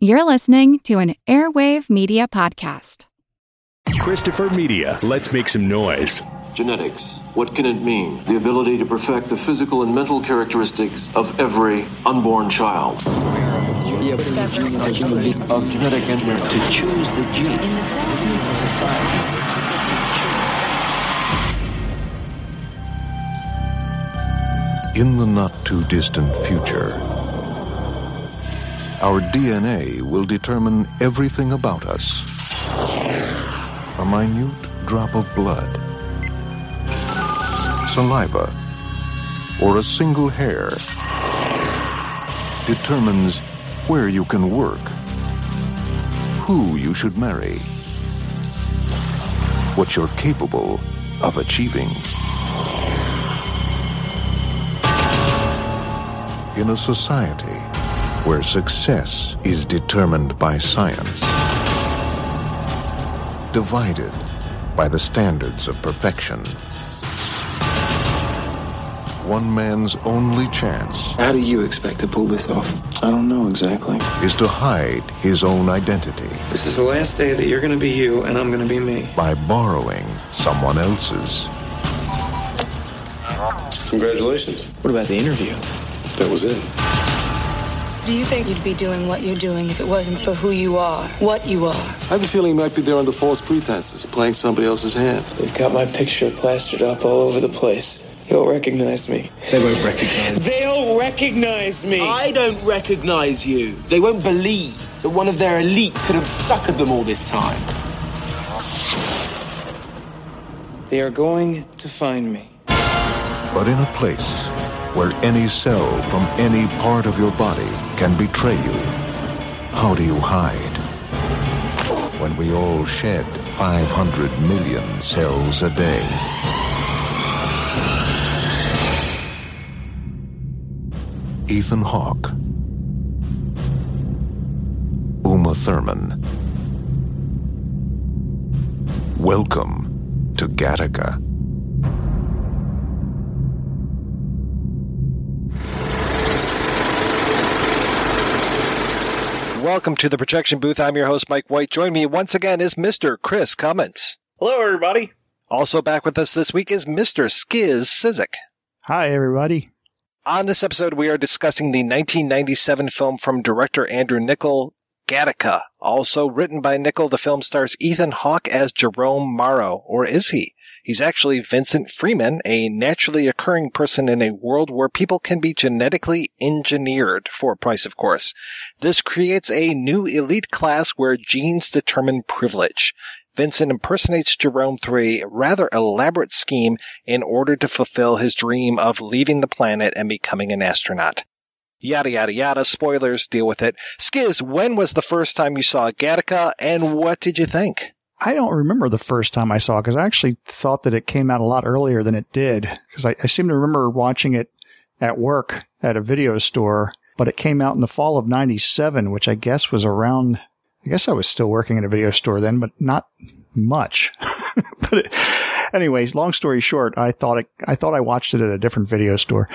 You're listening to an Airwave Media Podcast. Christopher Media, let's make some noise. Genetics. What can it mean? The ability to perfect the physical and mental characteristics of every unborn child. The ability of genetic engineering to choose the genes. In the not too distant future, our DNA will determine everything about us. A minute drop of blood, saliva, or a single hair. Determines where you can work, who you should marry, what you're capable of achieving. In a society where success is determined by science, divided by the standards of perfection, one man's only chance How do you expect to pull this off? I don't know exactly. is to hide his own identity This is the last day that you're going to be you and I'm going to be me. by borrowing someone else's. Congratulations. What about the interview? That was it. Do you think you'd be doing what you're doing if it wasn't for who you are, what you are? I have a feeling you might be there under false pretenses, playing somebody else's hand. They've got my picture plastered up all over the place. They'll recognize me. They won't recognize They'll recognize me. I don't recognize you. They won't believe that one of their elite could have suckered them all this time. They are going to find me. But in a place where any cell from any part of your body can betray you, how do you hide? When we all shed 500 million cells a day. Ethan Hawke. Uma Thurman. Welcome to Gattaca. Welcome to the projection booth. I'm your host, Mike White. Join me once again is Mr. Chris Cummins. Hello, everybody. Also back with us this week is Mr. Skizz Cyzyk. Hi, everybody. On this episode, we are discussing the 1997 film from director Andrew Niccol, Gattaca. Also written by Niccol, the film stars Ethan Hawke as Jerome Morrow, or is he? He's actually Vincent Freeman, a naturally occurring person in a world where people can be genetically engineered, for a price, of course. This creates a new elite class where genes determine privilege. Vincent impersonates Jerome through a rather elaborate scheme in order to fulfill his dream of leaving the planet and becoming an astronaut. Yada yada yada, spoilers, deal with it. Skizz, when was the first time you saw Gattaca and what did you think? I don't remember the first time I saw it because I actually thought that it came out a lot earlier than it did because I, I seem to remember watching it at work at a video store, but it came out in the fall of 97, which I guess was around, I guess I was still working in a video store then, but not much. but it, anyways, long story short, I thought it, I thought I watched it at a different video store.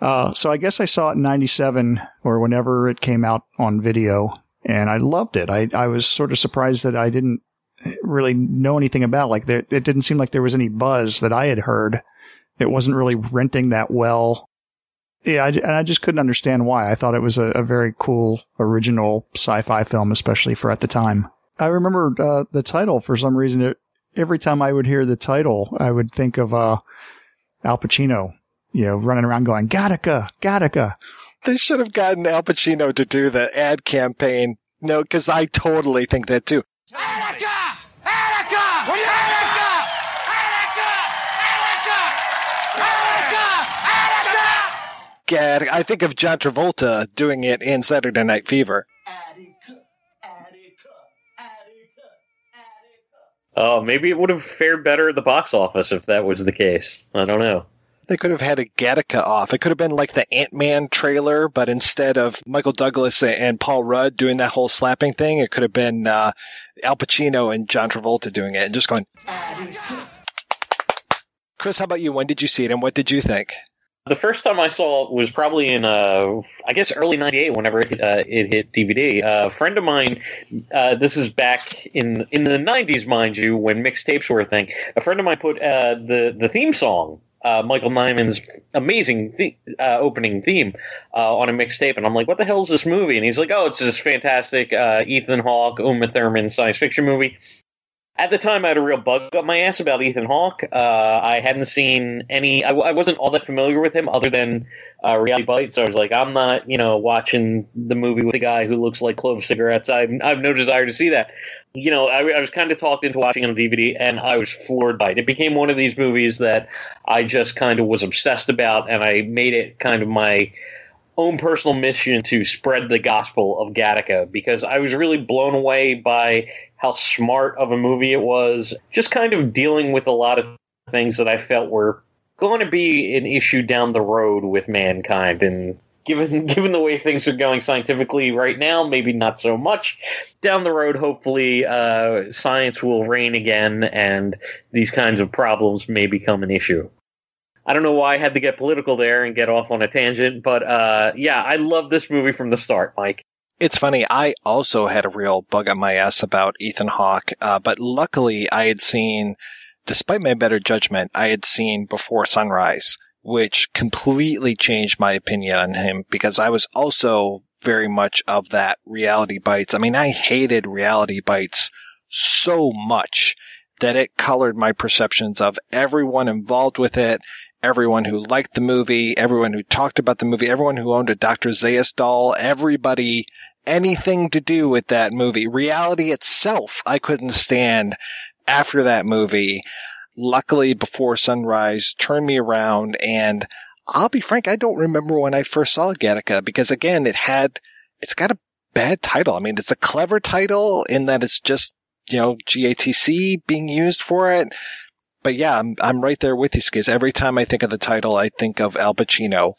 Uh, so I guess I saw it in 97 or whenever it came out on video and I loved it. I, I was sort of surprised that I didn't really know anything about. Like there, it didn't seem like there was any buzz that I had heard. It wasn't really renting that well. Yeah, I, and I just couldn't understand why. I thought it was a, a very cool, original sci-fi film, especially for at the time. I remember uh, the title for some reason. It, every time I would hear the title, I would think of uh, Al Pacino, you know, running around going "Gattaca, Gattaca." They should have gotten Al Pacino to do the ad campaign. No, because I totally think that too. Attica! Attica! I think of John Travolta doing it in Saturday Night Fever. Oh, maybe it would have fared better at the box office if that was the case. I don't know. They could have had a Gattaca off. It could have been like the Ant Man trailer, but instead of Michael Douglas and Paul Rudd doing that whole slapping thing, it could have been uh, Al Pacino and John Travolta doing it and just going. Chris, how about you? When did you see it and what did you think? The first time I saw it was probably in, uh, I guess, early '98. Whenever it, uh, it hit DVD, uh, a friend of mine. Uh, this is back in in the '90s, mind you, when mixtapes were a thing. A friend of mine put uh, the the theme song uh, Michael Nyman's amazing the- uh, opening theme uh, on a mixtape, and I'm like, "What the hell is this movie?" And he's like, "Oh, it's this fantastic uh, Ethan Hawke, Uma Thurman science fiction movie." At the time, I had a real bug up my ass about Ethan Hawke. Uh, I hadn't seen any. I, I, wasn't all that familiar with him, other than uh, Reality Bites. So I was like, I'm not, you know, watching the movie with a guy who looks like clove cigarettes. I, have no desire to see that. You know, I, I was kind of talked into watching it on DVD, and I was floored by it. It became one of these movies that I just kind of was obsessed about, and I made it kind of my own personal mission to spread the gospel of Gattaca because I was really blown away by how smart of a movie it was. Just kind of dealing with a lot of things that I felt were going to be an issue down the road with mankind and given given the way things are going scientifically right now maybe not so much down the road hopefully uh, science will reign again and these kinds of problems may become an issue I don't know why I had to get political there and get off on a tangent, but uh, yeah, I love this movie from the start, Mike. It's funny. I also had a real bug on my ass about Ethan Hawke, uh, but luckily I had seen, despite my better judgment, I had seen Before Sunrise, which completely changed my opinion on him because I was also very much of that reality bites. I mean, I hated reality bites so much that it colored my perceptions of everyone involved with it everyone who liked the movie, everyone who talked about the movie, everyone who owned a Dr. Zaius doll, everybody, anything to do with that movie. Reality itself, I couldn't stand after that movie. Luckily, Before Sunrise turned me around and I'll be frank, I don't remember when I first saw Gattaca because again, it had, it's got a bad title. I mean, it's a clever title in that it's just, you know, GATC being used for it but yeah, I'm, I'm right there with you, Skizz. Every time I think of the title, I think of Al Pacino,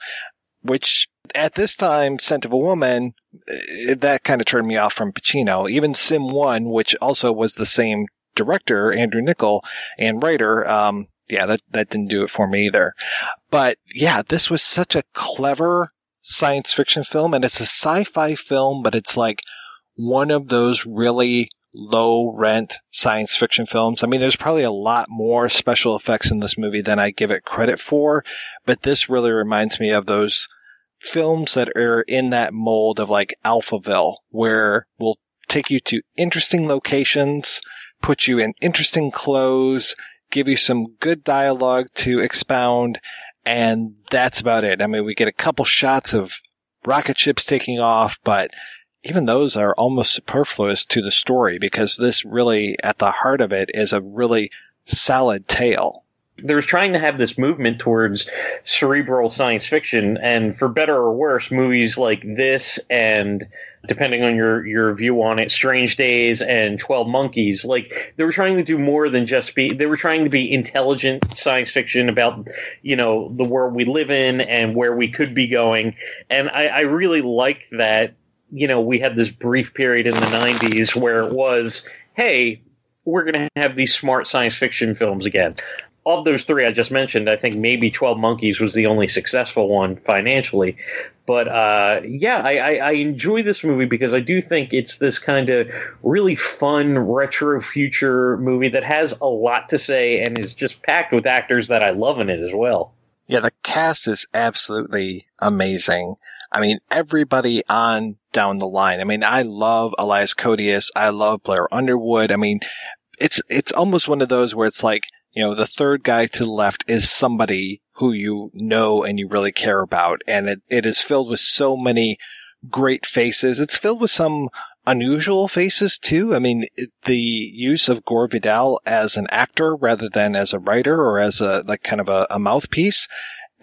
which at this time, Scent of a Woman, eh, that kind of turned me off from Pacino. Even Simone, which also was the same director, Andrew Niccol, and writer, um, yeah, that, that didn't do it for me either. But yeah, this was such a clever science fiction film, and it's a sci-fi film, but it's like one of those really low rent science fiction films. I mean, there's probably a lot more special effects in this movie than I give it credit for, but this really reminds me of those films that are in that mold of like Alphaville, where we'll take you to interesting locations, put you in interesting clothes, give you some good dialogue to expound, and that's about it. I mean, we get a couple shots of rocket ships taking off, but even those are almost superfluous to the story because this really, at the heart of it, is a really solid tale. They're trying to have this movement towards cerebral science fiction, and for better or worse, movies like this and depending on your your view on it, Strange Days and Twelve Monkeys, like they were trying to do more than just be. They were trying to be intelligent science fiction about you know the world we live in and where we could be going, and I, I really like that you know, we had this brief period in the 90s where it was, hey, we're going to have these smart science fiction films again. Of those three I just mentioned, I think maybe 12 Monkeys was the only successful one financially. But uh, yeah, I, I, I enjoy this movie because I do think it's this kind of really fun retro future movie that has a lot to say and is just packed with actors that I love in it as well. Yeah, the cast is absolutely amazing. I mean, everybody on down the line. I mean, I love Elias Koteas. I love Blair Underwood. I mean, it's, it's almost one of those where it's like, you know, the third guy to the left is somebody who you know and you really care about. And it, it is filled with so many great faces. It's filled with some unusual faces too. I mean, the use of Gore Vidal as an actor rather than as a writer or as a, like kind of a, a mouthpiece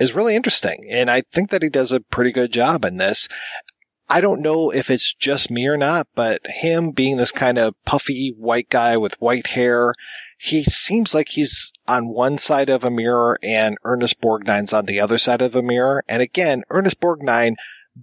is really interesting. And I think that he does a pretty good job in this. I don't know if it's just me or not, but him being this kind of puffy white guy with white hair, he seems like he's on one side of a mirror and Ernest Borgnine's on the other side of a mirror. And again, Ernest Borgnine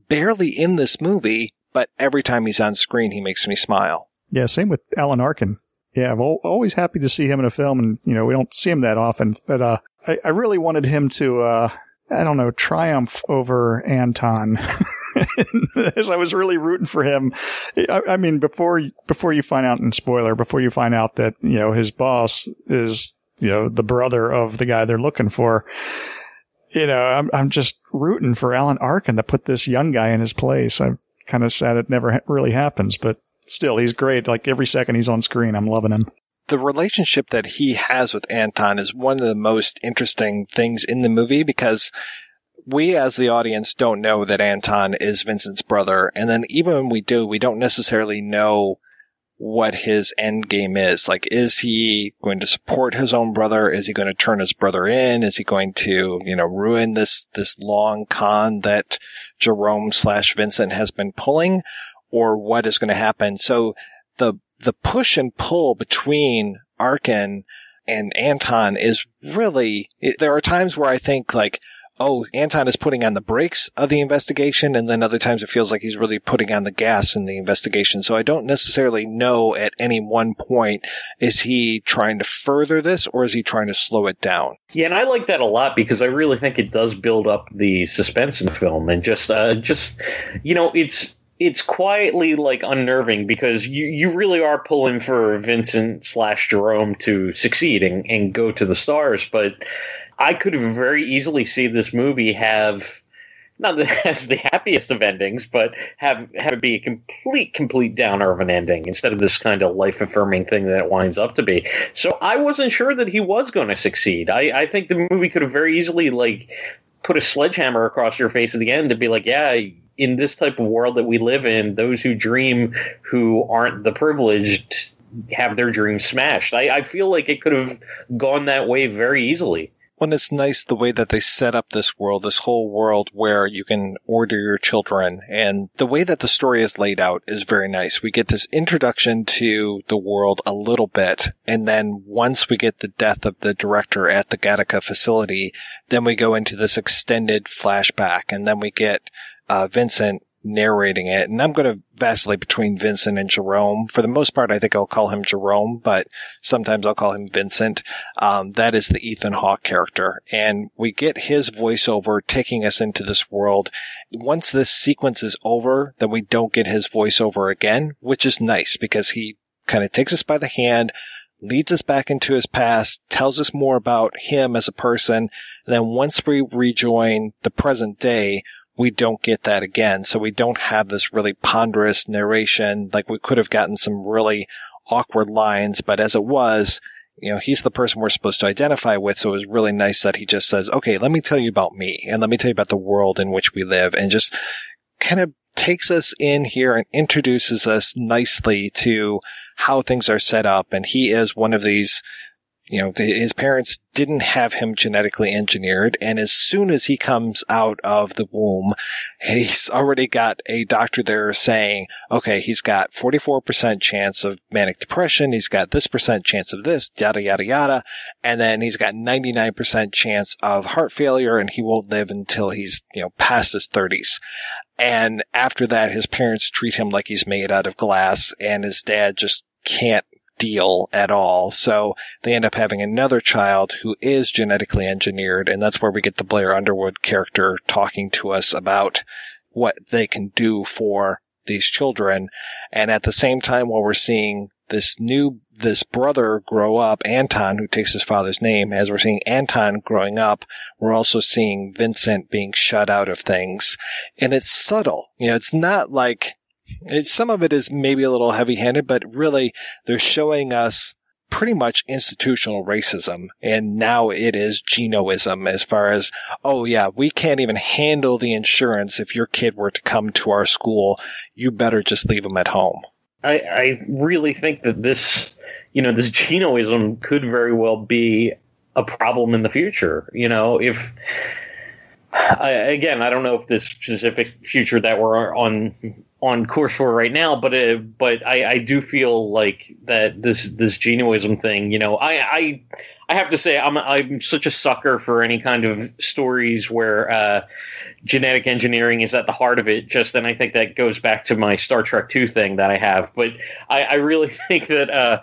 barely in this movie, but every time he's on screen, he makes me smile. Yeah, same with Alan Arkin. Yeah, I'm always happy to see him in a film, and you know we don't see him that often. But uh, I, I really wanted him to uh, I don't know, triumph over Anton. As I was really rooting for him. I, I, mean, before, before you find out, and spoiler, before you find out that, you know, his boss is, you know, the brother of the guy they're looking for, you know, I'm, I'm just rooting for Alan Arkin to put this young guy in his place. I'm kind of sad it never ha- really happens, but still, he's great. Like every second he's on screen, I'm loving him the relationship that he has with Anton is one of the most interesting things in the movie because we as the audience don't know that Anton is Vincent's brother. And then even when we do, we don't necessarily know what his end game is. Like, is he going to support his own brother? Is he going to turn his brother in? Is he going to, you know, ruin this, this long con that Jerome slash Vincent has been pulling? Or what is going to happen? So the the push and pull between Arkin and Anton is really, there are times where I think like, oh, Anton is putting on the brakes of the investigation. And then other times it feels like he's really putting on the gas in the investigation. So I don't necessarily know at any one point, is he trying to further this or is he trying to slow it down? Yeah, and I like that a lot because I really think it does build up the suspense in the film and just, uh, just, you know, it's, it's quietly like unnerving because you, you really are pulling for Vincent slash Jerome to succeed and, and go to the stars. But I could very easily see this movie have not has the happiest of endings, but have have it be a complete complete downer of an ending instead of this kind of life affirming thing that it winds up to be. So I wasn't sure that he was going to succeed. I, I think the movie could have very easily like put a sledgehammer across your face at the end to be like, yeah, in this type of world that we live in, those who dream who aren't the privileged have their dreams smashed. I, I feel like it could have gone that way very easily. Well, it's nice the way that they set up this world, this whole world where you can order your children. And the way that the story is laid out is very nice. We get this introduction to the world a little bit. And then once we get the death of the director at the Gattaca facility, then we go into this extended flashback. And then we get uh, Vincent narrating it. And I'm going to vacillate between Vincent and Jerome. For the most part, I think I'll call him Jerome, but sometimes I'll call him Vincent. Um, that is the Ethan Hawke character. And we get his voiceover taking us into this world. Once this sequence is over, then we don't get his voiceover again, which is nice because he kind of takes us by the hand, leads us back into his past, tells us more about him as a person. And then once we rejoin the present day, we don't get that again. So we don't have this really ponderous narration. Like we could have gotten some really awkward lines, but as it was, you know, he's the person we're supposed to identify with. So it was really nice that he just says, okay, let me tell you about me and let me tell you about the world in which we live and just kind of takes us in here and introduces us nicely to how things are set up. And he is one of these you know, his parents didn't have him genetically engineered. And as soon as he comes out of the womb, he's already got a doctor there saying, okay, he's got 44% chance of manic depression. He's got this percent chance of this, yada, yada, yada. And then he's got 99% chance of heart failure and he won't live until he's, you know, past his thirties. And after that, his parents treat him like he's made out of glass and his dad just can't deal at all. So they end up having another child who is genetically engineered. And that's where we get the Blair Underwood character talking to us about what they can do for these children. And at the same time, while we're seeing this new, this brother grow up, Anton, who takes his father's name, as we're seeing Anton growing up, we're also seeing Vincent being shut out of things. And it's subtle. You know, it's not like, it, some of it is maybe a little heavy handed, but really they're showing us pretty much institutional racism. And now it is genoism as far as, oh yeah, we can't even handle the insurance. If your kid were to come to our school, you better just leave them at home. I, I really think that this, you know, this genoism could very well be a problem in the future. You know, if, I, again, I don't know if this specific future that we're on on course for right now, but uh, but I, I do feel like that this this genoism thing, you know, I I I have to say I'm I'm such a sucker for any kind of stories where uh, genetic engineering is at the heart of it. Just and I think that goes back to my Star Trek Two thing that I have, but I, I really think that. Uh,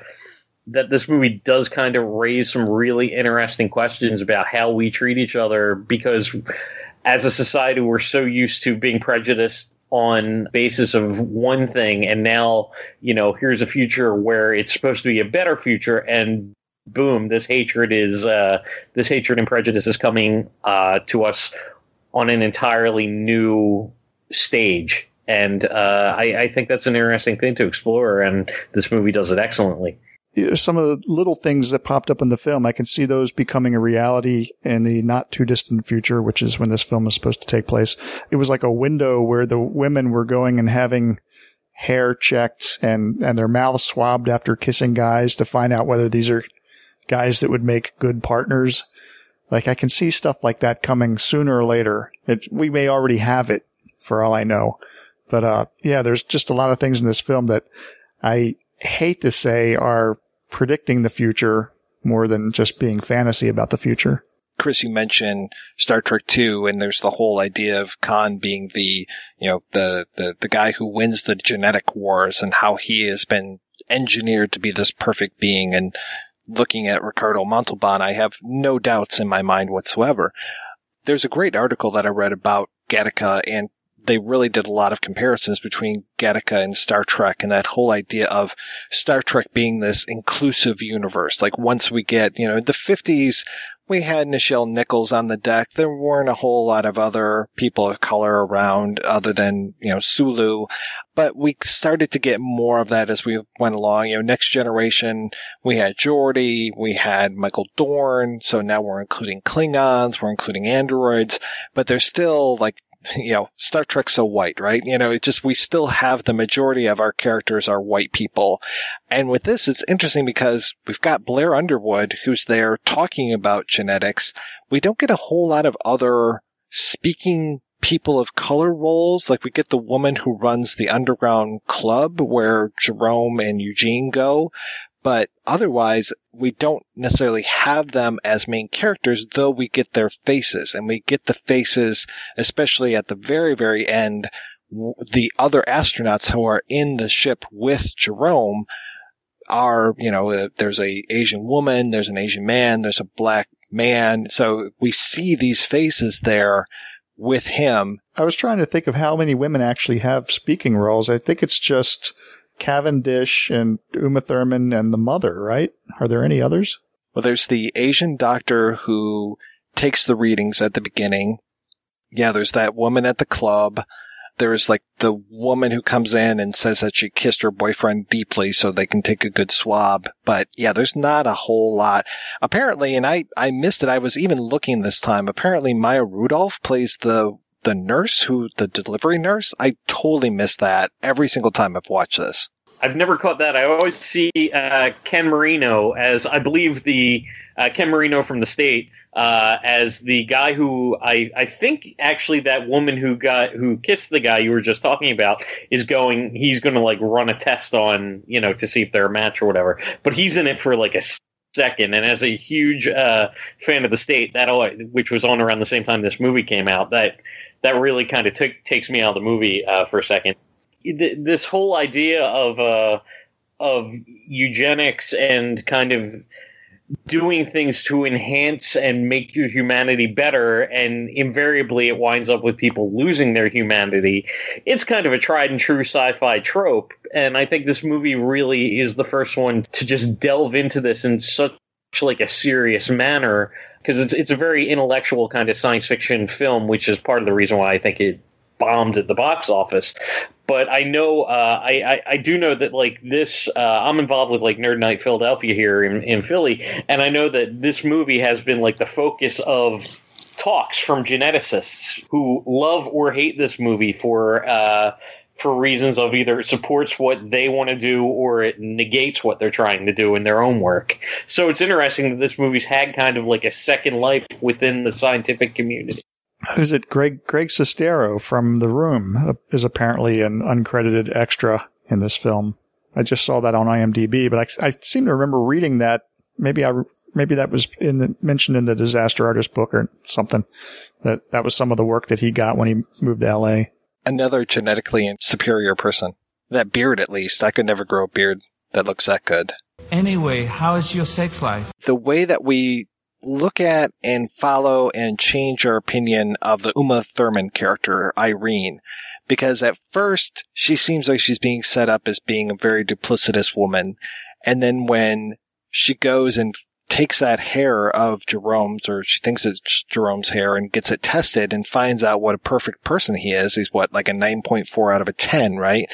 that this movie does kind of raise some really interesting questions about how we treat each other because as a society we're so used to being prejudiced on basis of one thing and now you know here's a future where it's supposed to be a better future and boom this hatred is uh, this hatred and prejudice is coming uh, to us on an entirely new stage. And uh, I, I think that's an interesting thing to explore and this movie does it excellently some of the little things that popped up in the film, I can see those becoming a reality in the not too distant future, which is when this film is supposed to take place. It was like a window where the women were going and having hair checked and, and their mouths swabbed after kissing guys to find out whether these are guys that would make good partners. Like I can see stuff like that coming sooner or later. It, we may already have it for all I know. But, uh, yeah, there's just a lot of things in this film that I hate to say are predicting the future more than just being fantasy about the future. Chris, you mentioned Star Trek 2 and there's the whole idea of Khan being the, you know, the, the, the guy who wins the genetic wars and how he has been engineered to be this perfect being. And looking at Ricardo Montalban, I have no doubts in my mind whatsoever. There's a great article that I read about Gattaca and they really did a lot of comparisons between Gattaca and Star Trek and that whole idea of Star Trek being this inclusive universe. Like once we get, you know, in the 50s, we had Nichelle Nichols on the deck. There weren't a whole lot of other people of color around other than, you know, Sulu. But we started to get more of that as we went along. You know, next generation, we had Geordi, we had Michael Dorn. So now we're including Klingons, we're including androids, but there's still like you know, Star Trek's so white, right? You know, it just, we still have the majority of our characters are white people. And with this, it's interesting because we've got Blair Underwood who's there talking about genetics. We don't get a whole lot of other speaking people of color roles. Like we get the woman who runs the underground club where Jerome and Eugene go, but otherwise we don't necessarily have them as main characters, though we get their faces and we get the faces, especially at the very, very end, the other astronauts who are in the ship with Jerome are, you know, uh, there's a Asian woman, there's an Asian man, there's a black man. So we see these faces there with him. I was trying to think of how many women actually have speaking roles. I think it's just Cavendish and Uma Thurman and the mother, right? Are there any others? Well, there's the Asian doctor who takes the readings at the beginning. Yeah, there's that woman at the club. There's like the woman who comes in and says that she kissed her boyfriend deeply so they can take a good swab. But yeah, there's not a whole lot. Apparently, and I, I missed it. I was even looking this time. Apparently Maya Rudolph plays the the nurse who the delivery nurse. I totally miss that every single time I've watched this. I've never caught that. I always see uh, Ken Marino as I believe the uh, Ken Marino from the state uh, as the guy who I I think actually that woman who got who kissed the guy you were just talking about is going he's going to like run a test on you know to see if they're a match or whatever. But he's in it for like a second. And as a huge uh, fan of the state, that which was on around the same time this movie came out, that that really kind of t- takes me out of the movie uh, for a second. This whole idea of uh, of eugenics and kind of doing things to enhance and make your humanity better and invariably it winds up with people losing their humanity it's kind of a tried and true sci-fi trope and i think this movie really is the first one to just delve into this in such like a serious manner because it's it's a very intellectual kind of science fiction film, which is part of the reason why I think it bombed at the box office. But I know uh, I, I, I do know that like this uh, I'm involved with like Nerd Night Philadelphia here in, in Philly, and I know that this movie has been like the focus of talks from geneticists who love or hate this movie for uh, for reasons of either it supports what they want to do or it negates what they're trying to do in their own work. So it's interesting that this movie's had kind of like a second life within the scientific community. Who's it? Greg Greg Sestero from The Room uh, is apparently an uncredited extra in this film. I just saw that on IMDb, but I, I seem to remember reading that. Maybe I maybe that was in the, mentioned in the Disaster Artist book or something. That that was some of the work that he got when he moved to L.A another genetically superior person. That beard, at least. I could never grow a beard that looks that good. Anyway, how is your sex life? The way that we look at and follow and change our opinion of the Uma Thurman character, Irene, because at first she seems like she's being set up as being a very duplicitous woman. And then when she goes and takes that hair of Jerome's, or she thinks it's Jerome's hair and gets it tested and finds out what a perfect person he is. He's what, like a 9.4 out of a 10, right?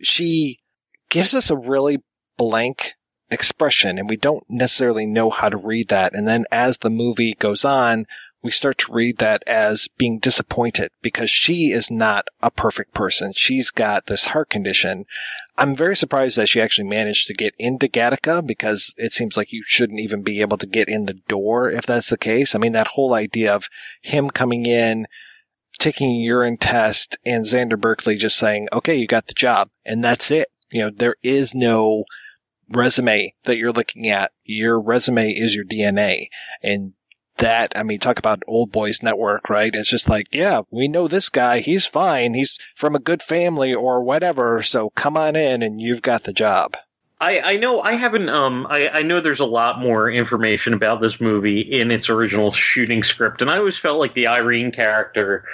She gives us a really blank expression and we don't necessarily know how to read that. And then as the movie goes on, we start to read that as being disappointed because she is not a perfect person. She's got this heart condition. I'm very surprised that she actually managed to get into Gattaca because it seems like you shouldn't even be able to get in the door if that's the case. I mean, that whole idea of him coming in, taking a urine test and Xander Berkeley just saying, okay, you got the job and that's it. You know, there is no resume that you're looking at. Your resume is your DNA. And that, I mean, talk about old boys network, right? It's just like, yeah, we know this guy. He's fine. He's from a good family or whatever. So come on in and you've got the job. I, I know I haven't um I, I know there's a lot more information about this movie in its original shooting script and I always felt like the Irene character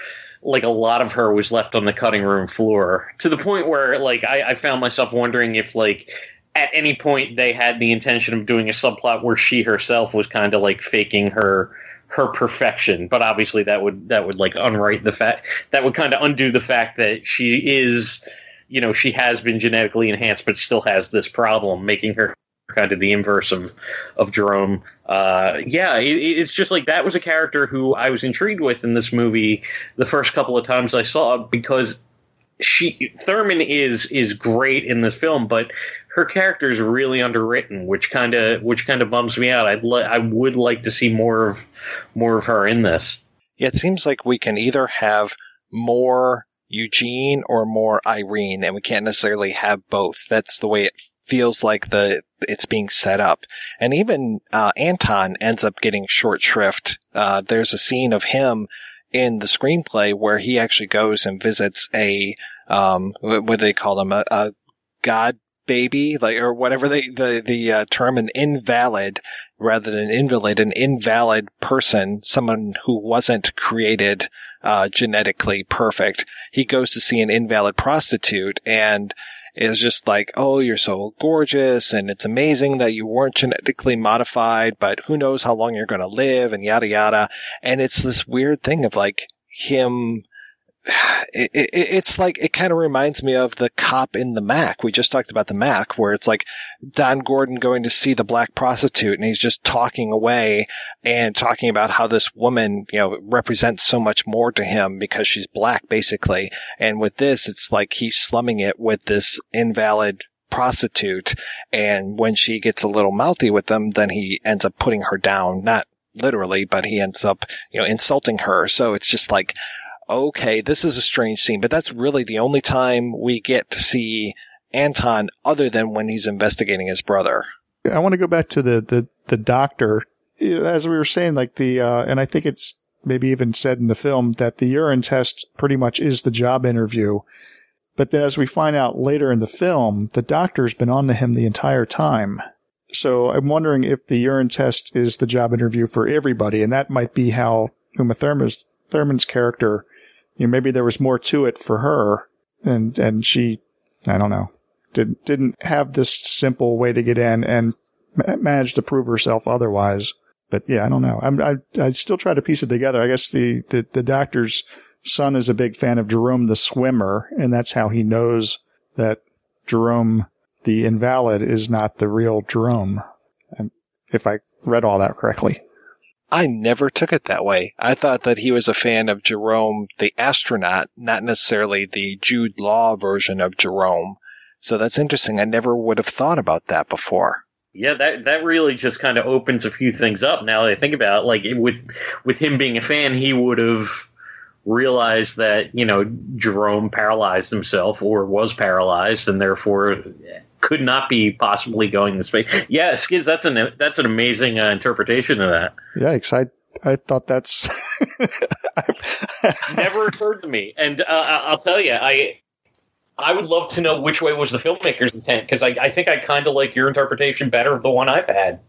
like a lot of her was left on the cutting room floor to the point where like I, I found myself wondering if like at any point they had the intention of doing a subplot where she herself was kind of like faking her her perfection. But obviously that would that would like unwrite the fact that would kind of undo the fact that she is you know she has been genetically enhanced but still has this problem making her kind of the inverse of of Jerome. Uh, yeah it, it's just like that was a character who I was intrigued with in this movie the first couple of times I saw because she Thurman is is great in this film, but her character is really underwritten, which kind of which kind of bums me out. I'd li- I would like to see more of more of her in this. Yeah, it seems like we can either have more Eugene or more Irene, and we can't necessarily have both. That's the way it feels like the it's being set up. And even uh, Anton ends up getting short shrift. Uh, there's a scene of him in the screenplay where he actually goes and visits a um, what do they call them a, a god baby, like or whatever they the the uh, term an invalid rather than invalid, an invalid person, someone who wasn't created uh, genetically perfect. He goes to see an invalid prostitute and is just like, oh, you're so gorgeous and it's amazing that you weren't genetically modified, but who knows how long you're going to live and yada yada. And it's this weird thing of like him it, it, it's like it kind of reminds me of the cop in the Mack. We just talked about the Mack, where it's like Don Gordon going to see the black prostitute, and he's just talking away and talking about how this woman, you know, represents so much more to him because she's black, basically. And with this, it's like he's slumming it with this invalid prostitute, and when she gets a little mouthy with them, then he ends up putting her down, not literally, but he ends up, you know, insulting her. So it's just like okay, this is a strange scene, but that's really the only time we get to see Anton other than when he's investigating his brother. I want to go back to the, the, the doctor. As we were saying, like the, uh, and I think it's maybe even said in the film that the urine test pretty much is the job interview. But then as we find out later in the film, the doctor's been on to him the entire time. So I'm wondering if the urine test is the job interview for everybody. And that might be how Uma Thurman's, Thurman's character you know, maybe there was more to it for her and, and she, I don't know, didn't, didn't have this simple way to get in and ma- managed to prove herself otherwise. But yeah, I don't know. I'm, I, I still try to piece it together. I guess the, the, the doctor's son is a big fan of Jerome the swimmer, and that's how he knows that Jerome the invalid is not the real Jerome. If I read all that correctly. I never took it that way. I thought that he was a fan of Jerome the astronaut, not necessarily the Jude Law version of Jerome. So that's interesting. I never would have thought about that before. Yeah, that that really just kind of opens a few things up. Now that I think about it, like with with him being a fan, he would have realized that you know Jerome paralyzed himself or was paralyzed, and therefore could not be possibly going this way. Yeah, Skizz, that's an that's an amazing uh, interpretation of that. Yeah, I I thought that's never occurred to me, and uh, I'll tell you, I I would love to know which way was the filmmaker's intent because I, I think I kind of like your interpretation better of the one I've had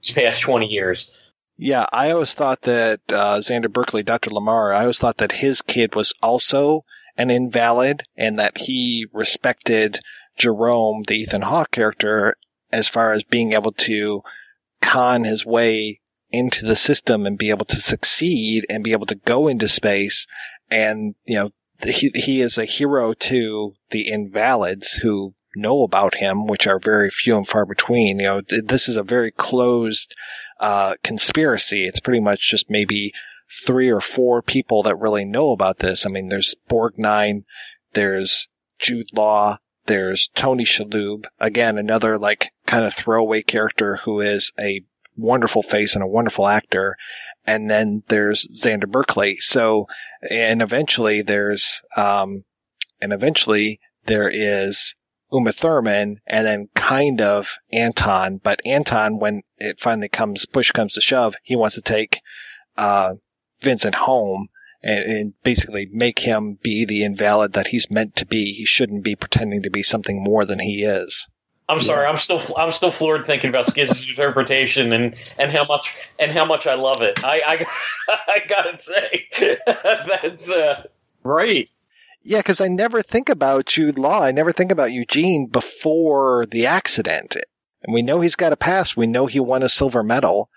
these past 20 years. Yeah, I always thought that uh, Xander Berkeley, Dr. Lamar, I always thought that his kid was also an invalid and that he respected Jerome, the Ethan Hawke character, as far as being able to con his way into the system and be able to succeed and be able to go into space. And, you know, he, he is a hero to the invalids who know about him, which are very few and far between. You know, this is a very closed, uh, conspiracy. It's pretty much just maybe three or four people that really know about this. I mean, there's Borgnine, there's Jude Law, there's Tony Shalhoub, again, another like kind of throwaway character who is a wonderful face and a wonderful actor. And then there's Xander Berkeley. So, and eventually there's, um, and eventually there is Uma Thurman and then kind of Anton. But Anton, when it finally comes, push comes to shove, he wants to take, uh, Vincent home and, and, basically make him be the invalid that he's meant to be. He shouldn't be pretending to be something more than he is. I'm sorry. I'm still I'm still floored thinking about Skizz's interpretation and, and how much and how much I love it. I I, I gotta say that's uh, right. Yeah, because I never think about Jude Law. I never think about Eugene before the accident. And we know he's got a past. We know he won a silver medal.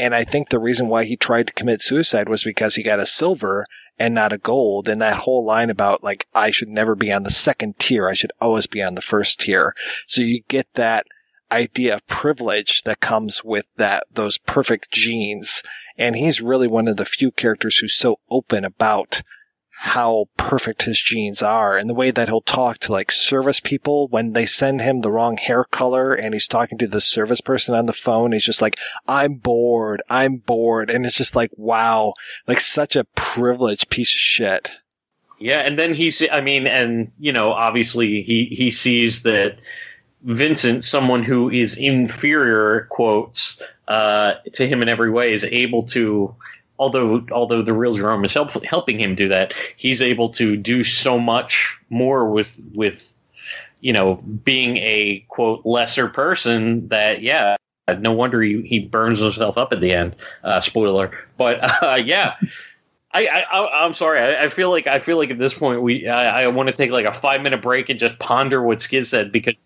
And I think the reason why he tried to commit suicide was because he got a silver and not a gold. And that whole line about like, I should never be on the second tier. I should always be on the first tier. So you get that idea of privilege that comes with that, those perfect genes. And he's really one of the few characters who's so open about how perfect his genes are and the way that he'll talk to like service people when they send him the wrong hair color and he's talking to the service person on the phone. He's just like, I'm bored. I'm bored. And it's just like, wow, like such a privileged piece of shit. Yeah. And then he's, I mean, and you know, obviously he, he sees that Vincent, someone who is inferior quotes, uh, to him in every way is able to, although although the real Jerome is help, helping him do that, he's able to do so much more with with you know being a quote lesser person that yeah no wonder he, he burns himself up at the end uh, spoiler but uh, yeah I, I I'm sorry. I, I, feel like I feel like at this point we I, I want to take like a five minute break and just ponder what Skizz said because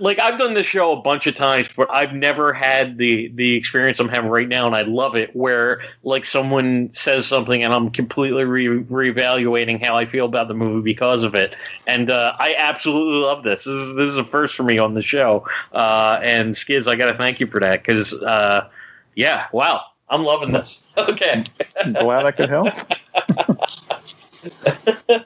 like I've done this show a bunch of times, but I've never had the the experience I'm having right now, and I love it. Where like someone says something, and I'm completely re- reevaluating how I feel about the movie because of it. And uh, I absolutely love this. This is this is a first for me on the show. Uh, and Skizz, I got to thank you for that because uh, yeah, wow, I'm loving this. Okay, glad I could help.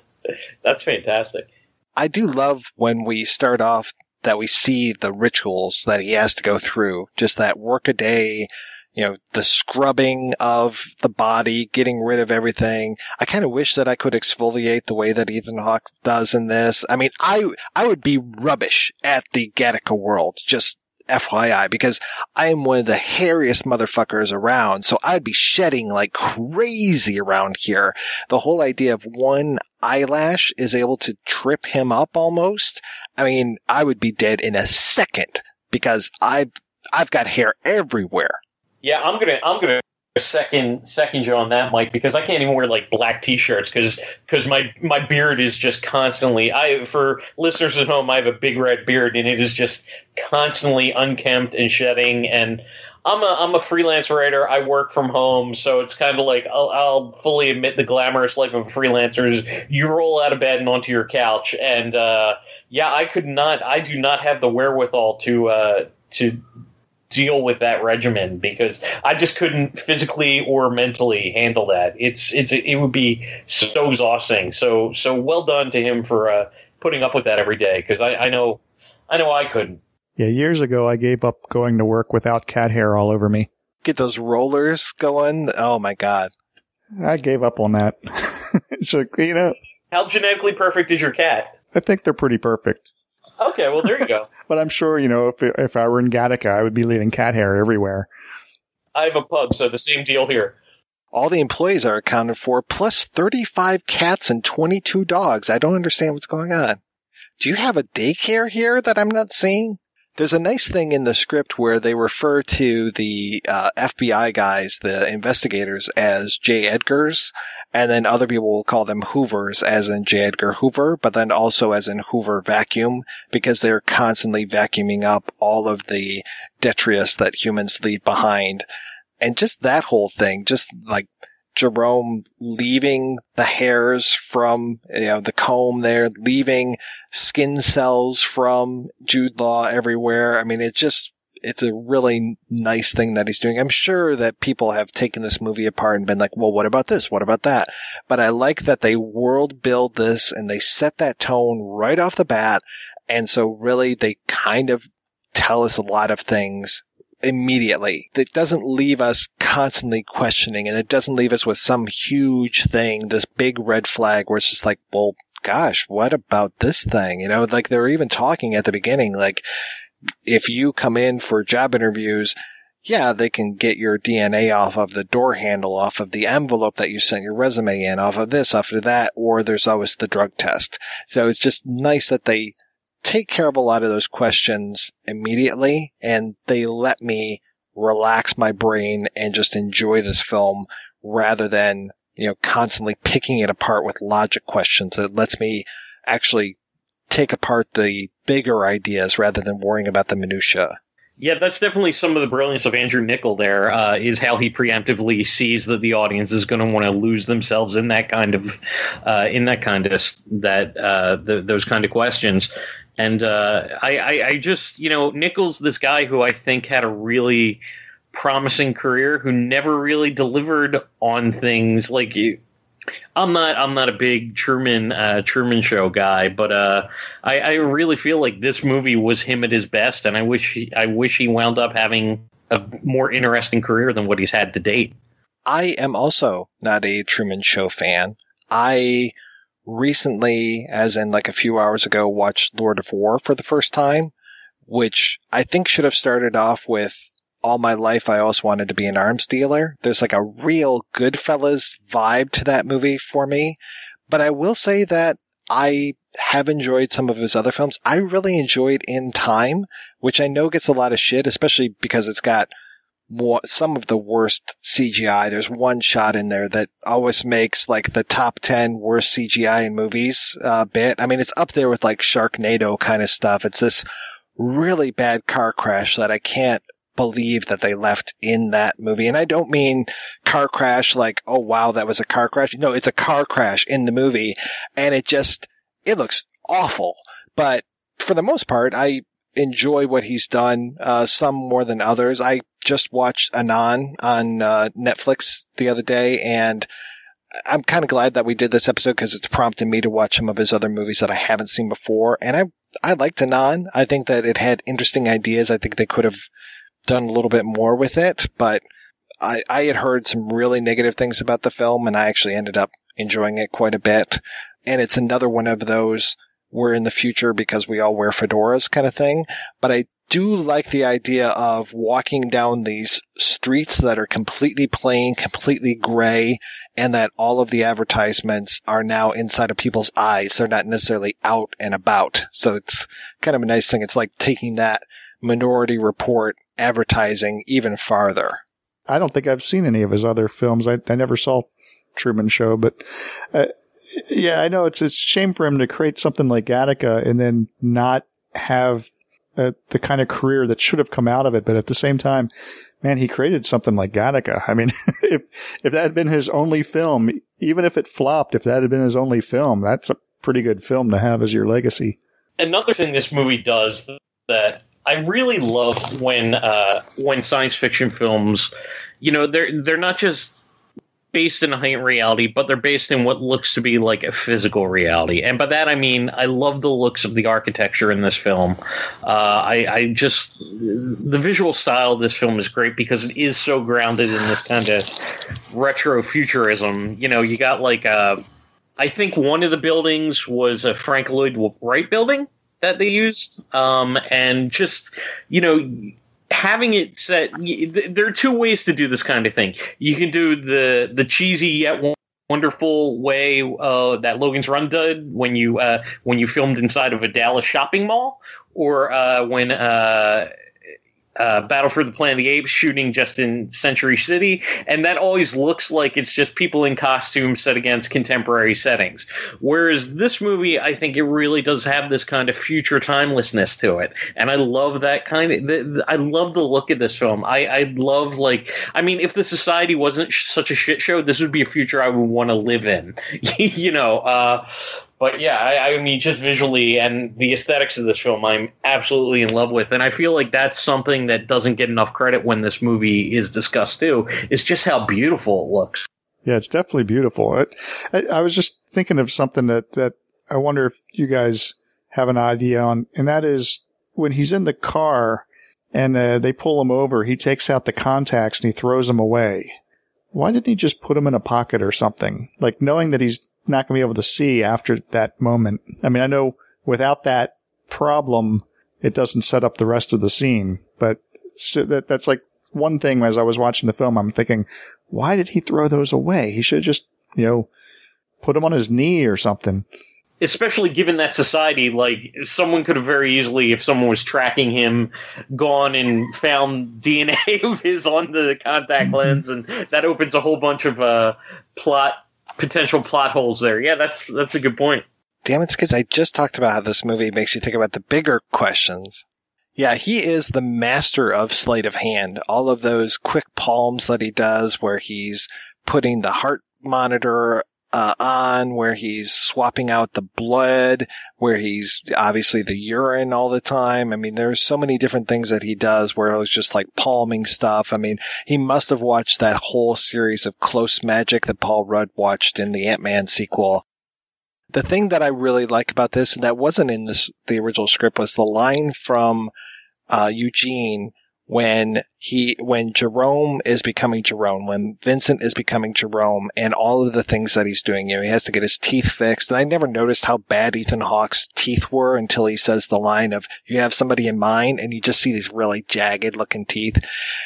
That's fantastic. I do love when we start off that we see the rituals that he has to go through. Just that work a day, you know, the scrubbing of the body, getting rid of everything. I kind of wish that I could exfoliate the way that Ethan Hawke does in this. I mean, I, I would be rubbish at the Gattaca world. Just FYI, because I am one of the hairiest motherfuckers around. So I'd be shedding like crazy around here. The whole idea of one eyelash is able to trip him up almost. I mean, I would be dead in a second because I've, I've got hair everywhere. Yeah, I'm gonna, I'm gonna second second you on that, Mike, because I can't even wear like black t-shirts because because my my beard is just constantly. I for listeners at home, I have a big red beard and it is just constantly unkempt and shedding. And I'm a I'm a freelance writer. I work from home, so it's kind of like I'll, I'll fully admit the glamorous life of a freelancer is you roll out of bed and onto your couch. And uh, yeah, I could not. I do not have the wherewithal to uh, to deal with that regimen because I just couldn't physically or mentally handle that. It's it's it would be so exhausting. So so well done to him for uh, putting up with that every day because I, I know I know I couldn't. Yeah, years ago I gave up going to work without cat hair all over me. Get those rollers going. Oh my god. I gave up on that. so you know, how genetically perfect is your cat? I think they're pretty perfect. Okay, well there you go. but I'm sure you know if if I were in Gattaca, I would be leaving cat hair everywhere. I have a pug, so the same deal here. all the employees are accounted for, plus 35 cats and 22 dogs. I don't understand what's going on. Do you have a daycare here that I'm not seeing? There's a nice thing in the script where they refer to the uh, FBI guys, the investigators, as J. Edgars, and then other people will call them Hoovers, as in J. Edgar Hoover, but then also as in Hoover Vacuum, because they're constantly vacuuming up all of the detritus that humans leave behind. And just that whole thing, just like Jerome leaving the hairs from, you know, the comb there, leaving skin cells from Jude Law everywhere. I mean, it's just, it's a really nice thing that he's doing. I'm sure that people have taken this movie apart and been like, well, what about this? What about that? But I like that they world build this and they set that tone right off the bat. And so really they kind of tell us a lot of things immediately. It doesn't leave us constantly questioning and it doesn't leave us with some huge thing, this big red flag where it's just like, well, gosh, what about this thing? You know, like they were even talking at the beginning, like if you come in for job interviews, yeah, they can get your DNA off of the door handle, off of the envelope that you sent your resume in, off of this, off of that, or there's always the drug test. So it's just nice that they take care of a lot of those questions immediately and they let me relax my brain and just enjoy this film rather than, you know, constantly picking it apart with logic questions. It lets me actually take apart the bigger ideas rather than worrying about the minutia. Yeah, that's definitely some of the brilliance of Andrew Niccol. There uh, is how he preemptively sees that the audience is going to want to lose themselves in that kind of, uh, in that kind of that uh, those kind of questions. And uh, I, I, I just, you know, Niccol's, this guy who I think had a really promising career, who never really delivered on things like you. I'm not. I'm not a big Truman uh, Truman Show guy, but uh, I, I really feel like this movie was him at his best, and I wish he, I wish he wound up having a more interesting career than what he's had to date. I am also not a Truman Show fan. I recently, as in like a few hours ago, watched Lord of War for the first time, which I think should have started off with all my life I always wanted to be an arms dealer. There's like a real Goodfellas vibe to that movie for me. But I will say that I have enjoyed some of his other films. I really enjoyed In Time, which I know gets a lot of shit, especially because it's got some of the worst CGI. There's one shot in there that always makes like the top 10 worst CGI in movies, uh, bit. I mean, it's up there with like Sharknado kind of stuff. It's this really bad car crash that I can't believe that they left in that movie. And I don't mean car crash like, oh wow, that was a car crash. No, it's a car crash in the movie and it just, it looks awful. But for the most part, I enjoy what he's done, uh, some more than others. I just watched Anon on uh, Netflix the other day and I'm kind of glad that we did this episode because it's prompted me to watch some of his other movies that I haven't seen before. And I, I liked Anon. I think that it had interesting ideas. I think they could have done a little bit more with it, but I, I had heard some really negative things about the film and I actually ended up enjoying it quite a bit. And it's another one of those we're in the future because we all wear fedoras kind of thing. But I do like the idea of walking down these streets that are completely plain, completely gray, and that all of the advertisements are now inside of people's eyes. They're not necessarily out and about. So it's kind of a nice thing. It's like taking that minority report advertising even farther. I don't think I've seen any of his other films. I, I never saw Truman Show, but uh, yeah, I know it's, it's a shame for him to create something like Gattaca and then not have uh, the kind of career that should have come out of it. But at the same time, man, he created something like Gattaca. I mean, if, if that had been his only film, even if it flopped, if that had been his only film, that's a pretty good film to have as your legacy. Another thing this movie does that I really love when uh, when science fiction films, you know, they're they're not just based in a heightened reality, but they're based in what looks to be like a physical reality. And by that I mean I love the looks of the architecture in this film. Uh, I, I, just the visual style of this film is great because it is so grounded in this kind of retro futurism. You know, you got like uh, I think one of the buildings was a Frank Lloyd Wright building that they used, um, and just you know having it set there are two ways to do this kind of thing. You can do the the cheesy yet wonderful way uh, that Logan's Run did when you uh, when you filmed inside of a Dallas shopping mall, or uh, when uh, Battle for the Planet of the Apes shooting just in Century City, and that always looks like it's just people in costumes set against contemporary settings. Whereas this movie, I think it really does have this kind of future timelessness to it, and I love that kind of. The, I love the look of this film. I, I love like, I mean, if the society wasn't such a shit show, this would be a future I would want to live in. you know, uh, but yeah, I, I, mean, just visually and the aesthetics of this film, I'm absolutely in love with, and I feel like that's something that doesn't get enough credit when this movie is discussed too. Is just how beautiful it looks. Yeah, it's definitely beautiful. I, I was just thinking of something that that I wonder if you guys have an idea on, and that is when he's in the car and uh, they pull him over, he takes out the contacts and he throws them away. Why didn't he just put them in a pocket or something? Like knowing that he's not going to be able to see after that moment. I mean, I know without that problem, it doesn't set up the rest of the scene, but that, that's like one thing as I was watching the film, I'm thinking, why did he throw those away? He should have just, you know, put them on his knee or something. Especially given that society, like someone could have very easily, if someone was tracking him, gone and found DNA of his on the contact mm-hmm. lens, and that opens a whole bunch of uh, plot potential plot holes there. Yeah, that's that's a good point. Damn it, because I just talked about how this movie makes you think about the bigger questions. Yeah, he is the master of sleight of hand. All of those quick palms that he does where he's putting the heart monitor uh, on, where he's swapping out the blood, where he's obviously the urine all the time. I mean, there's so many different things that he does where it was just like palming stuff. I mean, he must have watched that whole series of Close Magic that Paul Rudd watched in the Ant-Man sequel. The thing that I really like about this, and that wasn't in this, the original script, was the line from uh, Eugene when he, when Jerome is becoming Jerome, when Vincent is becoming Jerome and all of the things that he's doing, you know, he has to get his teeth fixed. And I never noticed how bad Ethan Hawke's teeth were until he says the line of, you have somebody in mind and you just see these really jagged looking teeth.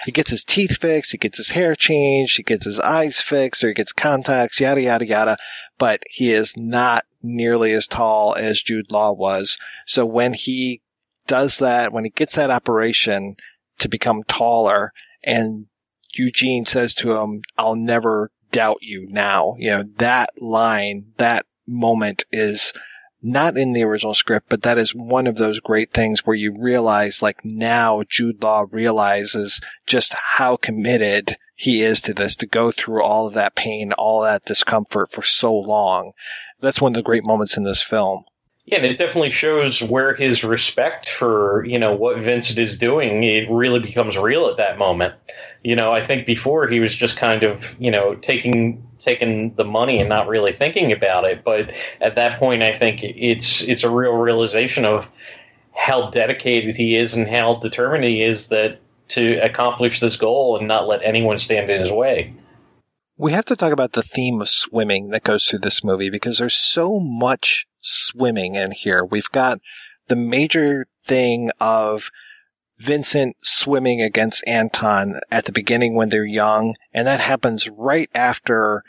He gets his teeth fixed. He gets his hair changed. He gets his eyes fixed or he gets contacts, yada, yada, yada. But he is not nearly as tall as Jude Law was. So when he does that, when he gets that operation, to become taller. And Eugene says to him, I'll never doubt you now. You know, that line, that moment is not in the original script, but that is one of those great things where you realize like now Jude Law realizes just how committed he is to this, to go through all of that pain, all that discomfort for so long. That's one of the great moments in this film. Yeah, and it definitely shows where his respect for, you know, what Vincent is doing, it really becomes real at that moment. You know, I think before he was just kind of, you know, taking taking the money and not really thinking about it. But at that point I think it's it's a real realization of how dedicated he is and how determined he is that to accomplish this goal and not let anyone stand in his way. We have to talk about the theme of swimming that goes through this movie because there's so much swimming in here. We've got the major thing of Vincent swimming against Anton at the beginning when they're young, and that happens right after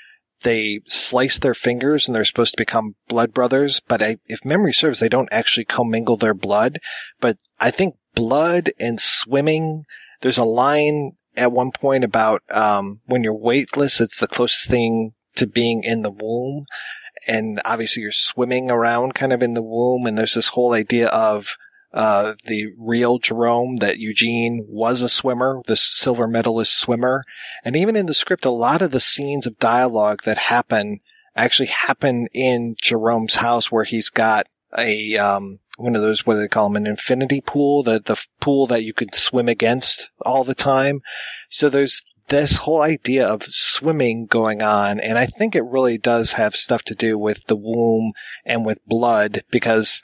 they slice their fingers and they're supposed to become blood brothers. But I, if memory serves, they don't actually commingle their blood. But I think blood and swimming, there's a line at one point about um, when you're weightless, it's the closest thing to being in the womb. And obviously you're swimming around kind of in the womb. And there's this whole idea of uh, the real Jerome that Eugene was a swimmer, the silver medalist swimmer. And even in the script, a lot of the scenes of dialogue that happen actually happen in Jerome's house where he's got a, um, one of those, what do they call them, an infinity pool, the, the pool that you could swim against all the time. So there's this whole idea of swimming going on. And I think it really does have stuff to do with the womb and with blood because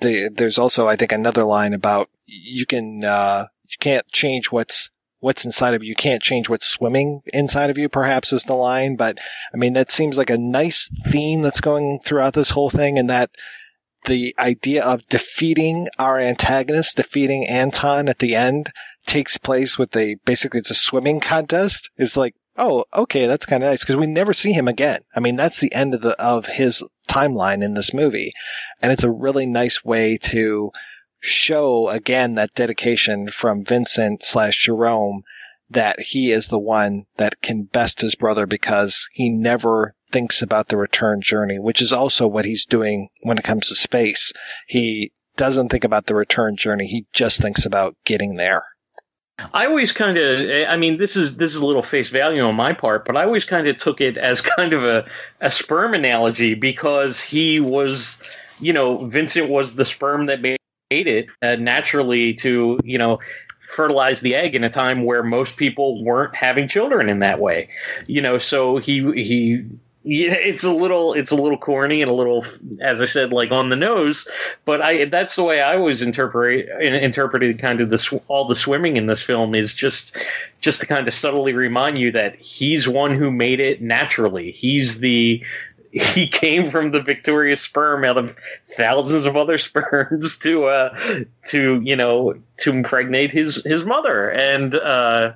the, there's also, I think, another line about you can, uh, you can't change what's, what's inside of you. You can't change what's swimming inside of you, perhaps is the line. But I mean, that seems like a nice theme that's going throughout this whole thing and that the idea of defeating our antagonist, defeating Anton at the end takes place with a basically it's a swimming contest. It's like, oh, okay, that's kind of nice because we never see him again. I mean, that's the end of the of his timeline in this movie, and it's a really nice way to show again that dedication from Vincent slash Jerome that he is the one that can best his brother because he never thinks about the return journey, which is also what he's doing when it comes to space. He doesn't think about the return journey. He just thinks about getting there. I always kind of, I mean, this is this is a little face value on my part, but I always kind of took it as kind of a, a sperm analogy because he was, you know, Vincent was the sperm that made it uh, naturally to, you know, fertilize the egg in a time where most people weren't having children in that way, you know. So he he yeah, it's a little it's a little corny and a little, as I said, like on the nose. But I that's the way I always interpret interpreted kind of the all the swimming in this film is just just to kind of subtly remind you that he's one who made it naturally. He's the he came from the victorious sperm out of thousands of other sperms to uh to you know to impregnate his his mother and uh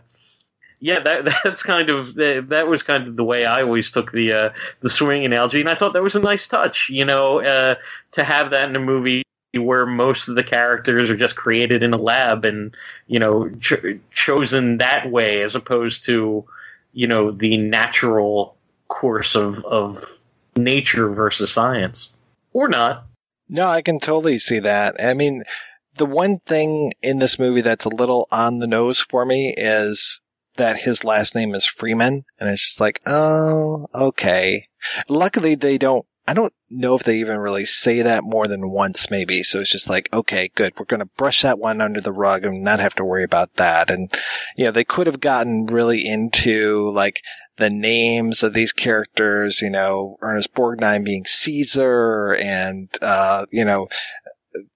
yeah, that that's kind of that was kind of the way I always took the uh, the swimming analogy, and I thought that was a nice touch, you know, uh, to have that in a movie where most of the characters are just created in a lab and you know ch- chosen that way as opposed to you know the natural course of of nature versus science or not. No, I can totally see that. I mean, the one thing in this movie that's a little on the nose for me is that his last name is Freeman. And it's just like, oh, okay. Luckily they don't, I don't know if they even really say that more than once maybe. So it's just like, okay, good. We're going to brush that one under the rug and not have to worry about that. And, you know, they could have gotten really into like, the names of these characters, you know, Ernest Borgnine being Caesar and, uh, you know,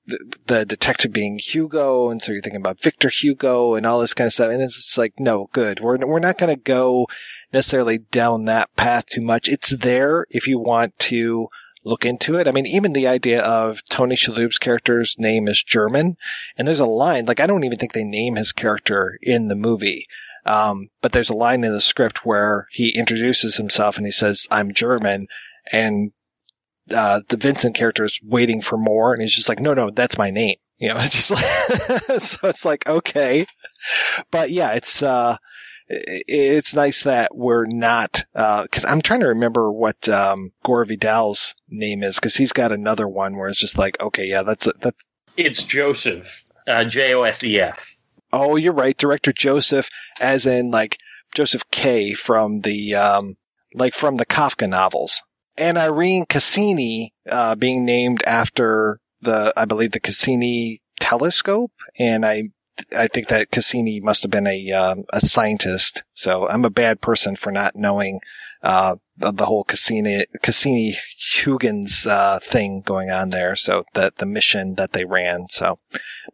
the, the, detective being Hugo, and so you're thinking about Victor Hugo and all this kind of stuff. And it's like, no, good. We're we're not going to go necessarily down that path too much. It's there if you want to look into it. I mean, even the idea of Tony Shalhoub's character's name is German, and there's a line like I don't even think they name his character in the movie. Um, but there's a line in the script where he introduces himself and he says, "I'm German," and uh, the Vincent character is waiting for more, and he's just like, no, no, that's my name. You know, it's just like, so it's like, okay. But yeah, it's, uh, it's nice that we're not, uh, cause I'm trying to remember what, um, Gore Vidal's name is, cause he's got another one where it's just like, okay, yeah, that's, that's. It's Joseph, uh, J-O-S-E-F. Oh, you're right. Director Joseph, as in like Joseph K from the, um, like from the Kafka novels and Irene Cassini uh, being named after the, I believe, the Cassini telescope, and I. I think that Cassini must have been a um, a scientist, so I'm a bad person for not knowing uh, the, the, whole Cassini Cassini Huygens uh, thing going on there. So that the mission that they ran. So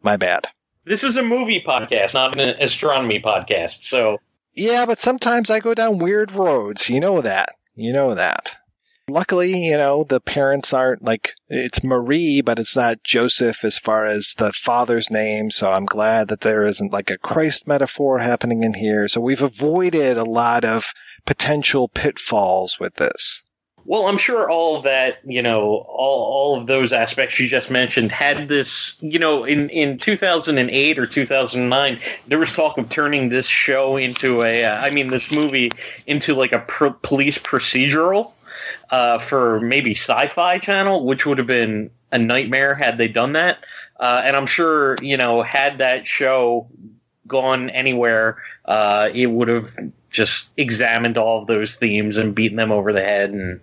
my bad. This is a movie podcast, not an astronomy podcast. So yeah, but sometimes I go down weird roads. You know that. You know that luckily, you know, the parents aren't like, it's Marie, but it's not Joseph as far as the father's name. So I'm glad that there isn't like a Christ metaphor happening in here. So we've avoided a lot of potential pitfalls with this. Well, I'm sure all that, you know, all, all of those aspects you just mentioned had this, you know, in, in 2008 or 2009, there was talk of turning this show into a, uh, I mean, this movie into like a pr- police procedural uh, for maybe Sci-Fi Channel, which would have been a nightmare had they done that. Uh, and I'm sure you know had that show gone anywhere, uh, it would have just examined all of those themes and beaten them over the head and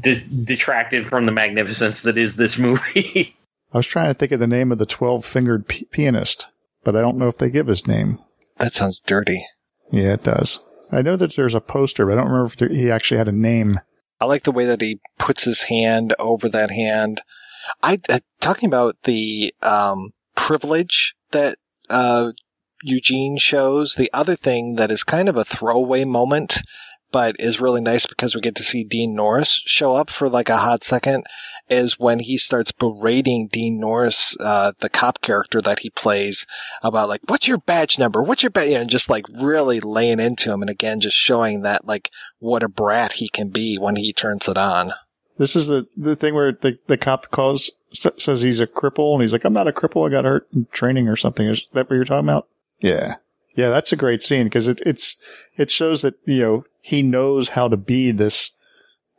de- detracted from the magnificence that is this movie. I was trying to think of the name of the 12 fingered p- pianist, but I don't know if they give his name. That sounds dirty. Yeah, it does. I know that there's a poster, but I don't remember if there, he actually had a name. I like the way that he puts his hand over that hand. I uh, talking about the um, privilege that uh, Eugene shows. The other thing that is kind of a throwaway moment, but is really nice because we get to see Dean Norris show up for like a hot second, is when he starts berating Dean Norris, uh, the cop character that he plays about like, what's your badge number? What's your badge? And just like really laying into him. And again, just showing that like what a brat he can be when he turns it on. This is the, the thing where the, the cop calls, says he's a cripple and he's like, I'm not a cripple. I got hurt in training or something. Is that what you're talking about? Yeah. Yeah. That's a great scene because it, it's, it shows that, you know, he knows how to be this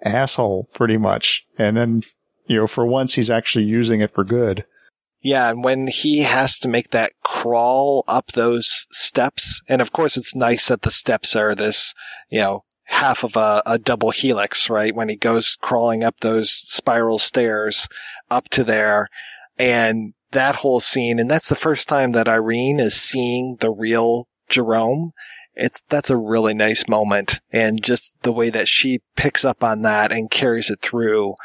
asshole pretty much. And then, you know, for once he's actually using it for good. Yeah, and when he has to make that crawl up those steps, and of course it's nice that the steps are this, you know, half of a, a double helix, right? When he goes crawling up those spiral stairs up to there and that whole scene. And that's the first time that Irene is seeing the real Jerome. It's, that's a really nice moment. And just the way that she picks up on that and carries it through.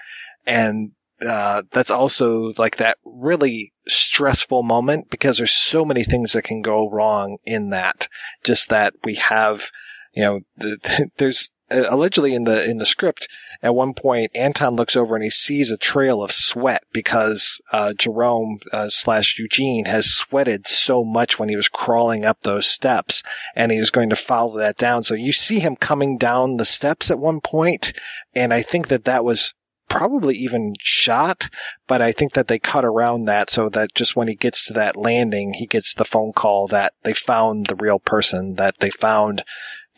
And, uh, that's also like that really stressful moment because there's so many things that can go wrong in that. Just that we have, you know, the, there's uh, allegedly in the in the script at one point Anton looks over and he sees a trail of sweat because uh, Jerome uh, slash Eugene has sweated so much when he was crawling up those steps, and he was going to follow that down. So you see him coming down the steps at one point, and I think that that was probably even shot, but I think that they cut around that so that just when he gets to that landing, he gets the phone call that they found the real person, that they found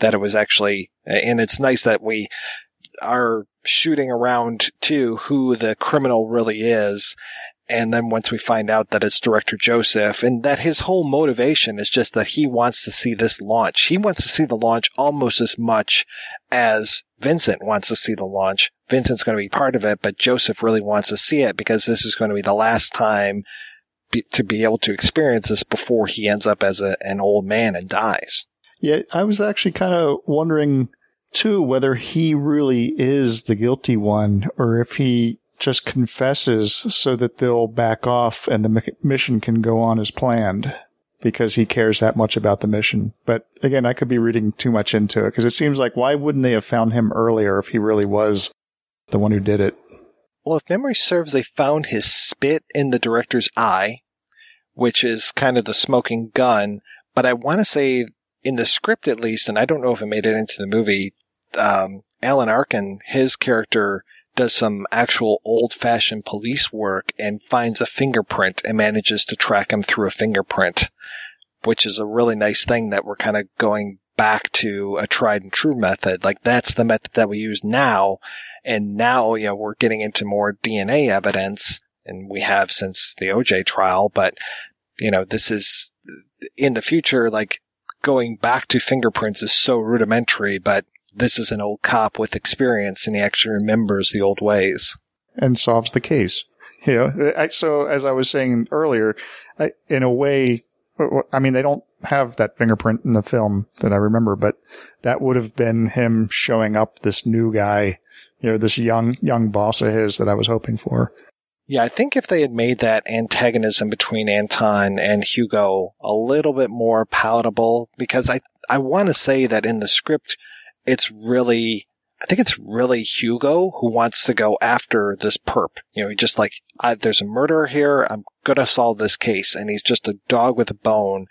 that it was actually, and it's nice that we are shooting around to who the criminal really is. And then once we find out that it's director Joseph and that his whole motivation is just that he wants to see this launch. He wants to see the launch almost as much as Vincent wants to see the launch. Vincent's going to be part of it, but Joseph really wants to see it because this is going to be the last time be, to be able to experience this before he ends up as a, an old man and dies. Yeah, I was actually kind of wondering too whether he really is the guilty one or if he just confesses so that they'll back off and the mission can go on as planned because he cares that much about the mission. But again, I could be reading too much into it because it seems like why wouldn't they have found him earlier if he really was the one who did it? Well, if memory serves, they found his spit in the director's eye, which is kind of the smoking gun. But I want to say in the script at least, and I don't know if it made it into the movie, um, Alan Arkin, his character does some actual old fashioned police work and finds a fingerprint and manages to track him through a fingerprint, which is a really nice thing that we're kind of going back to a tried and true method. Like that's the method that we use now. And now, you know, we're getting into more DNA evidence and we have since the OJ trial, but you know, this is in the future, like going back to fingerprints is so rudimentary, but this is an old cop with experience and he actually remembers the old ways. And solves the case. You know, so as I was saying earlier, in a way, I mean, they don't have that fingerprint in the film that I remember, but that would have been him showing up this new guy, you know, this young, young boss of his that I was hoping for. Yeah, I think if they had made that antagonism between Anton and Hugo a little bit more palatable, because I, I want to say that in the script, it's really, I think it's really Hugo who wants to go after this perp. You know, he just like, there's a murderer here. I'm going to solve this case. And he's just a dog with a bone.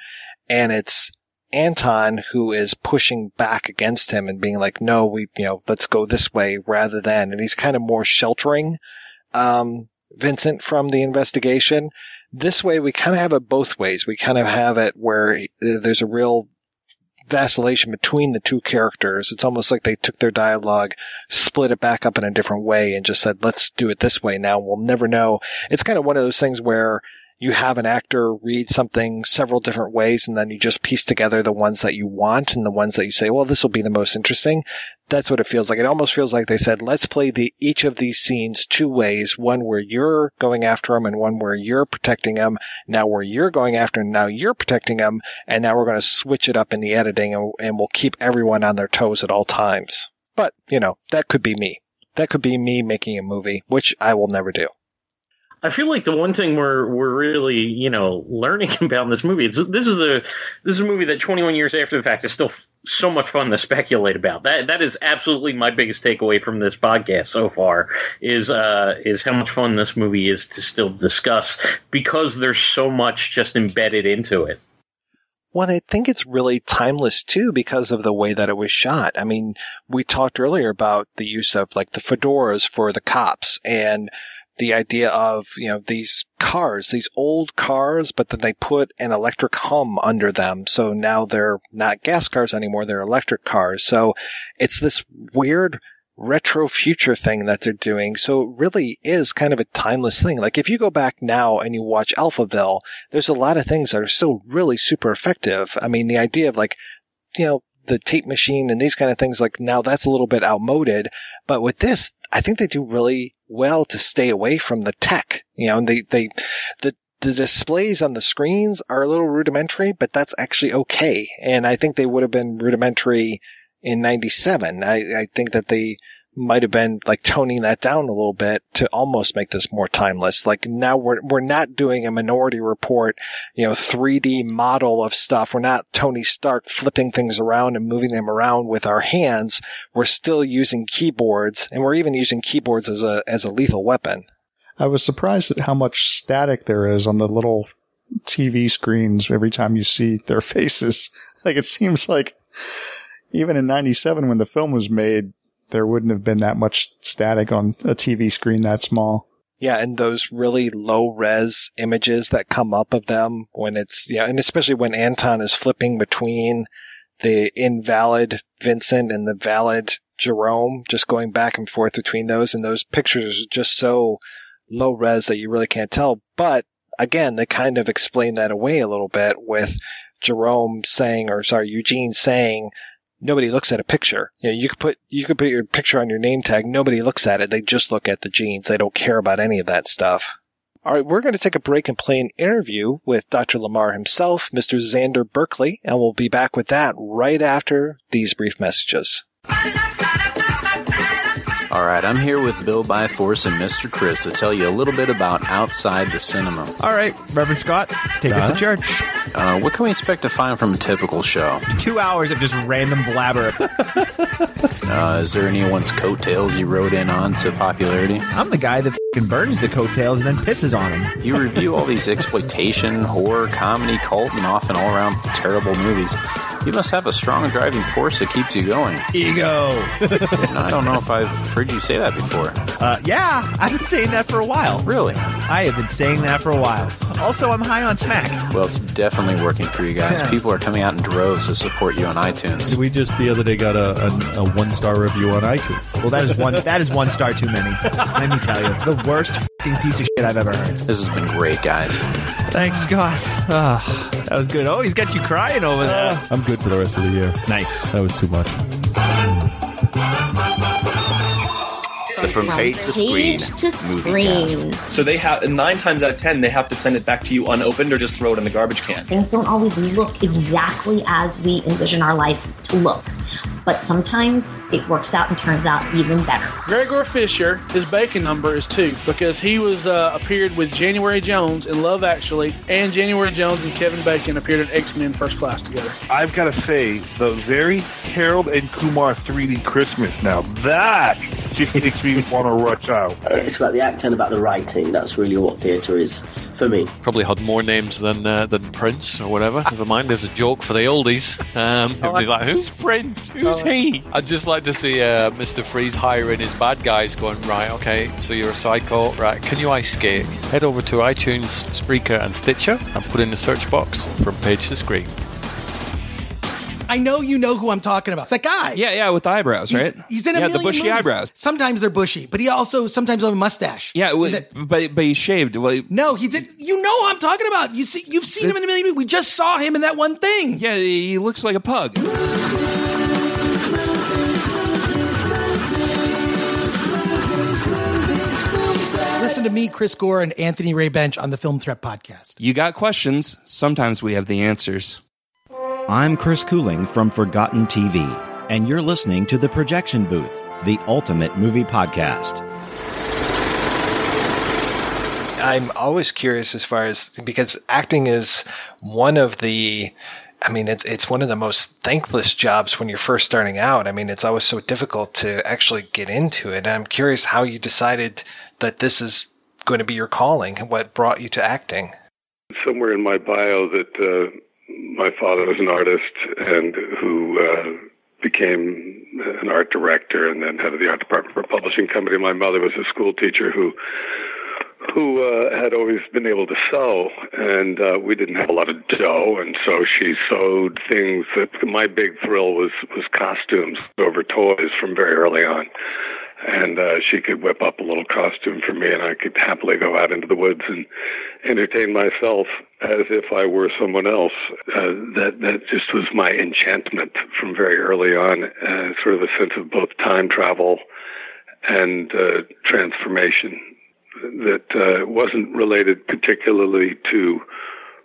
And it's Anton who is pushing back against him and being like, no, we, you know, let's go this way rather than, and he's kind of more sheltering, um, Vincent from the investigation. This way, we kind of have it both ways. We kind of have it where there's a real vacillation between the two characters. It's almost like they took their dialogue, split it back up in a different way and just said, let's do it this way now. We'll never know. It's kind of one of those things where you have an actor read something several different ways and then you just piece together the ones that you want and the ones that you say, well, this will be the most interesting. That's what it feels like. It almost feels like they said, let's play the, each of these scenes two ways. One where you're going after them and one where you're protecting them. Now where you're going after them, now you're protecting them. And now we're going to switch it up in the editing and, and we'll keep everyone on their toes at all times. But, you know, that could be me. That could be me making a movie, which I will never do. I feel like the one thing we're we're really you know learning about in this movie is this is a this is a movie that 21 years after the fact is still so much fun to speculate about. That that is absolutely my biggest takeaway from this podcast so far is uh, is how much fun this movie is to still discuss because there's so much just embedded into it. Well, I think it's really timeless too because of the way that it was shot. I mean, we talked earlier about the use of like the fedoras for the cops and the idea of, you know, these cars, these old cars, but then they put an electric hum under them. So now they're not gas cars anymore. They're electric cars. So it's this weird retro future thing that they're doing. So it really is kind of a timeless thing. Like if you go back now and you watch Alphaville, there's a lot of things that are still really super effective. I mean, the idea of like, you know, the tape machine and these kind of things, like now that's a little bit outmoded. But with this, I think they do really well to stay away from the tech, you know, and they, they, the, the displays on the screens are a little rudimentary, but that's actually okay. And I think they would have been rudimentary in 97. I, I think that they might have been like toning that down a little bit to almost make this more timeless. Like now we're, we're not doing a minority report, you know, 3D model of stuff. We're not Tony Stark flipping things around and moving them around with our hands. We're still using keyboards and we're even using keyboards as a, as a lethal weapon. I was surprised at how much static there is on the little TV screens every time you see their faces. Like it seems like even in 97 when the film was made, there wouldn't have been that much static on a TV screen that small. Yeah, and those really low res images that come up of them when it's, yeah, and especially when Anton is flipping between the invalid Vincent and the valid Jerome, just going back and forth between those, and those pictures are just so low res that you really can't tell. But again, they kind of explain that away a little bit with Jerome saying, or sorry, Eugene saying, nobody looks at a picture. You know, you could put you could put your picture on your name tag. Nobody looks at it. They just look at the genes. They don't care about any of that stuff. All right, we're going to take a break and play an interview with Dr. Lamar himself, Mr. Xander Berkeley, and we'll be back with that right after these brief messages. All right, I'm here with Bill Byforce and Mr. Chris to tell you a little bit about Outside the Cinema. All right, Reverend Scott, take us to church. Uh, what can we expect to find from a typical show? Two hours of just random blabber. Uh, is there anyone's coattails you rode in on to popularity? I'm the guy that fing burns the coattails and then pisses on them. You review all these exploitation, horror, comedy, cult, and often all around terrible movies. You must have a strong driving force that keeps you going. Ego. I don't know if I've heard you say that before. Uh, yeah, I've been saying that for a while. Really? I have been saying that for a while. Also, I'm high on smack. Well, it's definitely working for you guys. People are coming out in droves to support you on iTunes. We just the other day got a, a, a one star review on iTunes. Well, that is one. that is one star too many. Let me tell you, the worst fing piece of shit I've ever heard. This has been great, guys. Thanks, Scott. Ah, that was good. Oh, he's got you crying over there. I'm good for the rest of the year. Nice. That was too much. The from page to screen to screen. So they have nine times out of ten they have to send it back to you unopened or just throw it in the garbage can. Things don't always look exactly as we envision our life to look, but sometimes it works out and turns out even better. Gregor Fisher, his bacon number is two because he was uh, appeared with January Jones in Love Actually, and January Jones and Kevin Bacon appeared in X Men First Class together. I've got to say, the very Harold and Kumar 3D Christmas now, that just makes me want to rush out. It's about the acting, about the writing. That's really what theatre is for me. Probably had more names than uh, than Prince or whatever. Never mind, there's a joke for the oldies. Um, it'd be like, who's Prince? Who's he? I'd just like to see uh, Mr. Freeze hiring his bad guys going, right, okay, so you're a psycho, right, can you ice skate? Head over to iTunes, Spreaker and Stitcher and put in the search box from page to screen. I know you know who I'm talking about. It's that guy. Yeah, yeah, with the eyebrows, right? He's in a yeah, the bushy movies. eyebrows. Sometimes they're bushy, but he also sometimes have a mustache. Yeah, well, but but he shaved. Well, No, he did. You know who I'm talking about. You see, you've seen him in a million movies. We just saw him in that one thing. Yeah, he looks like a pug. Listen to me, Chris Gore, and Anthony Ray Bench on the Film Threat podcast. You got questions. Sometimes we have the answers. I'm Chris Cooling from Forgotten TV, and you're listening to The Projection Booth, the ultimate movie podcast. I'm always curious as far as because acting is one of the I mean, it's it's one of the most thankless jobs when you're first starting out. I mean, it's always so difficult to actually get into it. And I'm curious how you decided that this is going to be your calling. and What brought you to acting? Somewhere in my bio that uh, my father was an artist and who uh, became an art director and then head of the art department for a publishing company. My mother was a school teacher who who uh, had always been able to sew, and uh, we didn't have a lot of dough, and so she sewed things. That my big thrill was was costumes over toys from very early on, and uh, she could whip up a little costume for me, and I could happily go out into the woods and entertain myself as if I were someone else. Uh, that that just was my enchantment from very early on, uh, sort of a sense of both time travel and uh, transformation that uh, wasn't related particularly to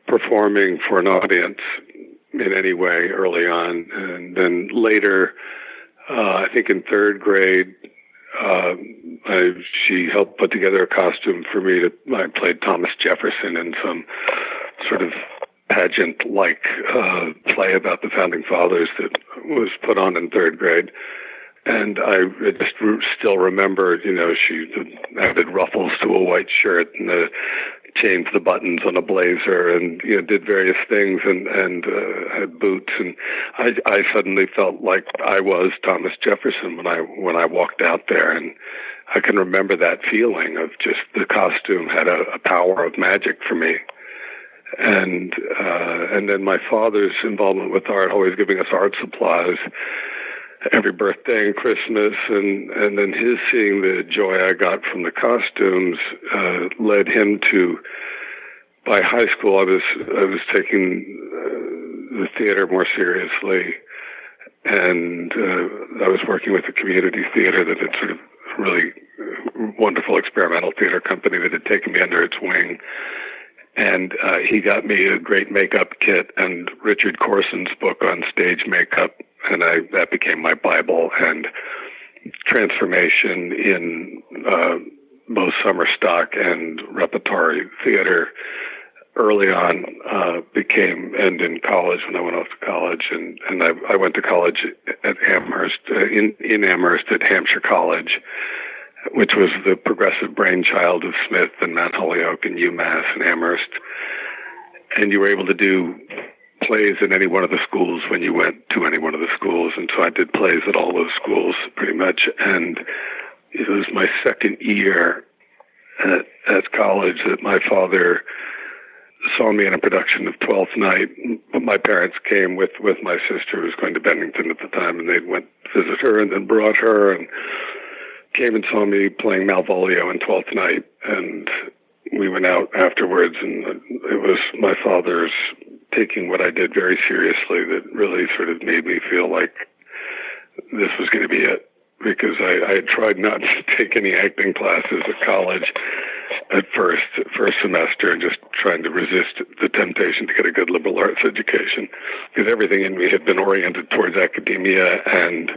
performing for an audience in any way early on. And then later, uh, I think in third grade, uh, I, she helped put together a costume for me to, I played Thomas Jefferson in some sort of pageant like uh, play about the founding fathers that was put on in third grade. And I just still remember, you know, she added ruffles to a white shirt and uh, changed the buttons on a blazer, and you know, did various things, and and uh, had boots, and I I suddenly felt like I was Thomas Jefferson when I when I walked out there, and I can remember that feeling of just the costume had a, a power of magic for me. And uh, and then my father's involvement with art, always giving us art supplies every birthday and Christmas, and and then his seeing the joy I got from the costumes uh, led him to. By high school, I was I was taking uh, the theater more seriously, and uh, I was working with a community theater that had sort of really wonderful experimental theater company that had taken me under its wing. And uh, he got me a great makeup kit and Richard Corson's book on stage makeup and I that became my Bible and transformation in uh, both summer stock and repertory theater early on uh, became and in college when I went off to college and and I, I went to college at Amherst uh, in in Amherst at Hampshire College which was the progressive brainchild of Smith and Mount Holyoke and UMass and Amherst. And you were able to do plays in any one of the schools when you went to any one of the schools. And so I did plays at all those schools pretty much. And it was my second year at, at college that my father saw me in a production of Twelfth Night. My parents came with, with my sister who was going to Bennington at the time and they went to visit her and then brought her and came and saw me playing Malvolio in Twelfth Night. And we went out afterwards and it was my father's taking what I did very seriously that really sort of made me feel like this was going to be it. Because I, I had tried not to take any acting classes at college at first first semester and just trying to resist the temptation to get a good liberal arts education. Because everything in me had been oriented towards academia and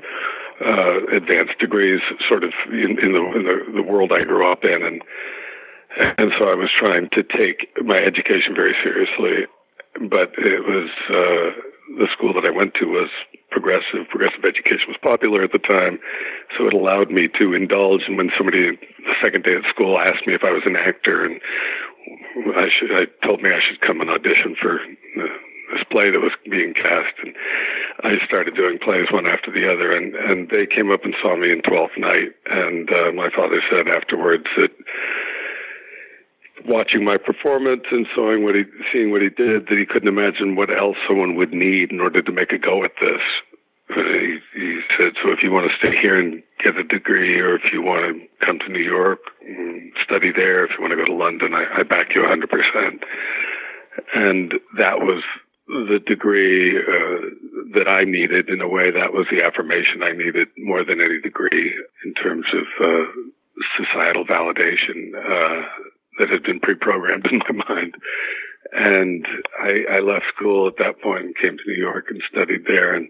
uh, advanced degrees sort of in, in, the, in the, the world I grew up in. And and so I was trying to take my education very seriously but it was uh, the school that I went to was progressive. Progressive education was popular at the time, so it allowed me to indulge. And when somebody the second day at school asked me if I was an actor, and I should, I told me I should come and audition for uh, this play that was being cast, and I started doing plays one after the other. And and they came up and saw me in Twelfth Night, and uh, my father said afterwards that watching my performance and seeing what he seeing what he did that he couldn't imagine what else someone would need in order to make a go at this. Uh, he, he said, "So if you want to stay here and get a degree, or if you want to come to New York, and study there, if you want to go to London, I, I back you 100 percent." And that was the degree uh, that I needed. In a way, that was the affirmation I needed more than any degree in terms of uh, societal validation. That had been pre-programmed in my mind. And I, I left school at that point and came to New York and studied there. And,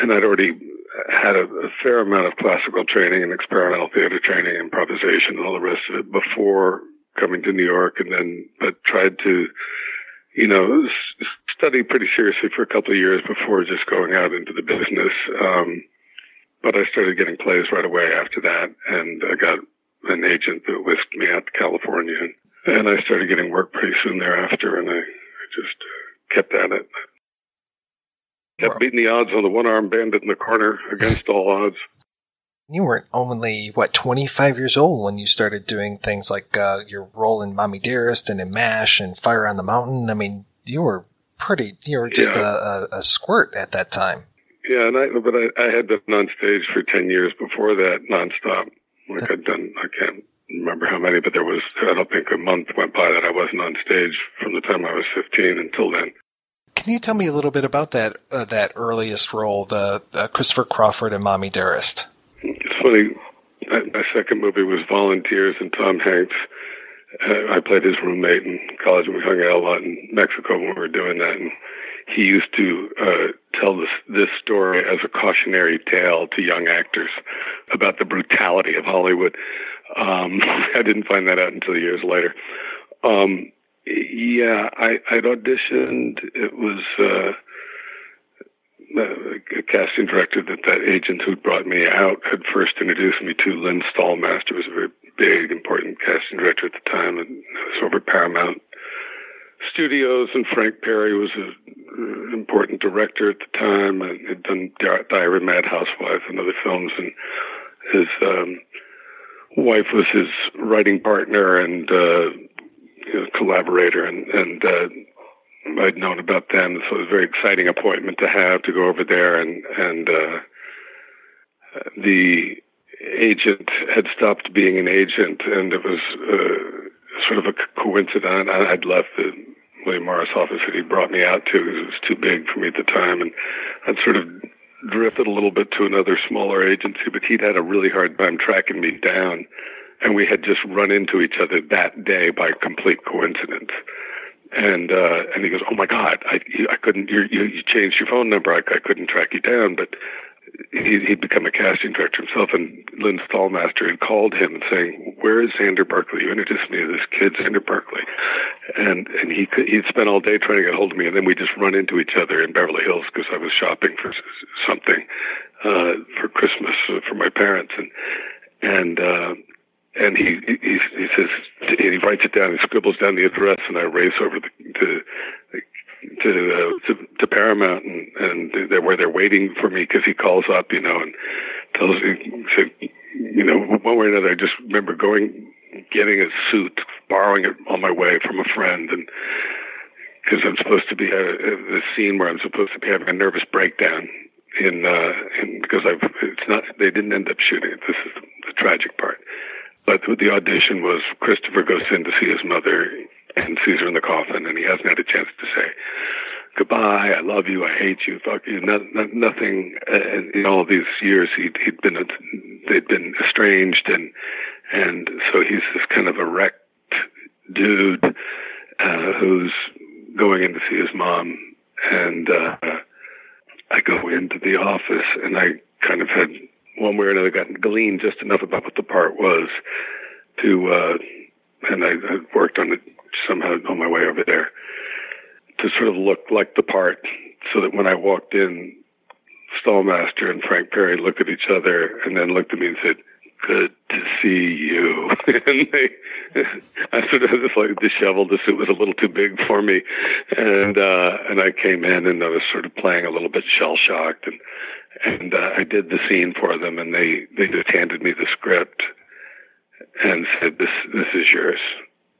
and I'd already had a, a fair amount of classical training and experimental theater training, improvisation and all the rest of it before coming to New York and then, but tried to, you know, study pretty seriously for a couple of years before just going out into the business. Um, but I started getting plays right away after that, and I got an agent that whisked me out to California, and I started getting work pretty soon thereafter, and I, just kept at it. Kept beating the odds on the one-armed bandit in the corner against all odds. You weren't only, what, 25 years old when you started doing things like uh, your role in Mommy Dearest and in MASH and Fire on the Mountain. I mean, you were pretty, you were just Yeah. a, a, squirt at that time. Yeah, and I but I, I had been on stage for ten years before that, nonstop. Like I'd done, I can't remember how many, but there was I don't think a month went by that I wasn't on stage from the time I was fifteen until then. Can you tell me a little bit about that uh, that earliest role, the uh, Christopher Crawford and Mommy Dearest? It's funny. My my second movie was Volunteers, and Tom Hanks. Uh, I played his roommate in college, and we hung out a lot in Mexico when we were doing that. And he used to uh, tell this this story as a cautionary tale to young actors about the brutality of Hollywood. Um, I didn't find that out until years later. Um, yeah, I, I'd auditioned. It was. Uh, a casting director that that agent who brought me out had first introduced me to Lynn Stalmaster was a very big, important casting director at the time, and was over Paramount Studios. And Frank Perry was an important director at the time, and had done Diary of Mad Housewife and other films. And his um, wife was his writing partner and uh, you know, collaborator, and and uh, I'd known about them, so it was a very exciting appointment to have to go over there, and and uh, the agent had stopped being an agent, and it was uh, sort of a coincidence. I'd left the William Morris office that he brought me out to because it was too big for me at the time, and I'd sort of drifted a little bit to another smaller agency, but he'd had a really hard time tracking me down, and we had just run into each other that day by complete coincidence. And uh and he goes oh my god i i couldn't you you, changed your phone number. I, I couldn't track you down. But he, he'd become a casting director himself and Lynn Stalmaster had called him saying where is xander berkeley? You introduced me to this kid xander berkeley and and he could he'd spent all day trying to get hold of me and then we just run into each other in beverly hills because i was shopping for something uh for christmas uh, for my parents and and uh and he he he says he writes it down. He scribbles down the address, and I race over the, to to, uh, to to Paramount, and and they're where they're waiting for me because he calls up, you know, and tells you know, one way or another. I just remember going, getting a suit, borrowing it on my way from a friend, and because I'm supposed to be a, the scene where I'm supposed to be having a nervous breakdown in, uh, in because I've it's not they didn't end up shooting it. This is the, tragic part. But the audition was Christopher goes in to see his mother and sees her in the coffin, and he hasn't had a chance to say goodbye. I love you. I hate you. Fuck you. No, no, nothing. Uh, in all these years, he'd he'd been they'd been estranged, and and so he's this kind of erect dude uh, who's going in to see his mom, and uh, I go into the office, and I kind of had one way or another gotten gleaned just enough about what the part was to, uh, and I, I worked on it somehow on my way over there to sort of look like the part, so that when I walked in, Stalmaster and Frank Perry looked at each other and then looked at me and said, "Good to see you." and they, I sort of just like disheveled. The suit was a little too big for me, and uh, and I came in and I was sort of playing a little bit shell shocked, and and uh, I did the scene for them, and they they just handed me the script and said, "This this is yours."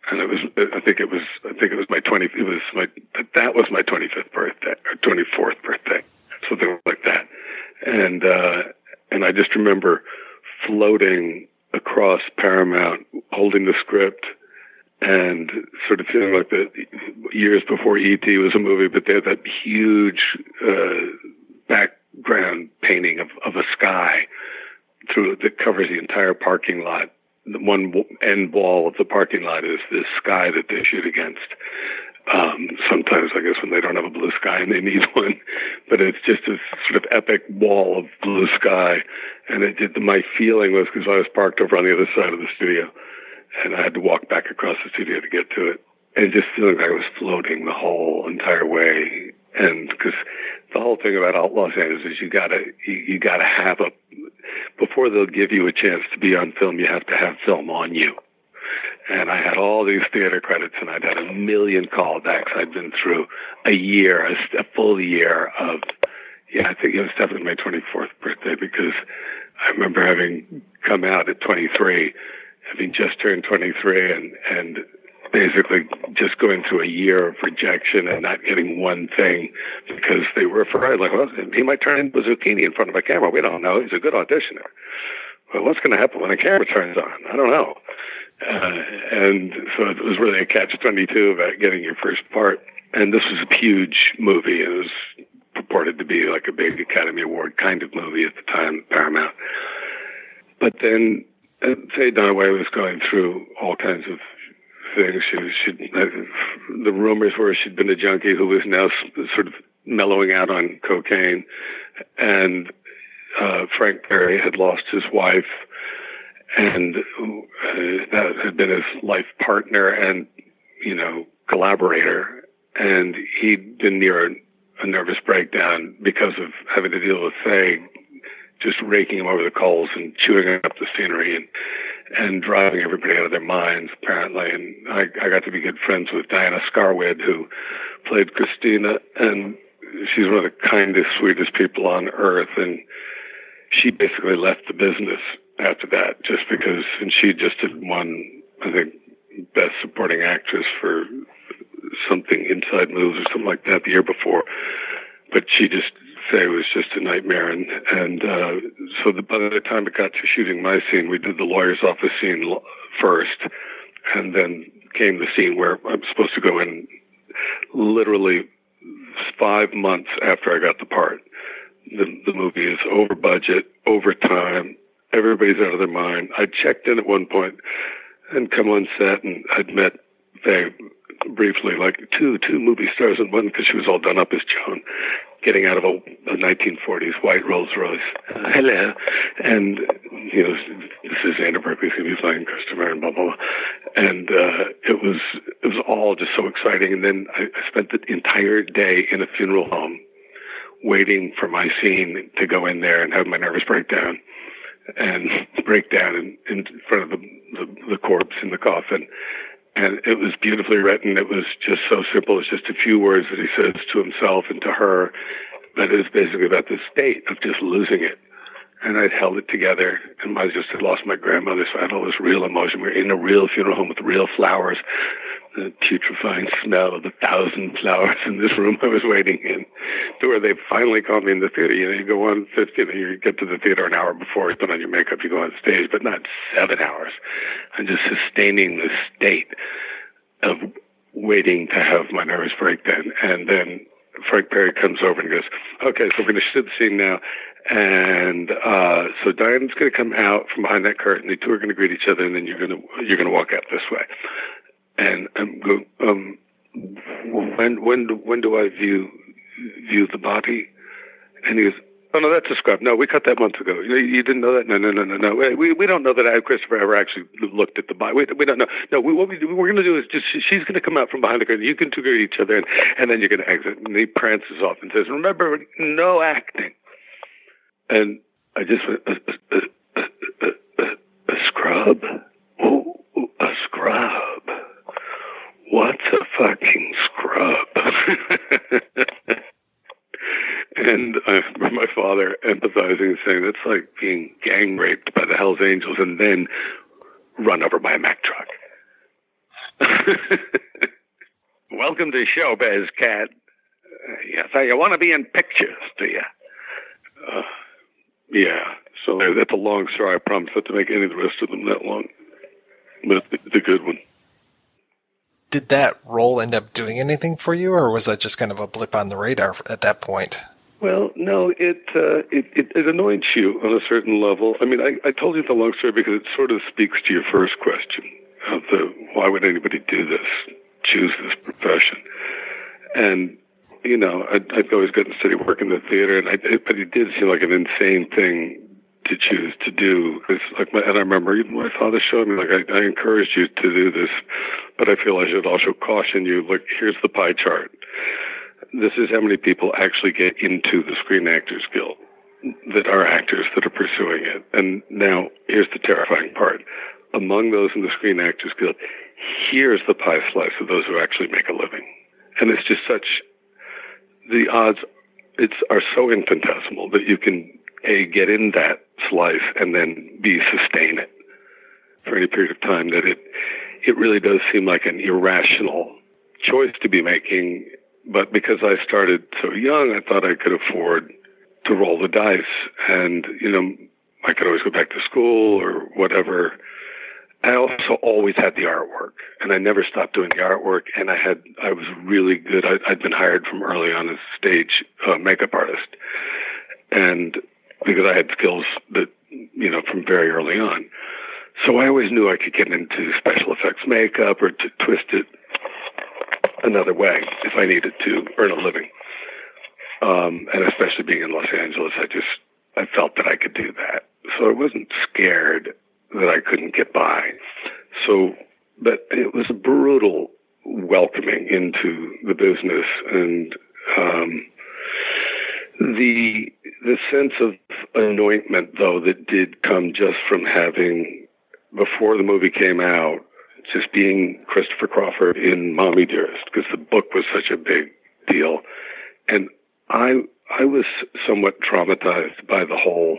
And it was, I think it was, I think it was my twenty. It was my that was my twenty fifth birthday or twenty fourth birthday, something like that. And uh, and I just remember floating across Paramount, holding the script, and sort of feeling like the years before E.T. was a movie, but they had that huge uh, background painting of, of a sky through that covers the entire parking lot. The one end wall of the parking lot is this sky that they shoot against. Um, sometimes, I guess, when they don't have a blue sky and they need one, but it's just this sort of epic wall of blue sky. And it did, my feeling was because I was parked over on the other side of the studio, and I had to walk back across the studio to get to it, and just feeling like I was floating the whole entire way And because the whole thing about Los Angeles is you gotta you, you gotta have a before they'll give you a chance to be on film, you have to have film on you. And I had all these theater credits, and I'd had a million callbacks. I'd been through a year, a, a full year of, yeah, I think it was definitely my 24th birthday because I remember having come out at 23, having just turned 23, and and basically just going through a year of rejection and not getting one thing because they were afraid, like, well, he might turn into zucchini in front of a camera. We don't know. He's a good auditioner. Well, what's going to happen when the camera turns on? I don't know. Uh, and so it was really a catch 22 about getting your first part. And this was a huge movie. It was purported to be like a big Academy Award kind of movie at the time, Paramount. But then uh, Faye Dunaway was going through all kinds of things. She, she, uh, the rumors were she'd been a junkie who was now sort of mellowing out on cocaine, and uh, Frank Perry had lost his wife, and uh, that had been his life partner and you know collaborator, and he'd been near a, nervous breakdown because of having to deal with Faye just raking him over the coals and chewing up the scenery and and driving everybody out of their minds apparently. And I, I got to be good friends with Diana Scarwid who played Christina and she's one of the kindest sweetest people on earth. And she basically left the business after that just because and she just had won I think best supporting actress for something inside moves or something like that the year before. But she just say it was just a nightmare. And and uh so the, by the time it got to shooting my scene we did the lawyer's office scene first and then came the scene where i'm supposed to go in literally five months after i got the part. The the movie is over budget over time everybody's out of their mind. I checked in at one point and come on set and i'd met Faye briefly, like two two movie stars in one, because she was all done up as Joan, getting out of a, a 1940s white Rolls Royce. Uh, hello, and you know this is Xander Berkeley's going to be flying Christopher and blah blah blah, and uh, it was it was all just so exciting. And then I, I spent the entire day in a funeral home, waiting for my scene to go in there and have my nervous breakdown and break down in, in front of the, the, the corpse in the coffin. And it was beautifully written. It was just so simple. It's just a few words that he says to himself and to her. But it was basically about the state of just losing it. And I'd held it together and I just had lost my grandmother. So I had all this real emotion. We were in a real funeral home with real flowers, the putrefying smell of the thousand flowers in this room I was waiting in to where they finally called me in the theater. You know, you go on 50, you get to the theater an hour before you put on your makeup, you go on stage, but not seven hours. I'm just sustaining the state of waiting to have my nervous breakdown. And then Frank Perry comes over and goes, okay, so we're going to shoot the scene now. And, uh, so Diane's going to come out from behind that curtain. The two are going to greet each other and then you're going to, you're going to walk out this way. And I'm going, um, when, when, when do I view, view the body? And he goes, Oh no, that's a scrub. No, we cut that months ago. You, you didn't know that? No, no, no, no, no. We we don't know that I, Christopher ever actually looked at the body. We, we don't know. No, we, what we we're going to do is just she's going to come out from behind the curtain. You can two greet each other, and, and then you're going to exit. And he prances off and says, "Remember, no acting." And I just went, a, a, a, a, a scrub. Oh, a scrub. What's a fucking scrub? And I remember my father empathizing and saying, that's like being gang raped by the Hells Angels and then run over by a Mack truck. Welcome to Showbiz, cat. Uh, yeah, so you want to be in pictures, do you? Uh, yeah, so that's a long story. I promise not to make any of the rest of them that long. But it's a good one. Did that role end up doing anything for you, or was that just kind of a blip on the radar at that point? Well, no, it, uh, it it it annoys you on a certain level. I mean, I, I told you the long story because it sort of speaks to your first question of the why would anybody do this, choose this profession, and you know, I'd, I'd always go and study work in the theater, and I, but it did seem like an insane thing to choose to do. It's like, my, and I remember even my father showed me like I, I encouraged you to do this, but I feel I should also caution you. Look, here's the pie chart this is how many people actually get into the Screen Actors Guild that are actors that are pursuing it. And now here's the terrifying part. Among those in the Screen Actors Guild, here's the pie slice of those who actually make a living. And it's just such, the odds it's, are so infinitesimal that you can, A, get in that slice and then B, sustain it for any period of time that it, it really does seem like an irrational choice to be making. But because I started so young, I thought I could afford to roll the dice. And, you know, I could always go back to school or whatever. I also always had the artwork and I never stopped doing the artwork. And I had, I was really good. I, I'd been hired from early on as a stage uh, makeup artist. And because I had skills that, you know, from very early on. So I always knew I could get into special effects makeup or to twist it another way if I needed to earn a living. Um, and especially being in Los Angeles, I just, I felt that I could do that. So I wasn't scared that I couldn't get by. So, but it was a brutal welcoming into the business and, um, the, the sense of anointment though that did come just from having, before the movie came out, just being Christopher Crawford in Mommy Dearest, because the book was such a big deal. And I I was somewhat traumatized by the whole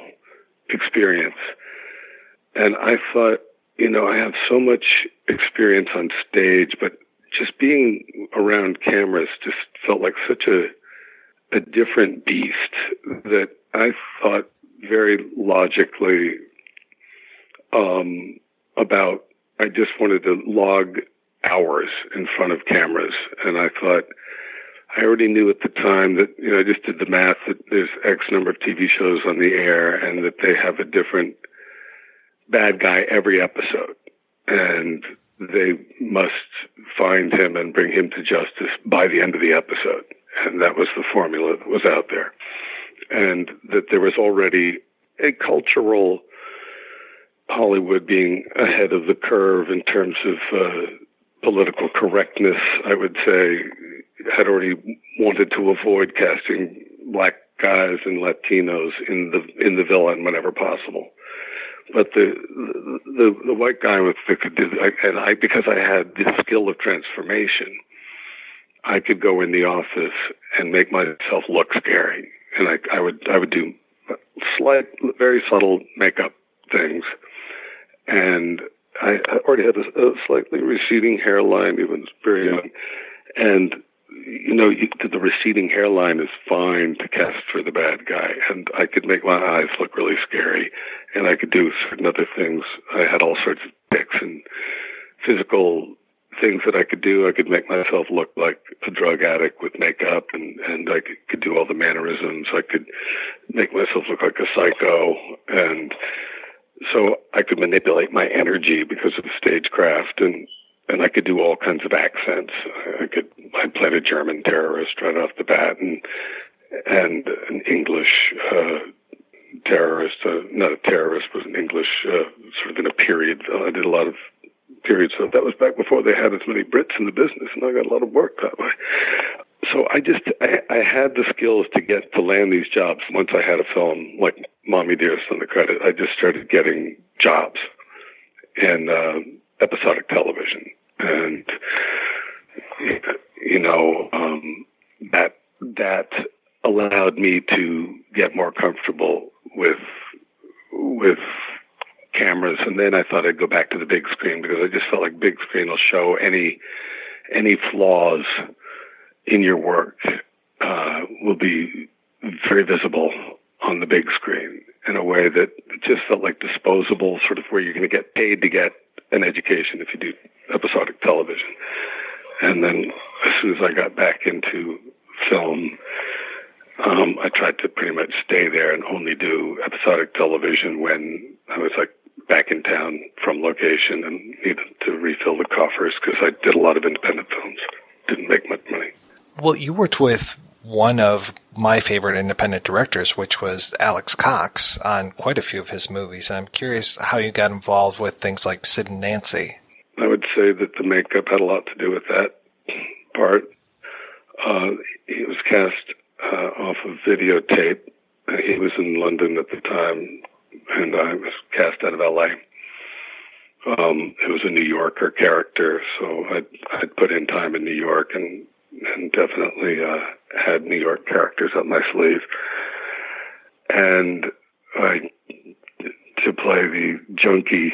experience, and I thought, you know, I have so much experience on stage, but just being around cameras just felt like such a a different beast that I thought very logically um, about. I just wanted to log hours in front of cameras, and I thought I already knew at the time that, you know, I just did the math that there's X number of TV shows on the air and that they have a different bad guy every episode. And they must find him and bring him to justice by the end of the episode. And that was the formula that was out there. And that there was already a cultural Hollywood being ahead of the curve in terms of uh, political correctness, I would say, had already wanted to avoid casting black guys and Latinos in the in the villain whenever possible. But the the the white guy with the and I because I had the skill of transformation, I could go in the office and make myself look scary, and I I would I would do slight, very subtle makeup things, and I already had a, a slightly receding hairline, even very young, and you know, you, the receding hairline is fine to cast for the bad guy, and I could make my eyes look really scary, and I could do certain other things. I had all sorts of tics and physical things that I could do. I could make myself look like a drug addict with makeup, and and I could, could do all the mannerisms. I could make myself look like a psycho, and so I could manipulate my energy because of the stagecraft and and I could do all kinds of accents. I could I played a German terrorist right off the bat, and and an English uh, terrorist, uh, not a terrorist, but an English uh, sort of in a period. Uh, I did a lot of period stuff. That was back before they had as many Brits in the business, and I got a lot of work that way. So I just I, I had the skills to get to land these jobs. Once I had a film like Mommy Dearest on the credit, I just started getting jobs in uh, episodic television and you know um, that that allowed me to get more comfortable with with cameras and then I thought I'd go back to the big screen because I just felt like big screen will show any any flaws in your work uh, will be very visible on the big screen in a way that just felt like disposable, sort of where you're going to get paid to get an education if you do episodic television. And then as soon as I got back into film, um, I tried to pretty much stay there and only do episodic television when I was like back in town from location and needed to refill the coffers because I did a lot of independent films. Didn't make much money. Well, you worked with one of my favorite independent directors, which was Alex Cox, on quite a few of his movies. And I'm curious how you got involved with things like Sid and Nancy. I would say that the makeup had a lot to do with that part. Uh, he was cast uh, off of videotape. He was in London at the time, and I was cast out of L.A. Um, it was a New Yorker character, so I'd, I'd put in time in New York and and definitely uh, had New York characters up my sleeve. And I to play the junkie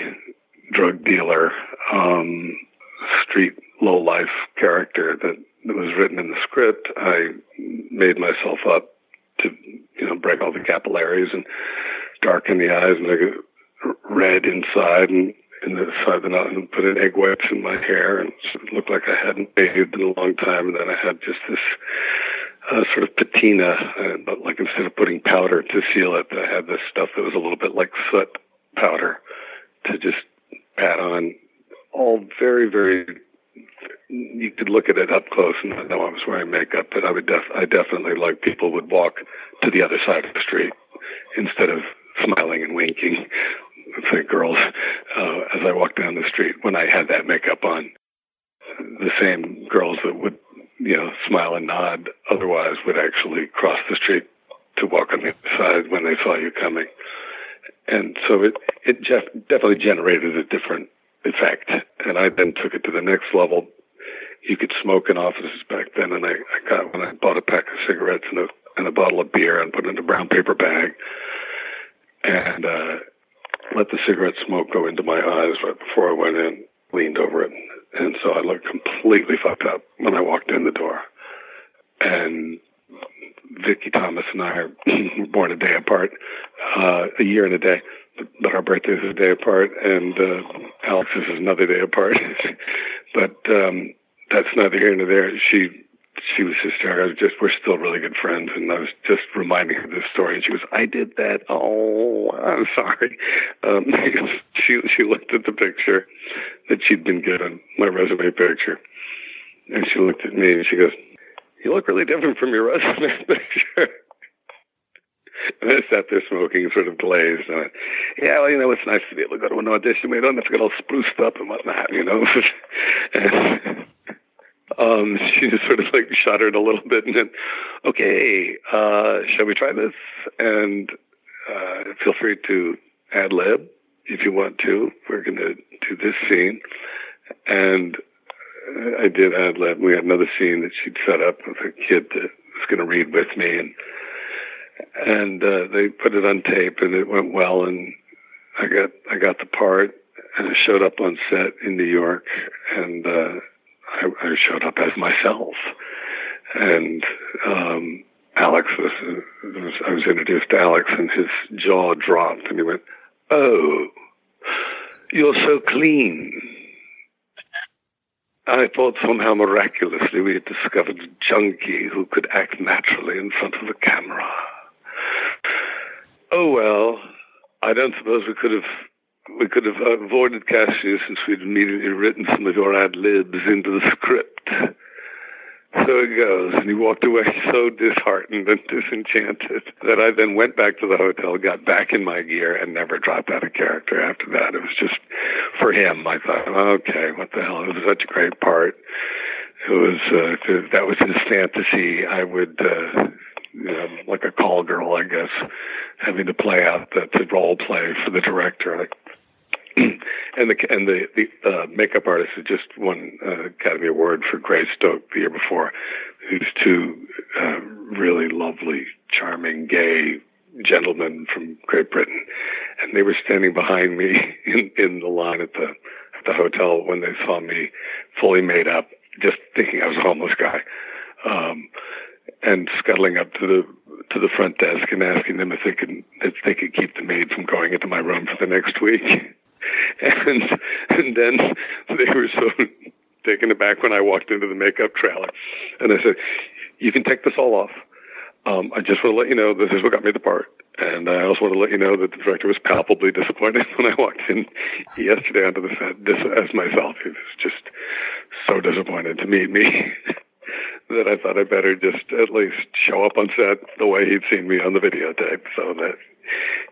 drug dealer, um, street low life character that, that was written in the script. I made myself up to you know break all the capillaries and darken the eyes and make it red inside and in the the nose and put in egg whites in my hair and it looked like I hadn't bathed in a long time and then I had just this uh, sort of patina uh, but like instead of putting powder to seal it I had this stuff that was a little bit like soot powder to just pat on all very very you could look at it up close and not know I was wearing makeup, but I would def- I definitely like people would walk to the other side of the street instead of smiling and winking. Say girls, uh, as I walked down the street when I had that makeup on, the same girls that would, you know, smile and nod otherwise would actually cross the street to walk on the other side when they saw you coming. And so it, it just definitely generated a different effect. And I then took it to the next level. You could smoke in offices back then, and I, I got when I bought a pack of cigarettes and a and a bottle of beer and put it in a brown paper bag, and uh, let the cigarette smoke go into my eyes right before I went in. Leaned over it, and so I looked completely fucked up when I walked in the door. And Vicky Thomas and I are born a day apart, uh, a year and a day, but, but our birthdays are a day apart, and uh, Alex's is another day apart. but um, that's neither here nor there. She she was hysterical. I was just we're still really good friends, and I was just reminding her this story, and she was, "I did that. Oh, I'm sorry." Um, she she looked at the picture that she'd been given, my resume picture, and she looked at me and she goes, "You look really different from your resume picture." And I sat there smoking, sort of glazed. And I yeah, well, you know, it's nice to be able to go to an audition. We don't have to get all spruced up and whatnot, you know. and, um, she just sort of like shuddered a little bit and then, okay, uh, shall we try this? And uh, feel free to ad lib if you want to. We're going to do this scene. And I did ad lib. We had another scene that she'd set up with a kid that was going to read with me. And and uh, they put it on tape, and it went well. And I got I got the part, and I showed up on set in New York, and uh, I, I showed up as myself. And um, Alex was, was I was introduced to Alex, and his jaw dropped, and he went, "Oh, you're so clean." I thought somehow miraculously we had discovered a junkie who could act naturally in front of the camera. Oh well, I don't suppose we could have we could have avoided you since we'd immediately written some of your ad libs into the script. So it goes, and he walked away so disheartened and disenchanted that I then went back to the hotel, got back in my gear, and never dropped out of character after that. It was just for him. I thought, okay, what the hell? It was such a great part. It was uh, that was his fantasy. I would. Uh, you know, like a call girl, I guess, having to play out the, the role play for the director. Like, and the and the the uh, makeup artist who just won uh, Academy Award for Greystoke the year before. Who's two uh, really lovely, charming, gay gentlemen from Great Britain, and they were standing behind me in in the line at the at the hotel when they saw me fully made up, just thinking I was a homeless guy. Um, and scuttling up to the to the front desk and asking them if they could if they could keep the maid from going into my room for the next week. And and then they were so taken aback when I walked into the makeup trailer, and I said, "You can take this all off. Um, I just want to let you know this is what got me the part." And I also want to let you know that the director was palpably disappointed when I walked in yesterday onto the set as myself. He was just so disappointed to meet me. that I thought I better just at least show up on set the way he'd seen me on the videotape so that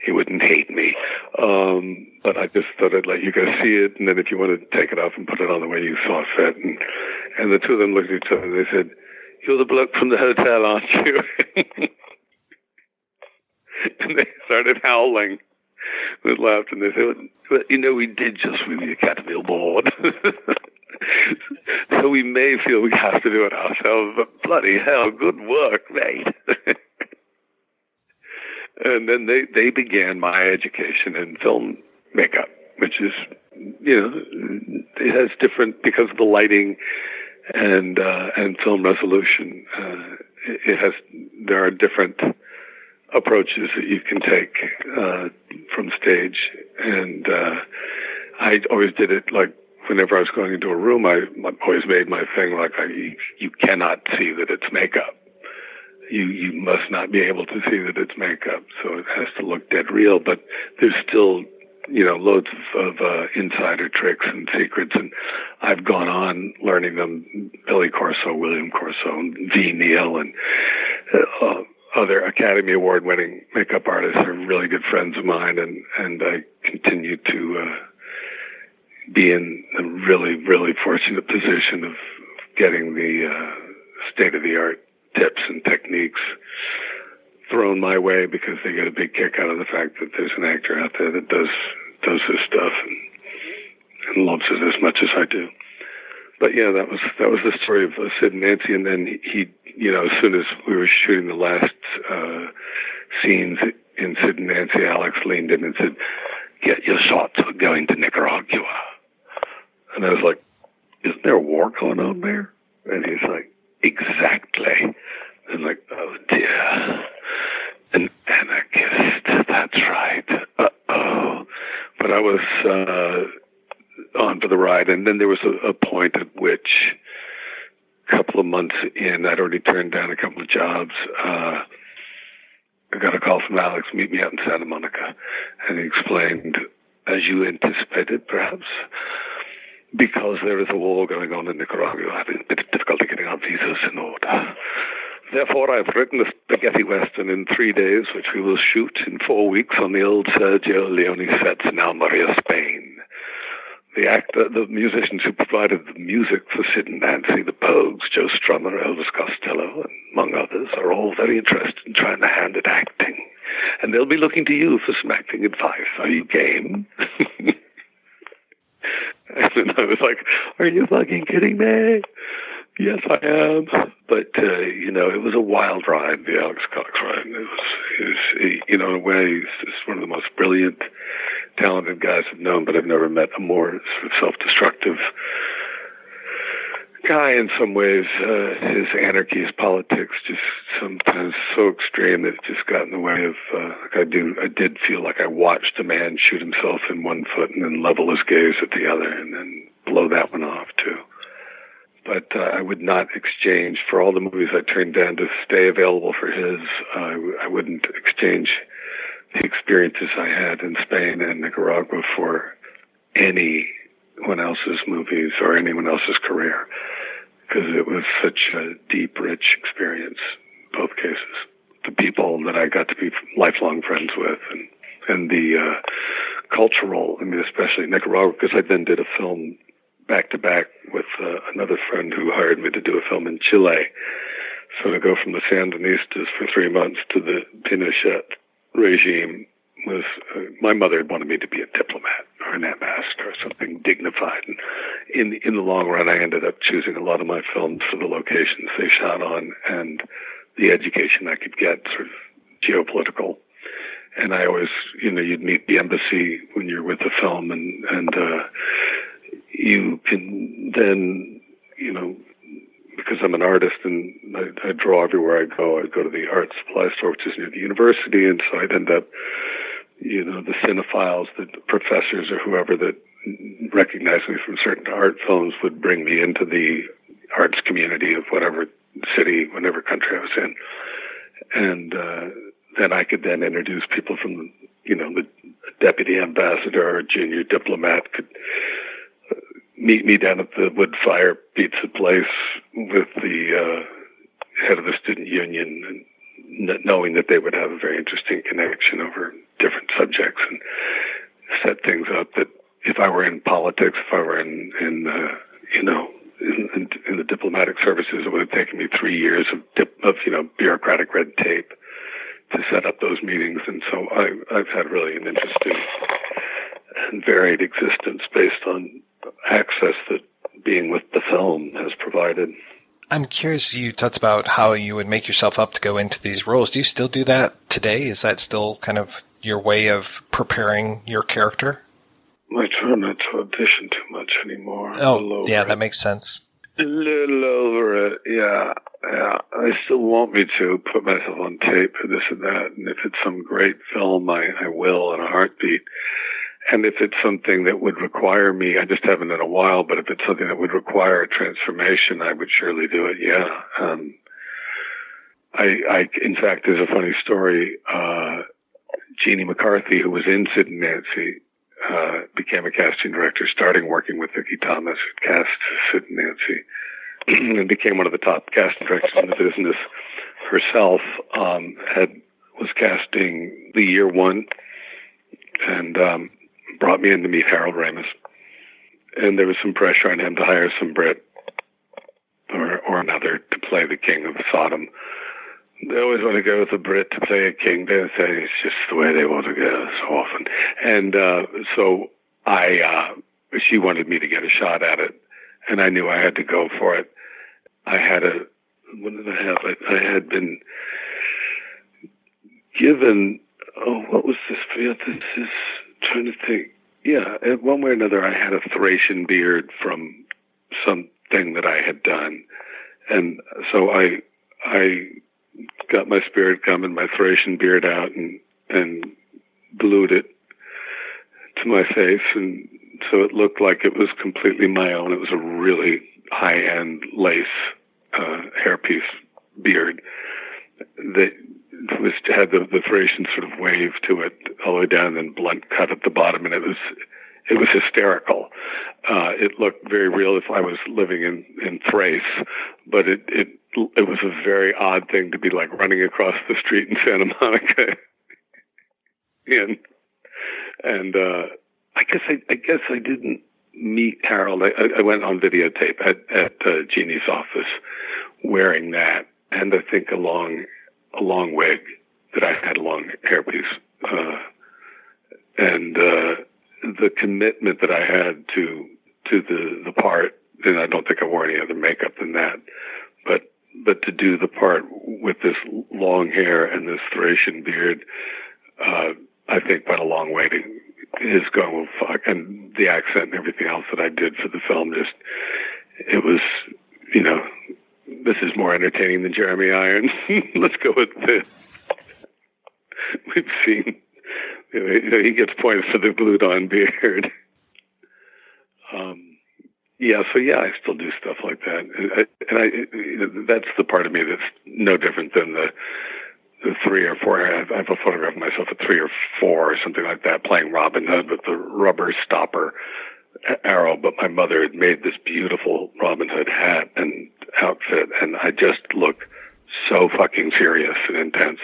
he wouldn't hate me. Um, but I just thought I'd let you guys see it, and then if you want to take it off and put it on the way you saw fit. And, and the two of them looked at each other and they said, you're the bloke from the hotel, aren't you? and they started howling with laughter. And they said, well, you know, we did just win the Academy Award. so we may feel we have to do it ourselves, but bloody hell, good work, mate. and then they, they began my education in film makeup, which is, you know, it has different, because of the lighting and, uh, and film resolution, uh, it has, there are different approaches that you can take, uh, from stage. And, uh, I always did it like whenever I was going into a room, I, I always made my thing like I, you, you cannot see that it's makeup. You you must not be able to see that it's makeup, so it has to look dead real. But there's still you know loads of, of uh, insider tricks and secrets, and I've gone on learning them. Billy Corso, William Corso, Ve Neill, and uh, other Academy Award winning makeup artists are really good friends of mine, and and I continue to. Uh, be in a really, really fortunate position of getting the uh, state of the art tips and techniques thrown my way because they get a big kick out of the fact that there's an actor out there that does does this stuff and, and loves it as much as I do. But yeah, that was that was the story of Sid and Nancy, and then he, you know, as soon as we were shooting the last uh, scenes in Sid and Nancy, Alex leaned in and said, "Get your shots. We're going to Nicaragua." And I was like, isn't there a war going on there? And he's like, exactly. And like, oh dear. An anarchist. That's right. Uh oh. But I was uh, on for the ride. And then there was a, a point at which, a couple of months in, I'd already turned down a couple of jobs. Uh, I got a call from Alex, meet me out in Santa Monica. And he explained, as you anticipated, perhaps, because there is a war going on in Nicaragua, having a bit of difficulty getting our visas in order. Therefore, I've written a spaghetti western in three days, which we will shoot in four weeks on the old Sergio Leone sets in Almeria, Spain. The actor, the musicians who provided the music for Sid and Nancy, the Pogues, Joe Strummer, Elvis Costello, and among others, are all very interested in trying to hand at acting. And they'll be looking to you for some acting advice. Are you game? And I was like, "Are you fucking kidding me?" Yes, I am. But uh, you know, it was a wild ride, the Alex Cox ride. It was, it was, you know, in a way, just one of the most brilliant, talented guys I've known. But I've never met a more sort of self-destructive guy. In some ways, uh, his anarchy, his politics, just sometimes so extreme that it just got in the way of. Uh, like I do, I did feel like I watched a man shoot himself in one foot and then level his gaze at the other, and then blow that one off too but uh, I would not exchange for all the movies I turned down to stay available for his. Uh, I wouldn't exchange the experiences I had in Spain and Nicaragua for anyone else's movies or anyone else's career because it was such a deep, rich experience. Both cases, the people that I got to be lifelong friends with, and and the uh, cultural. I mean, especially Nicaragua, because I then did a film back to back with uh, another friend who hired me to do a film in Chile. So to go from the Sandinistas for three months to the Pinochet regime was uh, my mother had wanted me to be a diplomat or an ambassador or something dignified. And in in the long run, I ended up choosing a lot of my films for the locations they shot on and the education I could get, sort of geopolitical. And I always, you know, you'd meet the embassy when you're with the film, and and uh, you can then, you know, because I'm an artist and I, I draw everywhere I go, I go to the art supply store, which is near the university, and so I'd end up, you know, the cinephiles, the professors or whoever that recognized me from certain art films would bring me into the arts community of whatever city, whatever country I was in. And uh, then I could then introduce people from, you know, the deputy ambassador or junior diplomat could meet me down at the wood fire pizza place with the uh, head of the student union and knowing that they would have a very interesting connection over different subjects and set things up that if I were in politics, if I were in, in uh, you know, in, in, in the diplomatic services, it would have taken me three years of, dip, of you know bureaucratic red tape to set up those meetings, and so I, I've had really an interesting and varied existence based on access that being with the film has provided. I'm curious, you talked about how you would make yourself up to go into these roles. Do you still do that today? Is that still kind of your way of preparing your character? I try not to audition too much anymore. Oh, yeah, that makes sense. A little over it, yeah. Yeah, I still want me to put myself on tape for this and that, and if it's some great film, I, I will in a heartbeat. And if it's something that would require me, I just haven't in a while, but if it's something that would require a transformation, I would surely do it. Yeah. Um, I, I, in fact, there's a funny story. Uh, Jeannie McCarthy, who was in Sid and Nancy, uh, became a casting director, starting working with Vicky Thomas, who cast Sid and Nancy, and became one of the top casting directors in the business. Herself um, had was casting the year one, and um, brought me in to meet Harold Ramis. And there was some pressure on him to hire some Brit or or another to play the king of Sodom. They always want to go with a Brit to play a king. They say it's just the way they want to go so often. And uh, so I, uh, she wanted me to get a shot at it, and I knew I had to go for it. I had a, what did I have? I, I had been given, oh, what was this? This is trying to think. Yeah, one way or another, I had a Thracian beard from something that I had done, and so I, I got my spirit gum and my Thracian beard out and and glued it to my face, and so it looked like it was completely my own. It was a really high end lace uh, hairpiece beard that was had the, the Thracian sort of wave to it all the way down, and then blunt cut at the bottom, and it was it was hysterical. Uh, it looked very real if I was living in in Thrace, but it it it was a very odd thing to be like running across the street in Santa Monica. and and uh, I guess I, I guess I didn't meet Harold. I, I went on videotape at at uh, Jeannie's office wearing that, and I think a long a long wig that I had a long hairpiece, uh, and uh, the commitment that I had to to the the part. And I don't think I wore any other makeup than that, but but to do the part with this long hair and this Thracian beard, uh, I think went a long way to his going, well, fuck, and the accent and everything else that I did for the film. Just, it was, you know, this is more entertaining than Jeremy Irons. Let's go with this. We've seen, you know, he gets points for the glued on beard. Um, yeah, so yeah, I still do stuff like that, and I, and I that's the part of me that's no different than the the three or four. I have, I have a photograph of myself at three or four or something like that, playing Robin Hood with the rubber stopper arrow. But my mother had made this beautiful Robin Hood hat and outfit, and I just look so fucking serious and intense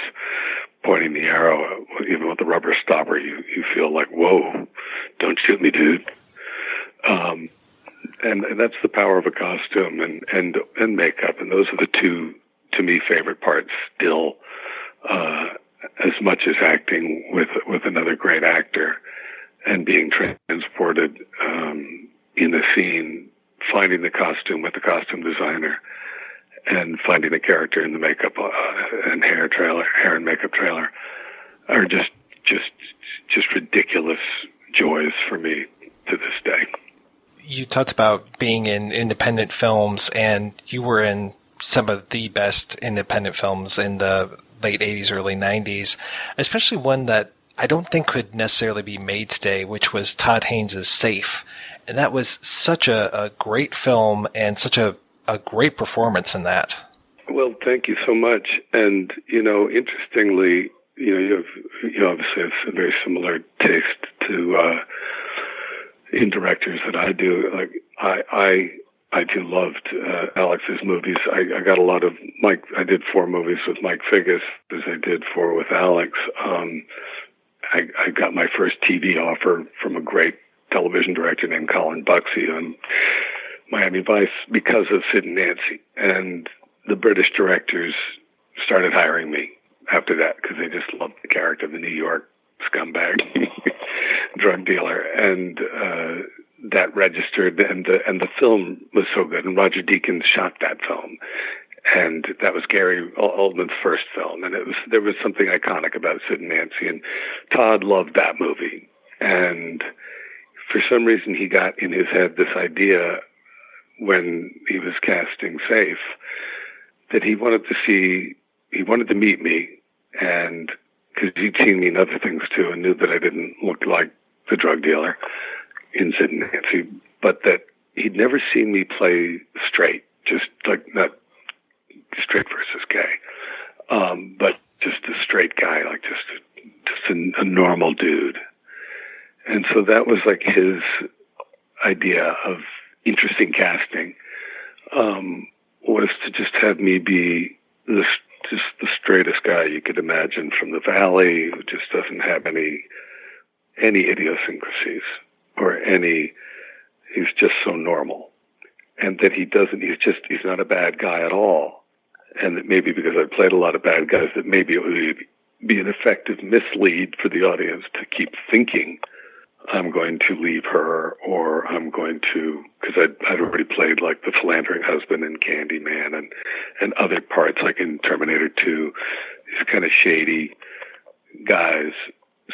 pointing the arrow, even with the rubber stopper. You you feel like, whoa, don't shoot me, dude. Um, and, and that's the power of a costume and and and makeup, and those are the two to me favorite parts still, uh, as much as acting with with another great actor and being transported um, in a scene, finding the costume with the costume designer, and finding the character in the makeup uh, and hair trailer, hair and makeup trailer, are just just just ridiculous joys for me to this day. You talked about being in independent films, and you were in some of the best independent films in the late 80s, early 90s, especially one that I don't think could necessarily be made today, which was Todd Haynes' Safe. And that was such a, a great film and such a, a great performance in that. Well, thank you so much. And, you know, interestingly, you know, you have, you obviously have a very similar taste to, uh, in directors that I do. Like I I I loved uh, Alex's movies. I, I got a lot of Mike. I did four movies with Mike Figgis, as I did four with Alex. Um, I, I got my first TV offer from a great television director named Colin Bucksey on Miami Vice because of Sid and Nancy, and the British directors started hiring me after that because they just loved the character of the New York scumbag drug dealer, and uh, that registered. And the and the film was so good, and Roger Deakins shot that film, and that was Gary Oldman's first film, and it was there was something iconic about Sid and Nancy, and Todd loved that movie, and for some reason he got in his head this idea when he was casting Safe that he wanted to see he wanted to meet me and because he'd seen me in other things too and knew that I didn't look like the drug dealer in Sid and Nancy, but that he'd never seen me play straight, just like not straight versus gay, um, but just a straight guy, like just just a, a normal dude. And so that was like his idea of interesting casting um, was to just have me be this just the straightest guy you could imagine from the valley who just doesn't have any any idiosyncrasies or any he's just so normal. And that he doesn't he's just he's not a bad guy at all and that maybe because I played a lot of bad guys that maybe it would be an effective mislead for the audience to keep thinking I'm going to leave her or I'm going to, because I'd, I'd already played like the philandering husband in Candyman and, and other parts like in Terminator 2, these kind of shady guys.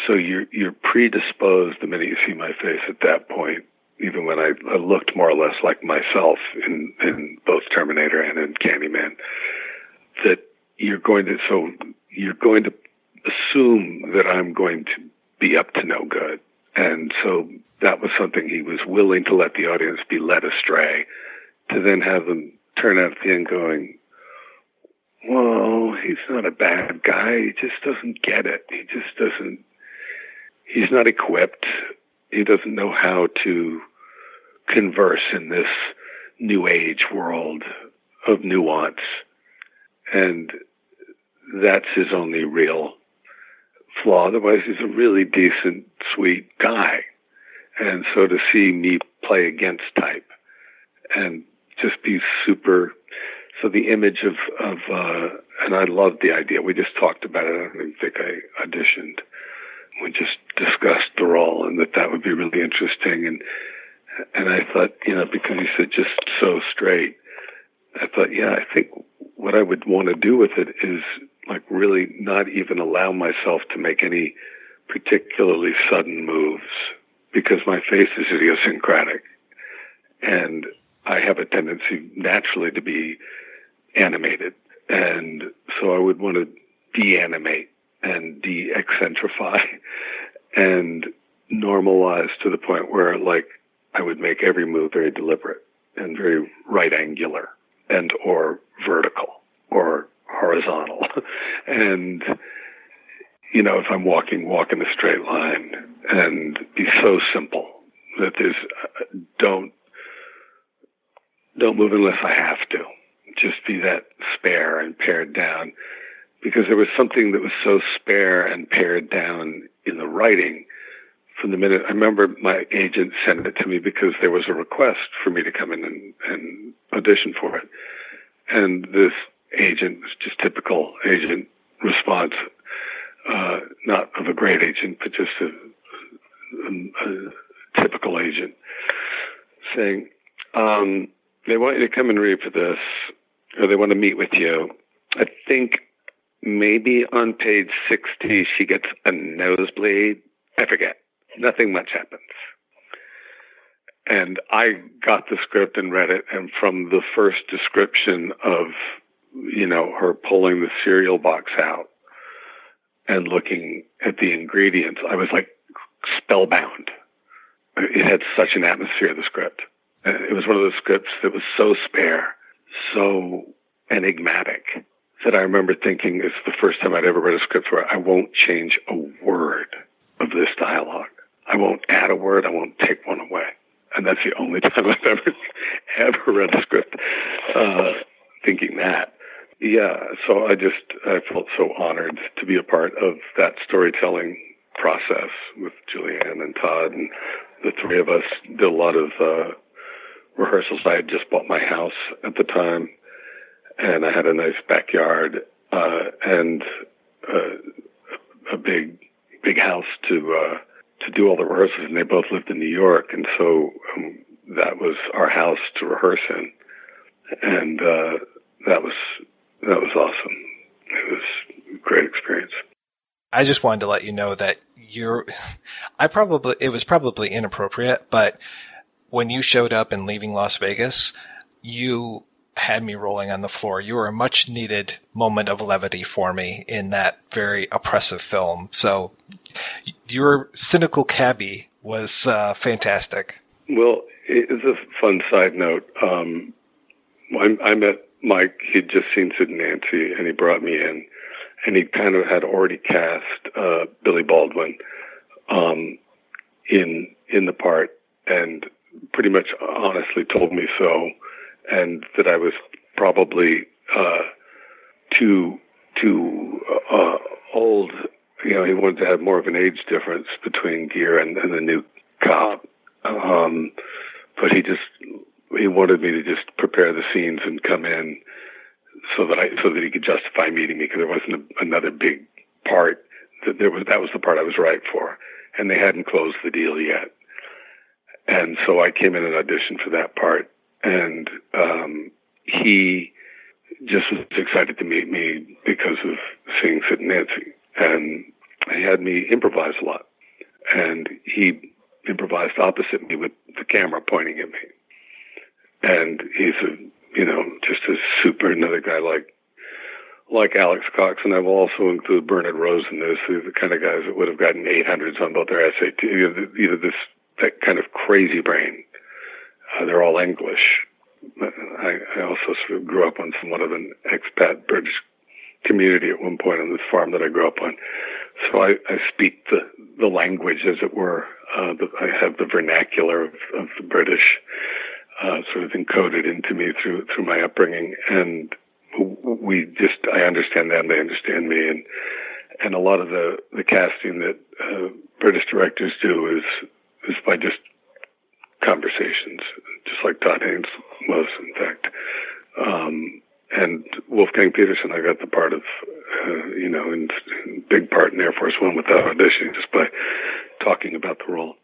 So you're, you're predisposed the minute you see my face at that point, even when I, I looked more or less like myself in, in both Terminator and in Candyman, that you're going to, so you're going to assume that I'm going to be up to no good and so that was something he was willing to let the audience be led astray, to then have them turn out at the end going, well, he's not a bad guy. He just doesn't get it. He just doesn't, he's not equipped. He doesn't know how to converse in this new age world of nuance. And that's his only real flaw. Otherwise, he's a really decent, sweet guy. And so to see me play against type and just be super. So the image of, of, uh, and I loved the idea. We just talked about it. I don't think I auditioned. We just discussed the role and that that would be really interesting. And, and I thought, you know, because he said just so straight, I thought, yeah, I think what I would want to do with it is like really not even allow myself to make any particularly sudden moves because my face is idiosyncratic and I have a tendency naturally to be animated. And so I would want to de-animate and de-eccentrify and normalize to the point where like I would make every move very deliberate and very right angular and or vertical or horizontal. and, you know, if I'm walking, walk in a straight line and be so simple that there's, uh, don't, don't move unless I have to. Just be that spare and pared down. Because there was something that was so spare and pared down in the writing from the minute I remember my agent sent it to me because there was a request for me to come in and, and audition for it. And this agent, was just typical agent response, uh, not of a great agent, but just a, a, a typical agent, saying, um, they want you to come and read for this, or they want to meet with you. I think maybe on page 60 she gets a nosebleed. I forget. Nothing much happens. And I got the script and read it, and from the first description of you know, her pulling the cereal box out and looking at the ingredients, I was like spellbound. It had such an atmosphere, the script. Uh, it was one of those scripts that was so spare, so enigmatic that I remember thinking it's the first time I'd ever read a script where I won't change a word of this dialogue. I won't add a word. I won't take one away. And that's the only time I've ever, ever read a script, uh, thinking that yeah, so I just I felt so honored to be a part of that storytelling process with Julianne and Todd, and the three of us did a lot of uh, rehearsals. I had just bought my house at the time, and I had a nice backyard uh, and uh, a big big house to uh, to do all the rehearsals. And they both lived in New York, and so um, that was our house to rehearse in, and uh, that was that was awesome. It was a great experience. I just wanted to let you know that you're, I probably, it was probably inappropriate, but when you showed up in leaving Las Vegas, you had me rolling on the floor. You were a much needed moment of levity for me in that very oppressive film. So your cynical cabbie was uh, fantastic. Well, it's a fun side note. Um, I, I met Mike. He'd just seen Sid and Nancy, and he brought me in, and he kind of had already cast uh, Billy Baldwin um, in in the part, and pretty much honestly told me so, and that I was probably uh, too too uh, old. You know, he wanted to have more of an age difference between Gere and, and the new cop. Um, but he just he wanted me to just prepare the scenes and come in so that I so that he could justify meeting me because there wasn't a, another big part that there was that was the part I was right for, and they hadn't closed the deal yet, and so I came in and auditioned for that part, and um, he just was excited to meet me because of seeing Sid and Nancy, and he had me improvise a lot, and he improvised opposite me with the camera pointing at me and he's a you know just a super another guy like like Alex Cox, and I will also include Bernard Rose in this. They're the kind of guys that would have gotten 800s on both their SAT. Either this that kind of crazy brain. Uh, they're all English. I, I also sort of grew up on somewhat of an expat British community at one point on this farm that I grew up on. So I, I speak the the language, as it were. Uh, the, I have the vernacular of, of the British uh, sort of encoded into me through through my upbringing, and we just I understand them, they understand me, and and a lot of the the casting that uh, British directors do is is by just conversations, just like Todd Haynes was, in fact. Um, and Wolfgang Petersen, I got the part of, uh, you know, in, in big part in Air Force One without auditioning, just by talking about the role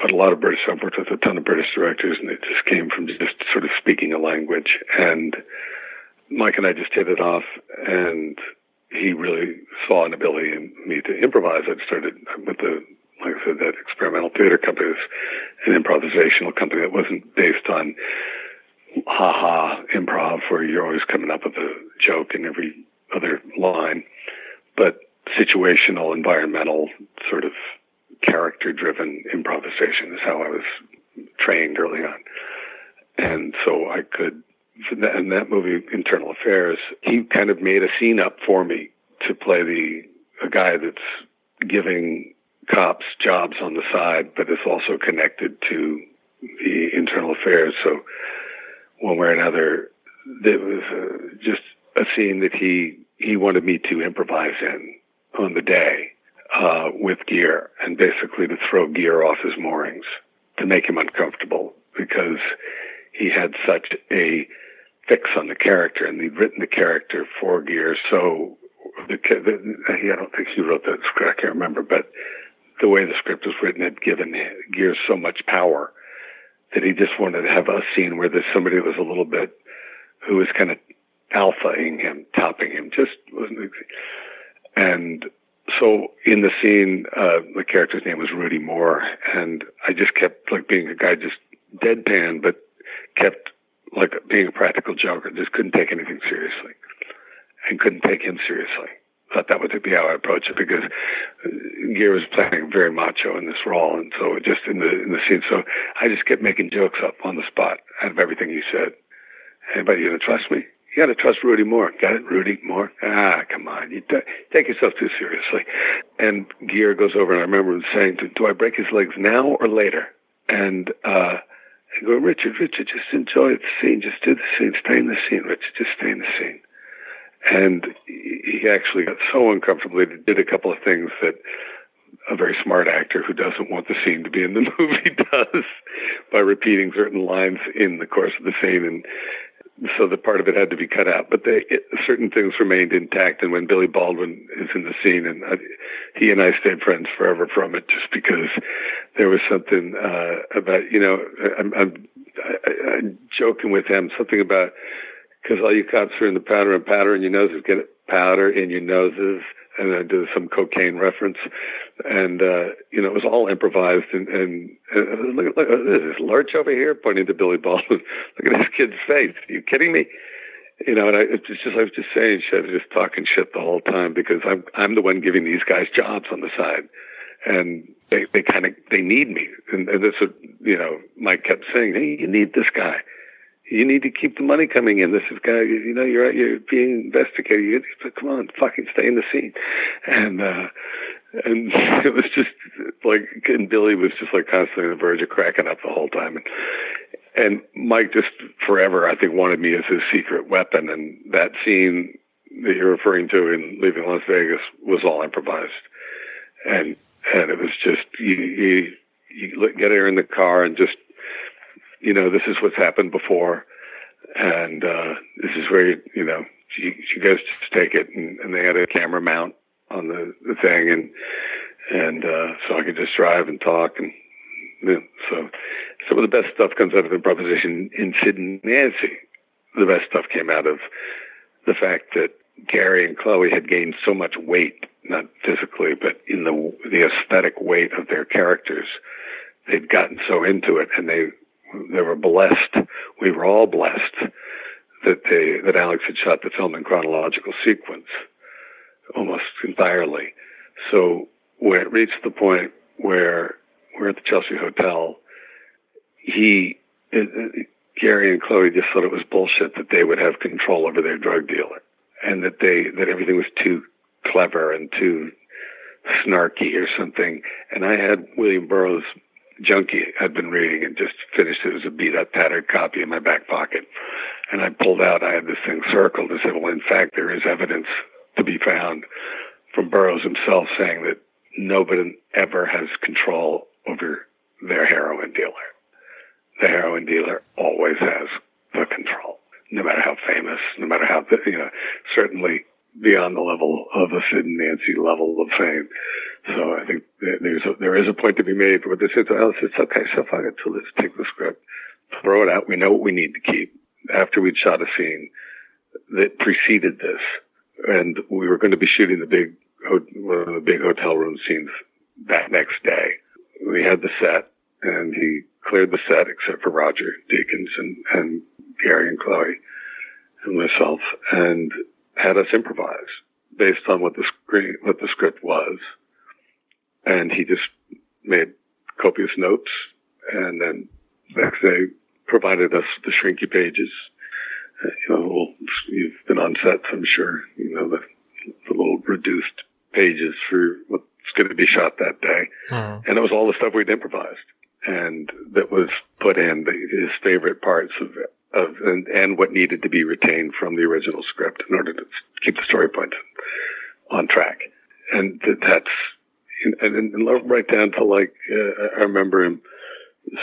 but a lot of British, I've worked with a ton of British directors, and it just came from just sort of speaking a language. And Mike and I just hit it off, and he really saw an ability in me to improvise. I started with the, like I said, that experimental theater company was an improvisational company that wasn't based on ha ha improv, where you're always coming up with a joke in every other line, but situational, environmental sort of character driven improvisation is how I was trained early on. And so I could, in that movie, Internal Affairs, he kind of made a scene up for me to play the, a guy that's giving cops jobs on the side, but it's also connected to the internal affairs. So one way or another, it was uh, just a scene that he, he wanted me to improvise in on the day uh, with Gere and basically to throw Gere off his moorings to make him uncomfortable because he had such a fix on the character and he'd written the character for Gere So the, the, I don't think he wrote that script. I can't remember, but the way the script was written had given Gere so much power that he just wanted to have a scene where there's somebody that was a little bit who was kind of alphaing him, topping him, just wasn't. And so in the scene, uh, the character's name was Rudy Moore, and I just kept like being a guy just deadpan, but kept like being a practical joker. Just couldn't take anything seriously, and couldn't take him seriously. Thought that would be how I approach it because Gere was playing very macho in this role, and so just in the in the scene, so I just kept making jokes up on the spot out of everything he said. Anybody gonna trust me? You got to trust Rudy Moore. Got it, Rudy Moore? Ah, come on. You t- take yourself too seriously. And Gere goes over, and I remember him saying, "Do I break his legs now or later?" And uh, I go, Richard, Richard, just enjoy the scene. Just do the scene. Stay in the scene, Richard. Just stay in the scene. And he actually got so uncomfortable. He did a couple of things that a very smart actor who doesn't want the scene to be in the movie does by repeating certain lines in the course of the scene and so the part of it had to be cut out but they it, certain things remained intact and when Billy Baldwin is in the scene and I, he and I stayed friends forever from it just because there was something uh about you know I'm, I'm I, I, I'm joking with him something about because all you cops are in the powder and powder in your noses get powder in your noses and then do some cocaine reference, and uh, you know it was all improvised. And, and, and look, look, this Lurch over here pointing to Billy Baldwin. look at this kid's face. Are you kidding me? You know, and I, it's just I was just saying shit, just talking shit the whole time because I'm I'm the one giving these guys jobs on the side, and they they kind of they need me, and, and that's what you know Mike kept saying. Hey, you need this guy you need to keep the money coming in. This is guy, you know, you're you're being investigated. You to, come on, fucking stay in the scene. And uh, and it was just like, and Billy was just like constantly on the verge of cracking up the whole time. And, and Mike just forever, I think, wanted me as his secret weapon. And that scene that you're referring to in Leaving Las Vegas was all improvised. And and it was just you you, you get her in the car and just you know, this is what's happened before, and uh, this is where you, you know she she goes to take it, and, and they had a camera mount on the, the thing, and and uh, so I could just drive and talk, and you know, so some of the best stuff comes out of improvisation in Sid and Nancy. The best stuff came out of the fact that Gary and Chloe had gained so much weight, not physically, but in the the aesthetic weight of their characters. They'd gotten so into it, and they they were blessed. We were all blessed that they that Alex had shot the film in chronological sequence almost entirely. So when it reached the point where we're at the Chelsea Hotel, he it, it, Gary and Chloe just thought it was bullshit that they would have control over their drug dealer, and that they that everything was too clever and too snarky or something. And I had William Burroughs junkie I'd been reading and just finished it. It was a beat up, tattered copy in my back pocket. And I pulled out, I had this thing circled and said, well, in fact, there is evidence to be found from Burroughs himself saying that nobody ever has control over their heroin dealer. The heroin dealer always has the control, no matter how famous, no matter how, you know, certainly beyond the level of a Sid and Nancy level of fame. So I think there's a, there is a point to be made with this. It's, it's okay, so fuck it. So let's take the script, throw it out. We know what we need to keep. After we'd shot a scene that preceded this, and we were going to be shooting the big one of the big hotel room scenes that next day. We had the set, and he cleared the set except for Roger Deakins and, and Gary and Chloe and myself, and had us improvise based on what the screen, what the script was. And he just made copious notes and then next day provided us the shrinky pages. Uh, you know, well, you've been on sets, I'm sure, you know, the, the little reduced pages for what's going to be shot that day. Mm-hmm. And it was all the stuff we'd improvised and that was put in the, his favorite parts of of and, and what needed to be retained from the original script in order to keep the story points on track. And that's and, and, and right down to like uh, I remember him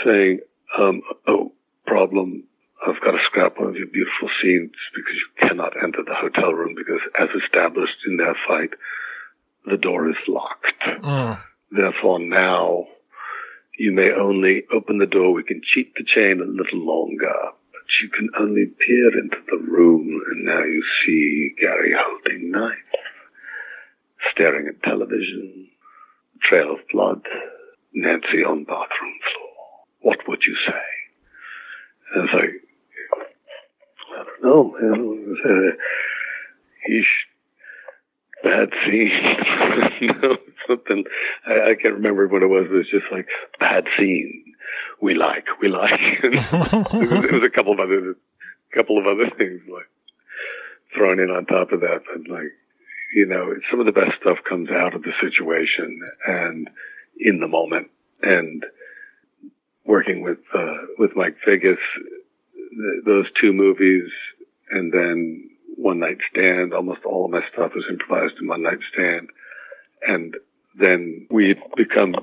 saying, um, "Oh, problem." I've got to scrap one of your beautiful scenes because you cannot enter the hotel room because, as established in their fight, the door is locked. Mm. Therefore, now you may only open the door. We can cheat the chain a little longer but you can only peer into the room, and now you see Gary holding knife, staring at television, trail of blood, Nancy on bathroom floor. What would you say? And like, I don't know, man. Uh, Yeesh. Bad scene. no, something. I, I can't remember what it was. It was just like bad scene we like, we like. it, was, it was a couple of other, couple of other things like thrown in on top of that, but like, you know, some of the best stuff comes out of the situation and in the moment. And working with uh, with Mike Figgis, th- those two movies, and then One Night Stand. Almost all of my stuff was improvised in One Night Stand, and then we we'd become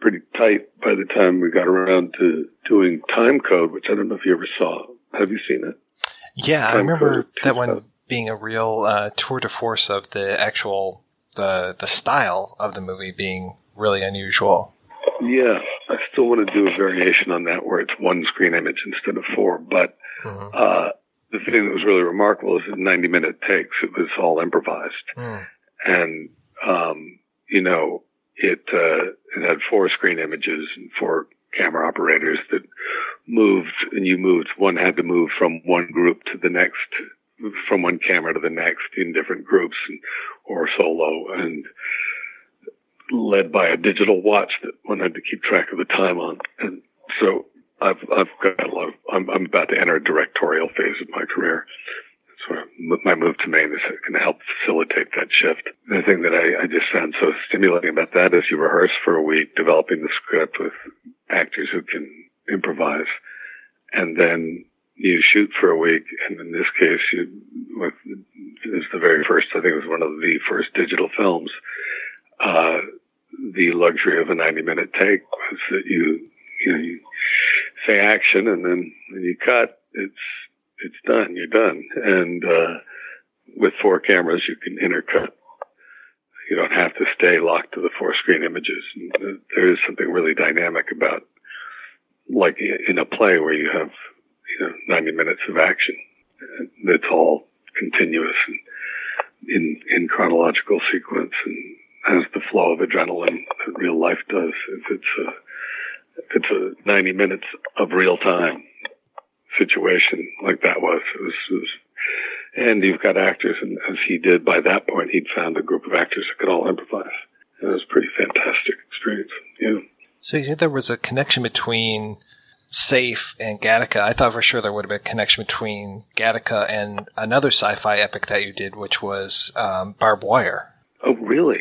pretty tight by the time we got around to doing Time Code, which I don't know if you ever saw. Have you seen it? Yeah, I remember that one being a real uh, tour de force of the actual the the style of the movie being really unusual. Yeah, I still want to do a variation on that where it's one screen image instead of four. But uh, the thing that was really remarkable is the 90 minute takes. It was all improvised. And, um, you know, it, uh, it had four screen images and four camera operators that moved and you moved. One had to move from one group to the next, from one camera to the next in different groups and, or solo and led by a digital watch that one had to keep track of the time on. And so I've, I've got a lot of, I'm, I'm about to enter a directorial phase of my career. So my move to Maine is going to help facilitate that shift. The thing that I, I just found so stimulating about that is you rehearse for a week, developing the script with actors who can improvise, and then you shoot for a week. And in this case, you, with, it's the very first, I think it was one of the first digital films. Uh, the luxury of a 90 minute take was that you, you know, you say action and then when you cut, it's, it's done. You're done. And, uh, with four cameras, you can intercut. You don't have to stay locked to the four screen images. And uh, there is something really dynamic about, like in a play where you have, you know, 90 minutes of action. That's all continuous and in, in chronological sequence and has the flow of adrenaline that real life does. If it's a, if it's a 90 minutes of real time situation like that was, it was, it was and you've got actors, and as he did by that point, he'd found a group of actors that could all improvise. And it was a pretty fantastic experience. Yeah. So you said there was a connection between Safe and Gattaca. I thought for sure there would have been a connection between Gattaca and another sci-fi epic that you did, which was um, Barb Wire. Oh, really?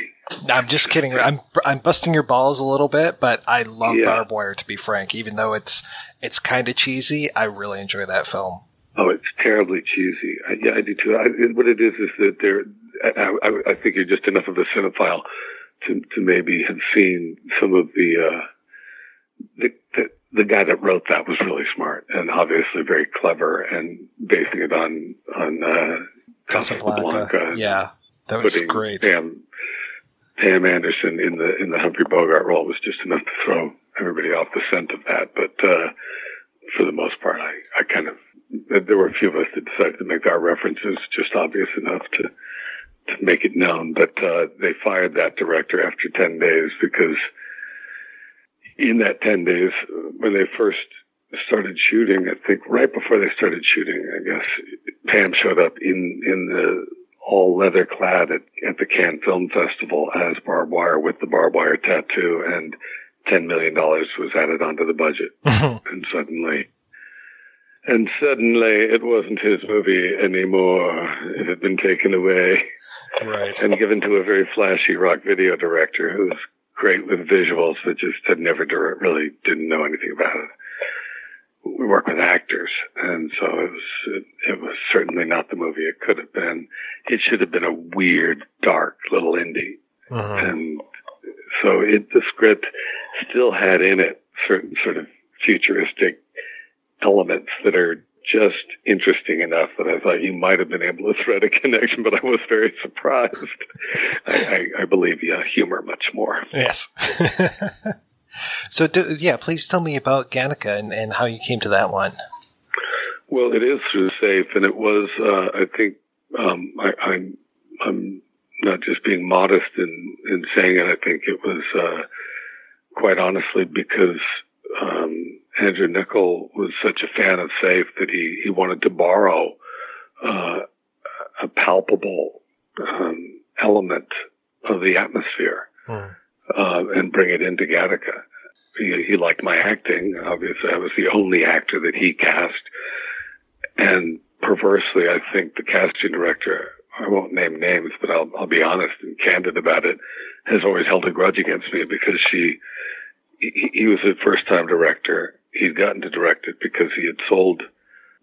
No, I'm just kidding. I'm I'm busting your balls a little bit, but I love Yeah. Barb Wire. To be frank, even though it's it's kind of cheesy, I really enjoy that film. Oh, it's terribly cheesy. I, yeah, I do too. I, what it is is that there. I, I, I think you're just enough of a cinephile to to maybe have seen some of the uh, the, the guy that wrote that was really smart and obviously very clever and basing it on on uh, Casablanca. Yeah, that was great. Pam, Pam Anderson in the in the Humphrey Bogart role was just enough to throw everybody off the scent of that. But uh, for the most part, I, I kind of there were a few of us that decided to make our references just obvious enough to to make it known. But uh, they fired that director after ten days because in that ten days, uh, when they first started shooting, I think right before they started shooting, I guess Pam showed up in in the all leather clad at, at the Cannes Film Festival as barbed wire with the barbed wire tattoo and ten million dollars was added onto the budget. and suddenly and suddenly it wasn't his movie anymore. It had been taken away Right. and given to a very flashy rock video director who was great with visuals but just had never really didn't know anything about it. We work with actors, and so it was it, it was certainly not the movie it could have been. It should have been a weird, dark little indie, uh-huh. and so it the script still had in it certain sort of futuristic elements that are just interesting enough that I thought you might have been able to thread a connection, but I was very surprised. I, I, I believe you humor much more. Yes. so do, yeah, please tell me about Gattaca and, and how you came to that one. Well, it is through safe, and it was. Uh, I think um, I, I'm. I'm not just being modest in in saying it. I think it was uh, quite honestly because um, Andrew Niccol was such a fan of safe that he he wanted to borrow uh, a palpable um, element of the atmosphere uh, and bring it into Gattaca. He, he liked my acting. Obviously, I was the only actor that he cast. And perversely, I think the casting director, I won't name names, but I'll, I'll be honest and candid about it, has always held a grudge against me because she, he, he was a first time director. He'd gotten to direct it because he had sold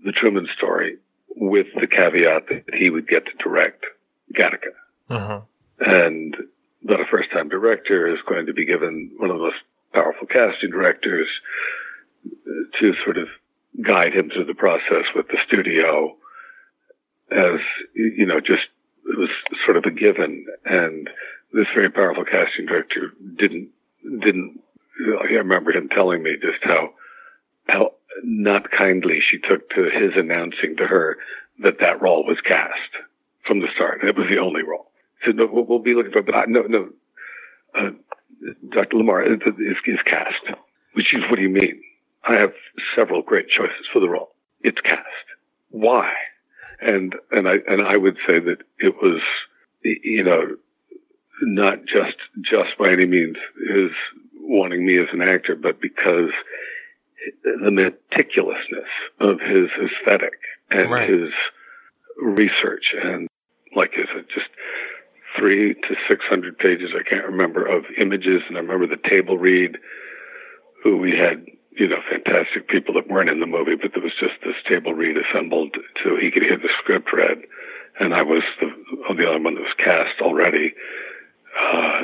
the Truman story with the caveat that he would get to direct Gattaca. Uh-huh. And but a first time director is going to be given one of the most powerful casting directors uh, to sort of guide him through the process with the studio as, you know, just, it was sort of a given. And this very powerful casting director didn't, didn't, I remember him telling me just how, how not kindly she took to his announcing to her that that role was cast from the start. It was the only role. He said, no, we'll, we'll be looking for, but I, no, no, uh, Dr. Lamar is, is, cast. Which is, what do you mean? I have several great choices for the role. It's cast. Why? And, and I, and I would say that it was, you know, not just, just by any means his wanting me as an actor, but because the meticulousness of his aesthetic and Right. his research and like is it just three to six hundred pages I can't remember of images. And I remember the table read who we had you know fantastic people that weren't in the movie but there was just this table read assembled so he could hear the script read. And I was the the only one that was cast already. Uh,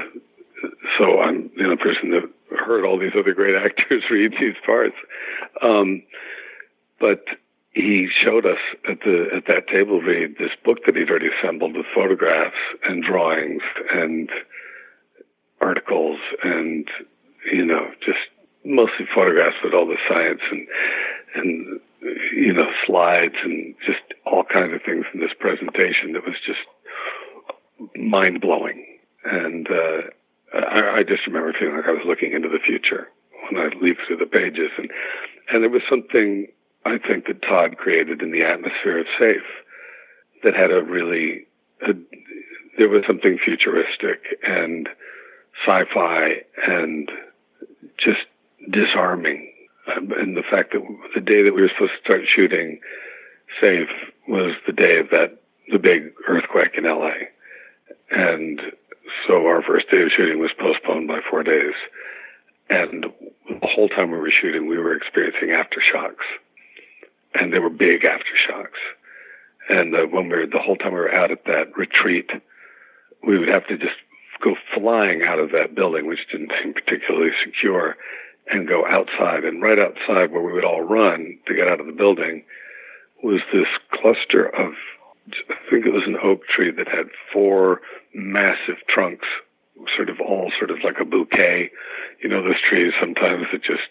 so I'm the only person that heard all these other great actors read these parts. Um, but he showed us at the at that table read this book that he'd already assembled with photographs and drawings and articles and you know just mostly photographs with all the science and and you know slides and just all kinds of things in this presentation that was just mind blowing and uh, I, I just remember feeling like I was looking into the future when I leafed through the pages, and and there was something I think that Todd created in the atmosphere of Safe that had a really a, there was something futuristic and sci-fi and just disarming, Um, and the fact that the day that we were supposed to start shooting Safe was the day of that the big earthquake in L.A. And so our first day of shooting was postponed by four days. And the whole time we were shooting, we were experiencing aftershocks. And they were big aftershocks. And uh, when we were, the whole time we were out at that retreat, we would have to just go flying out of that building, which didn't seem particularly secure, and go outside. And right outside where we would all run to get out of the building was this cluster of I think it was an oak tree that had four massive trunks, sort of all sort of like a bouquet. You know, those trees sometimes that just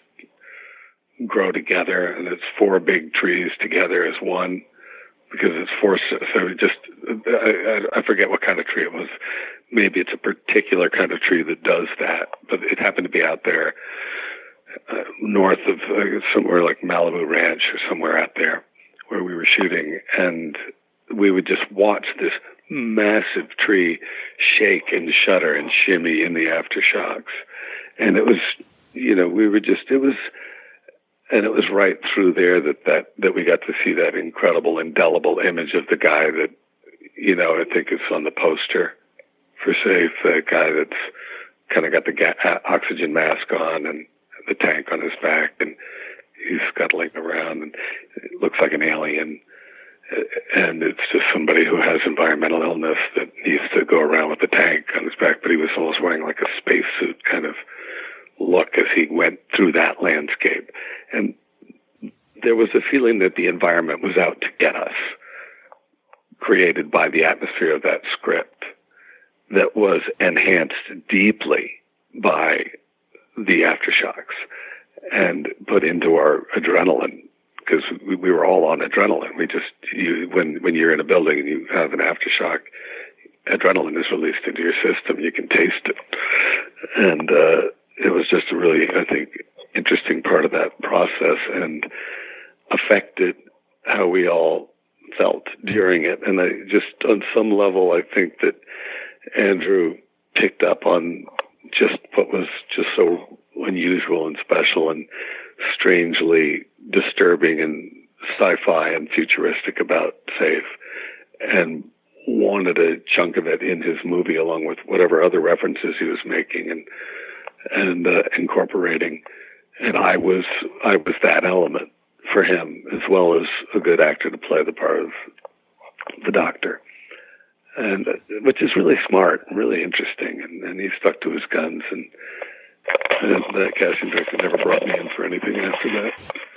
grow together, and it's four big trees together as one because it's four. So it just I, I forget what kind of tree it was. Maybe it's a particular kind of tree that does that, but it happened to be out there uh, north of uh, somewhere like Malibu Ranch or somewhere out there where we were shooting, and we would just watch this massive tree shake and shudder and shimmy in the aftershocks. And it was, you know, we were just, it was, and it was right through there that, that, that we got to see that incredible, indelible image of the guy that, you know, I think is on the poster for Safe, the guy that's kind of got the ga- uh, oxygen mask on and the tank on his back and he's scuttling around and it looks like an alien and it's just somebody who has environmental illness that needs to go around with a tank on his back, but he was almost wearing like a spacesuit kind of look as he went through that landscape. And there was a feeling that the environment was out to get us, created by the atmosphere of that script that was enhanced deeply by the aftershocks and put into our adrenaline because we, we were all on adrenaline. We just you, when when you're in a building and you have an aftershock, adrenaline is released into your system. You can taste it, and uh, it was just a really I think interesting part of that process and affected how we all felt during it. And I just on some level I think that Andrew picked up on just what was just so unusual and special and strangely disturbing and sci-fi and futuristic about Safe, and wanted a chunk of it in his movie along with whatever other references he was making and and uh, incorporating. And I was I was that element for him as well as a good actor to play the part of the doctor. and uh, which is really smart, and really interesting, and, and he stuck to his guns, and, and that casting director never brought me in for anything after that.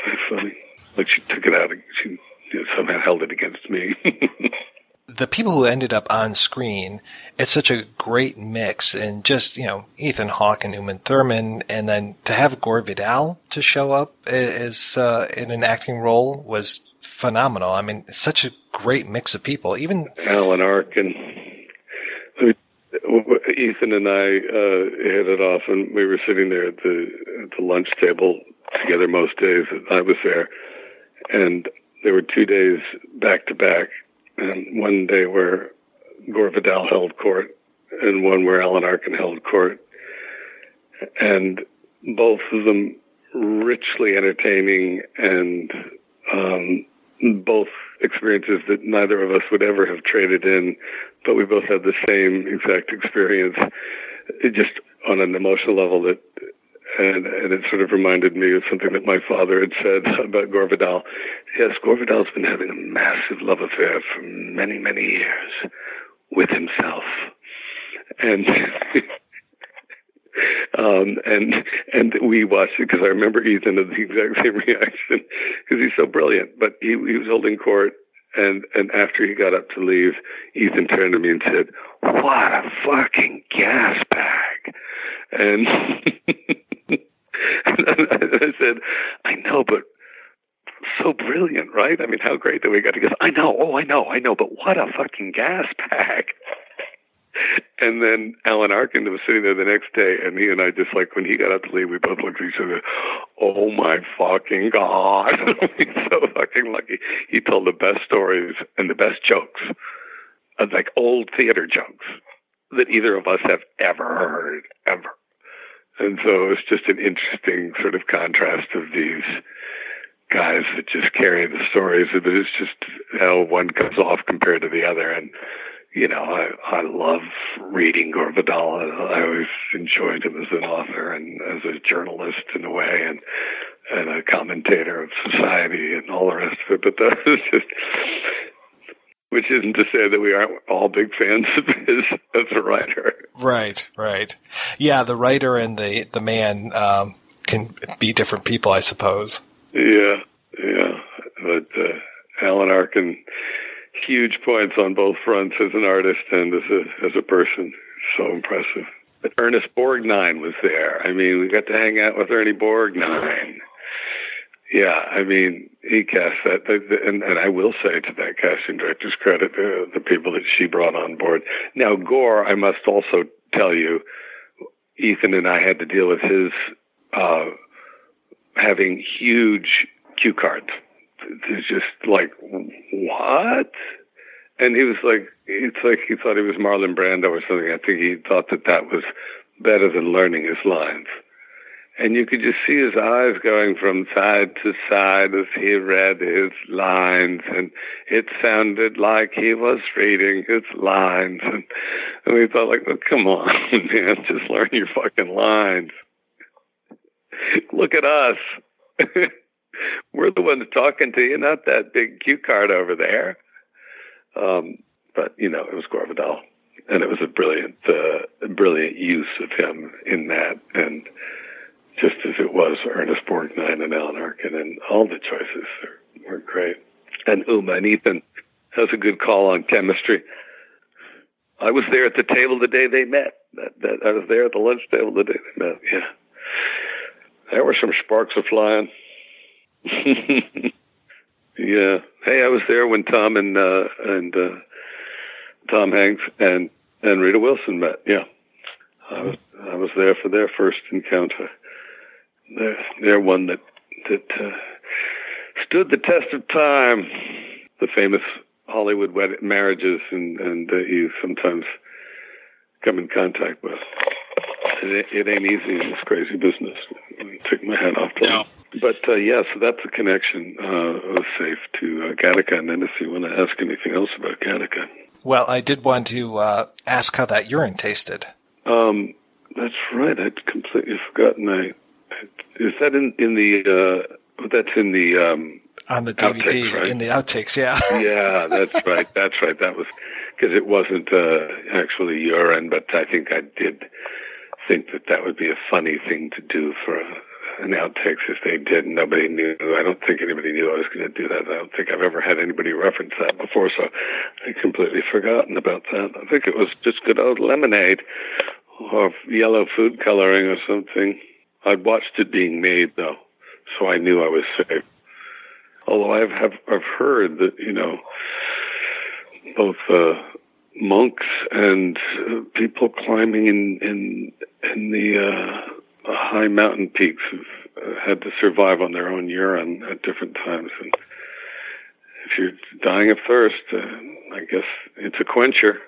It's funny, like she took it out, she you know, somehow held it against me. the people who ended up on screen, it's such a great mix, and just you know Ethan Hawke and Uma Thurman, and then to have Gore Vidal to show up as uh, in an acting role was phenomenal. I mean, such a great mix of people. Even Alan Arkin. Ethan and I uh, hit it off, and we were sitting there at the at the lunch table together most days that I was there, and there were two days back to back, and one day where Gore Vidal held court, and one where Alan Arkin held court, and both of them richly entertaining and um, both experiences that neither of us would ever have traded in, but we both had the same exact experience, it just on an emotional level that, and, and it sort of reminded me of something that my father had said about Gore Vidal. Yes, Gore Vidal's been having a massive love affair for many, many years with himself. And um, and and we watched it because I remember Ethan had the exact same reaction because he's so brilliant. But he he was holding court, and and after he got up to leave, Ethan turned to me and said, "What a fucking gas bag!" And, and I said, "I know, but." So brilliant, right? I mean, how great that we got to go. I know, oh, I know, I know, but what a fucking gas bag! And then Alan Arkin was sitting there the next day, and he and I just like when he got up to leave, we both looked at each other. Oh my fucking god! He's so fucking lucky. He told the best stories and the best jokes, uh, like old theater jokes that either of us have ever heard, ever. And so it's just an interesting sort of contrast of these guys that just carry the stories. But it's just how one comes off compared to the other, and you know, I, I love reading Gore Vidal. I always enjoyed him as an author and as a journalist in a way, and and a commentator of society and all the rest of it. But that was just, which isn't to say that we aren't all big fans of his as a writer. Right, right. Yeah, the writer and the the man um, can be different people, I suppose. Yeah, yeah. But uh, Alan Arkin huge points on both fronts as an artist and as a as a person. So impressive. But Ernest Borgnine was there. I mean, we got to hang out with Ernie Borgnine. Yeah, I mean, he cast that, and, and I will say to that casting director's credit, uh, the people that she brought on board. Now, Gore, I must also tell you, Ethan and I had to deal with his uh, having huge cue cards it's just like what? And he was like, it's like he thought he was Marlon Brando or something. I think he thought that that was better than learning his lines. And you could just see his eyes going from side to side as he read his lines, and it sounded like he was reading his lines. And, and we thought, like, oh, come on, man, just learn your fucking lines. Look at us. we're the ones talking to you, not that big cue card over there. Um, but you know, it was Gore Vidal, and it was a brilliant, uh, brilliant use of him in that, and just as it was Ernest Borgnine and Alan Arkin, and all the choices were great. And Uma and Ethan has a good call on chemistry. I was there at the table the day they met. That, that I was there at the lunch table the day they met. Yeah, there were some sparks a flying. yeah. Hey, I was there when Tom and uh, and uh, Tom Hanks and and Rita Wilson met. Yeah, I was I was there for their first encounter. They're they're one that that uh, stood the test of time. The famous Hollywood wed- marriages, and and uh, you sometimes come in contact with. It, it ain't easy in this crazy business. Take my hat off to no. them. But uh, yeah, so that's a connection uh, safe to uh, Gattaca. And then if you want to ask anything else about Gattaca. Well, I did want to uh, ask how that urine tasted. Um, that's right. I'd completely forgotten. I, is that in in the uh, that's in the um, on the DVD outtakes, right? in the outtakes? Yeah. yeah, that's right. That's right. That was because it wasn't uh, actually urine, but I think I did think that that would be a funny thing to do for a, an outtakes if they did. Nobody knew. I don't think anybody knew I was going to do that. I don't think I've ever had anybody reference that before, so I completely forgotten about that. I think it was just good old lemonade or yellow food coloring or something. I'd watched it being made though, so I knew I was safe. Although I've have I've heard that you know both uh, monks and uh, people climbing in in in the uh, high mountain peaks have uh, had to survive on their own urine at different times. And if you're dying of thirst, uh, I guess it's a quencher.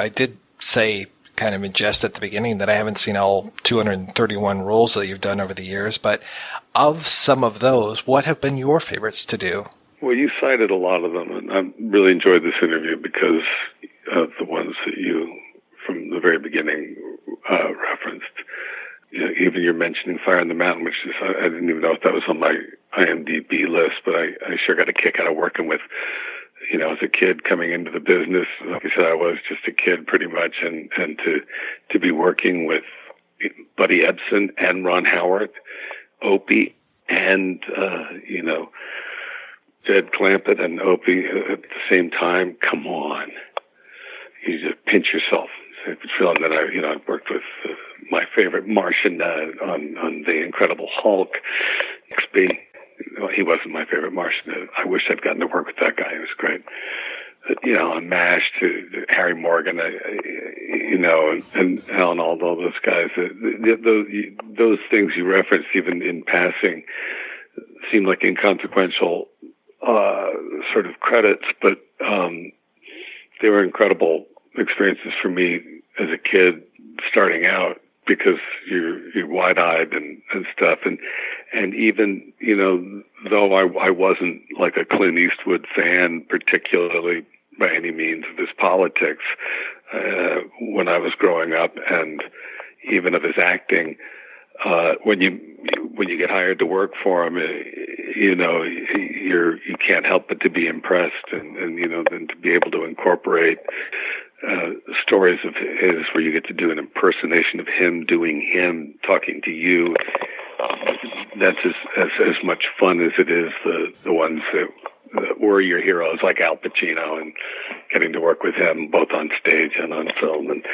I did say kind of in jest at the beginning that I haven't seen all 231 rules that you've done over the years, but of some of those, what have been your favorites to do? Well, you cited a lot of them, and I really enjoyed this interview because of the ones that you, from the very beginning, uh, referenced. Even you're mentioning Fire in the Mountain, which is, I, I didn't even know if that was on my IMDb list, but I, I sure got a kick out of working with, you know, as a kid coming into the business. Like I said, I was just a kid pretty much, and, and to, to be working with Buddy Ebsen and Ron Howard, Opie, and, uh, you know, Jed Clampett and Opie at the same time. Come on, you just pinch yourself. Film that I, you know, I've worked with uh, my favorite Martian uh, on on the Incredible Hulk. XB. Well, he wasn't my favorite Martian. I wish I'd gotten to work with that guy. He was great. You know, on MASH to, Harry Morgan, I, you know, and, and Alan Alda, all those guys. Uh, those those things you referenced, even in passing, seem like inconsequential uh, sort of credits, but um, they were incredible experiences for me as a kid starting out because you're you're wide eyed and, and stuff. And and even you know though I I wasn't like a Clint Eastwood fan particularly by any means of his politics uh, when I was growing up and even of his acting uh, when you when you get hired to work for him, uh, you know you're you can't help but to be impressed, and, and you know then to be able to incorporate uh, stories of his where you get to do an impersonation of him doing him talking to you. That's as as, as much fun as it is the the ones that that were your heroes like Al Pacino and getting to work with him both on stage and on film and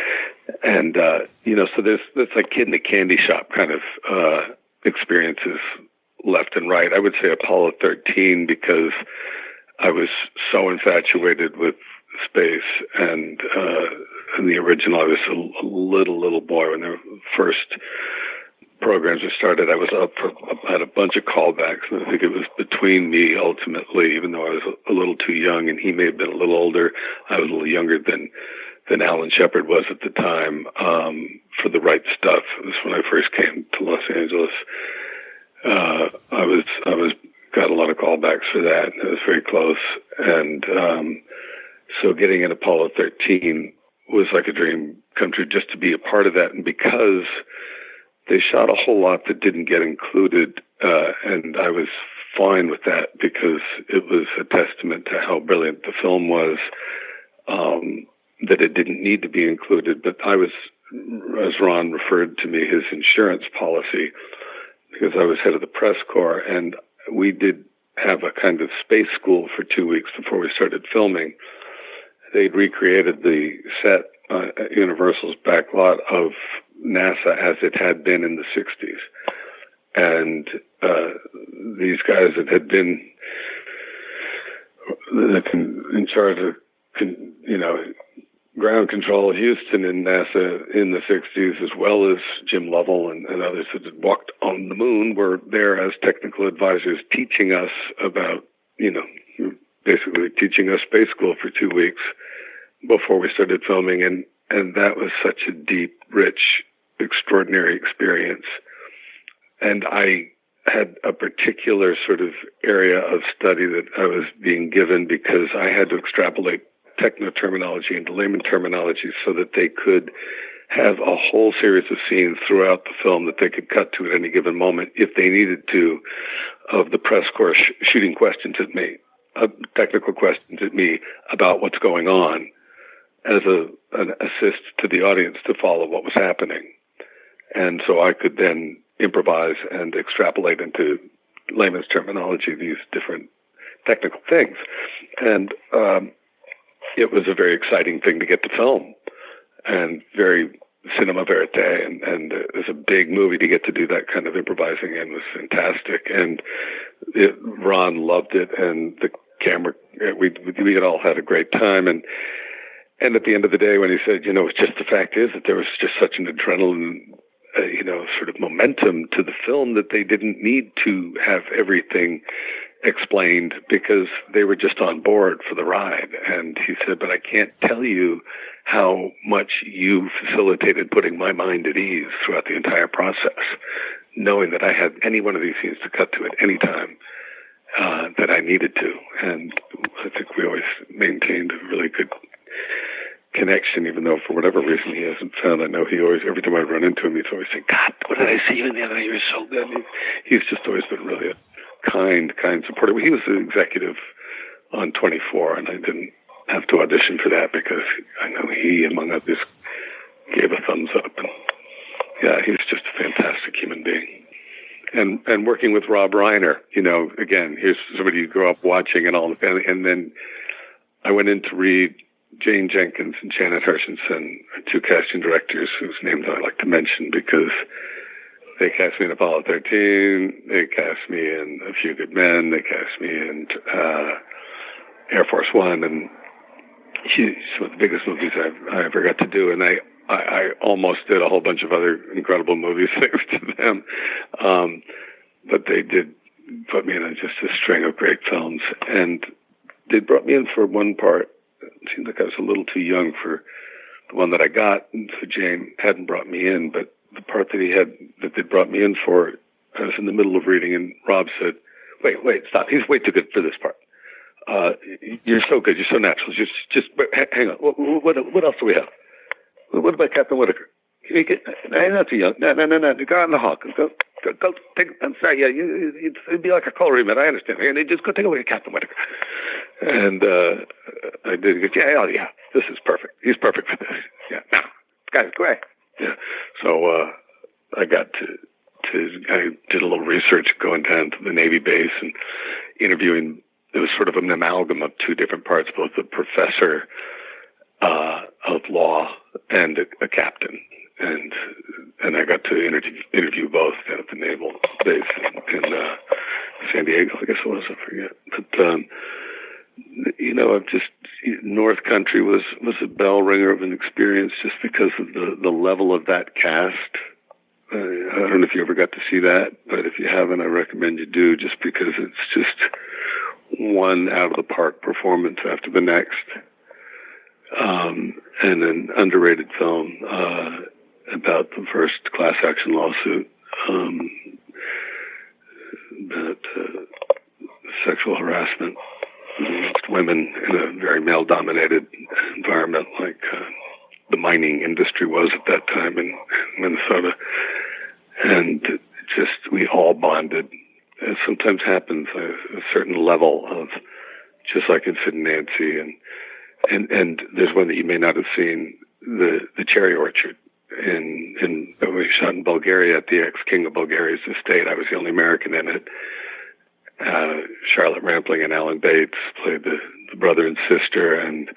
and uh you know so there's there's like kid in the candy shop kind of uh experiences left and right. I would say Apollo 13 because I was so infatuated with space and uh in the original I was a, little little boy when the first programs were started, I was up for had a bunch of callbacks, and I think it was between me ultimately, even though I was a little too young, and he may have been a little older. I was a little younger than than Alan Shepard was at the time. Um, for the right stuff, it was when I first came to Los Angeles. Uh, I was I was got a lot of callbacks for that. It was very close, and um, so getting in Apollo 13 was like a dream come true just to be a part of that, and because they shot a whole lot that didn't get included, uh, and I was fine with that because it was a testament to how brilliant the film was. Um, that it didn't need to be included, but I was, as Ron referred to me, his insurance policy, because I was head of the press corps, and we did have a kind of space school for two weeks before we started filming. They'd recreated the set uh, Universal's back lot of NASA as it had been in the 60s. And uh, these guys that had been in charge of, you know, ground control Houston in NASA in the 60s, as well as Jim Lovell and, and others that had walked on the moon, were there as technical advisors teaching us about, you know, basically teaching us space school for two weeks before we started filming. And, and that was such a deep, rich extraordinary experience. And I had a particular sort of area of study that I was being given because I had to extrapolate techno terminology into layman terminology so that they could have a whole series of scenes throughout the film that they could cut to at any given moment if they needed to of the press corps sh- shooting questions at me, uh, technical questions at me about what's going on as a an assist to the audience to follow what was happening, and so I could then improvise and extrapolate into layman's terminology these different technical things, and um, it was a very exciting thing to get to film, and very cinema verite, and and it was a big movie to get to do that kind of improvising, and was fantastic, and it, Ron loved it, and the camera we we had all had a great time, and and at the end of the day, when he said, you know, it's just the fact is that there was just such an adrenaline, uh, you know, sort of momentum to the film that they didn't need to have everything explained because they were just on board for the ride. And he said, but I can't tell you how much you facilitated putting my mind at ease throughout the entire process, knowing that I had any one of these scenes to cut to at any time. Uh, that I needed to, and I think we always maintained a really good connection, even though for whatever reason he hasn't found. I know he always, every time I run into him, he's always saying, God, what did I see you in the other night? You were so good. He, he's just always been really a kind, kind supporter. He was the executive on 24, and I didn't have to audition for that because I know he, among others, gave a thumbs up. Yeah, he was just a fantastic human being. And and working with Rob Reiner, you know, again, here's somebody you grew up watching and all, and, and then I went in to read Jane Jenkins and Janet Hirshenson, two casting directors whose names I like to mention because they cast me in Apollo 13, they cast me in A Few Good Men, they cast me in uh, Air Force One, and she's one of the biggest movies I've, I ever got to do. And I, I, I almost did a whole bunch of other incredible movies thanks to them. Um, but they did put me in a, just a string of great films. And they brought me in for one part it seemed like I was a little too young for the one that I got. And so Jane hadn't brought me in, but the part that he had that they brought me in for, I was in the middle of reading, and Rob said, "Wait, wait, stop! He's way too good for this part. Uh, you're so good. You're so natural. Just, just hang on. What, what, what else do we have? What about Captain Whitaker? I'm not too young. No, no, no, no. Go on the hawk. Go, go, go take. I'm sorry. Yeah, you, you'd, it'd be like a call remit. I understand. And just go take a look at Captain Whitaker. And uh, I did. Yeah, oh, yeah. This is perfect. He's perfect for this. Yeah. Now, guys, go ahead. Yeah. So uh, I got to to I did a little research going down to the Navy base and interviewing. It was sort of an amalgam of two different parts, both the professor uh, of law and a, a captain and and I got to interview interview both at the naval base in, in uh, San Diego, I guess it was. I forget, but um, you know, I've just North Country was was a bell ringer of an experience just because of the the level of that cast. Uh, I don't know if you ever got to see that, but if you haven't, I recommend you do, just because it's just one out of the park performance after the next, um, and an underrated film. Uh, about the first class action lawsuit um, about uh, sexual harassment against women in a very male dominated environment like uh, the mining industry was at that time in, in Minnesota. And just, we all bonded. It sometimes happens a, a certain level of, just like in Sid and Nancy, and, and, and there's one that you may not have seen, the, the cherry orchard in in we shot in Bulgaria at the ex king of Bulgaria's estate. I was the only American in it. Uh, Charlotte Rampling and Alan Bates played the, the brother and sister, and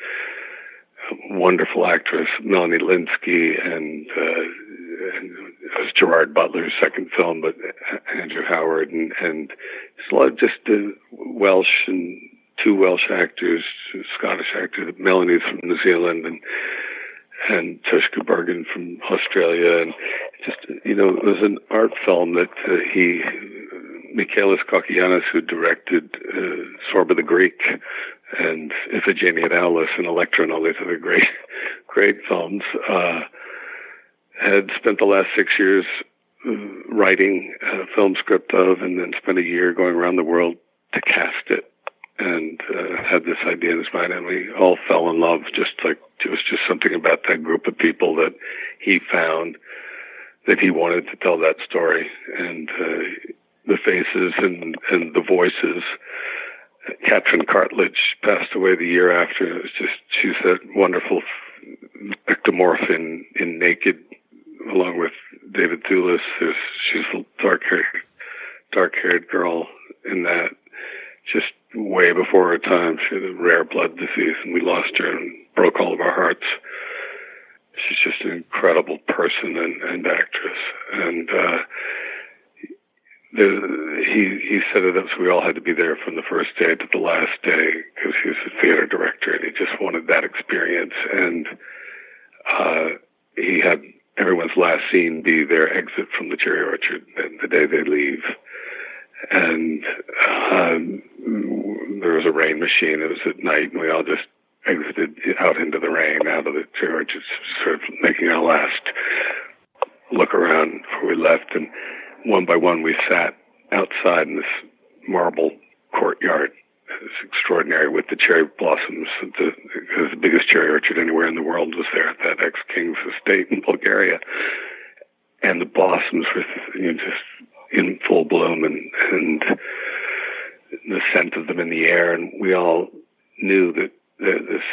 wonderful actress Melanie Lynskey, and, uh, and it was Gerard Butler's second film, but Andrew Howard, and just uh, Welsh and two Welsh actors, Scottish actor. Melanie's from New Zealand, and and Tushka Bergen from Australia, and just you know, it was an art film that uh, he, Michael Cacoyannis, who directed uh, Zorba the Greek and Iphigenia and Aulis and Electra and all these other great, great films, uh, had spent the last six years writing a film script of, and then spent a year going around the world to cast it and uh, had this idea in his mind, and we all fell in love. Just like it was just something about that group of people that he found that he wanted to tell that story, and uh, the faces and and the voices. Katrin Cartlidge passed away the year after. It was just she's a wonderful ectomorph in, in Naked, along with David Thewlis. There's, she's a dark haired, dark haired girl in that. Just way before her time. She had a rare blood disease, and we lost her and broke all of our hearts. She's just an incredible person and, and actress. And uh, he he set it up so we all had to be there from the first day to the last day because he was a theater director and he just wanted that experience. And uh, he had everyone's last scene be their exit from the cherry orchard and the day they leave. And um, there was a rain machine. It was at night, and we all just exited out into the rain, out of the church, just sort of making our last look around before we left. And one by one, we sat outside in this marble courtyard. It's extraordinary with the cherry blossoms. The, the biggest cherry orchard anywhere in the world was there at that ex-king's estate in Bulgaria. And the blossoms were you know, just in full bloom and, and the scent of them in the air. And we all knew that, that this,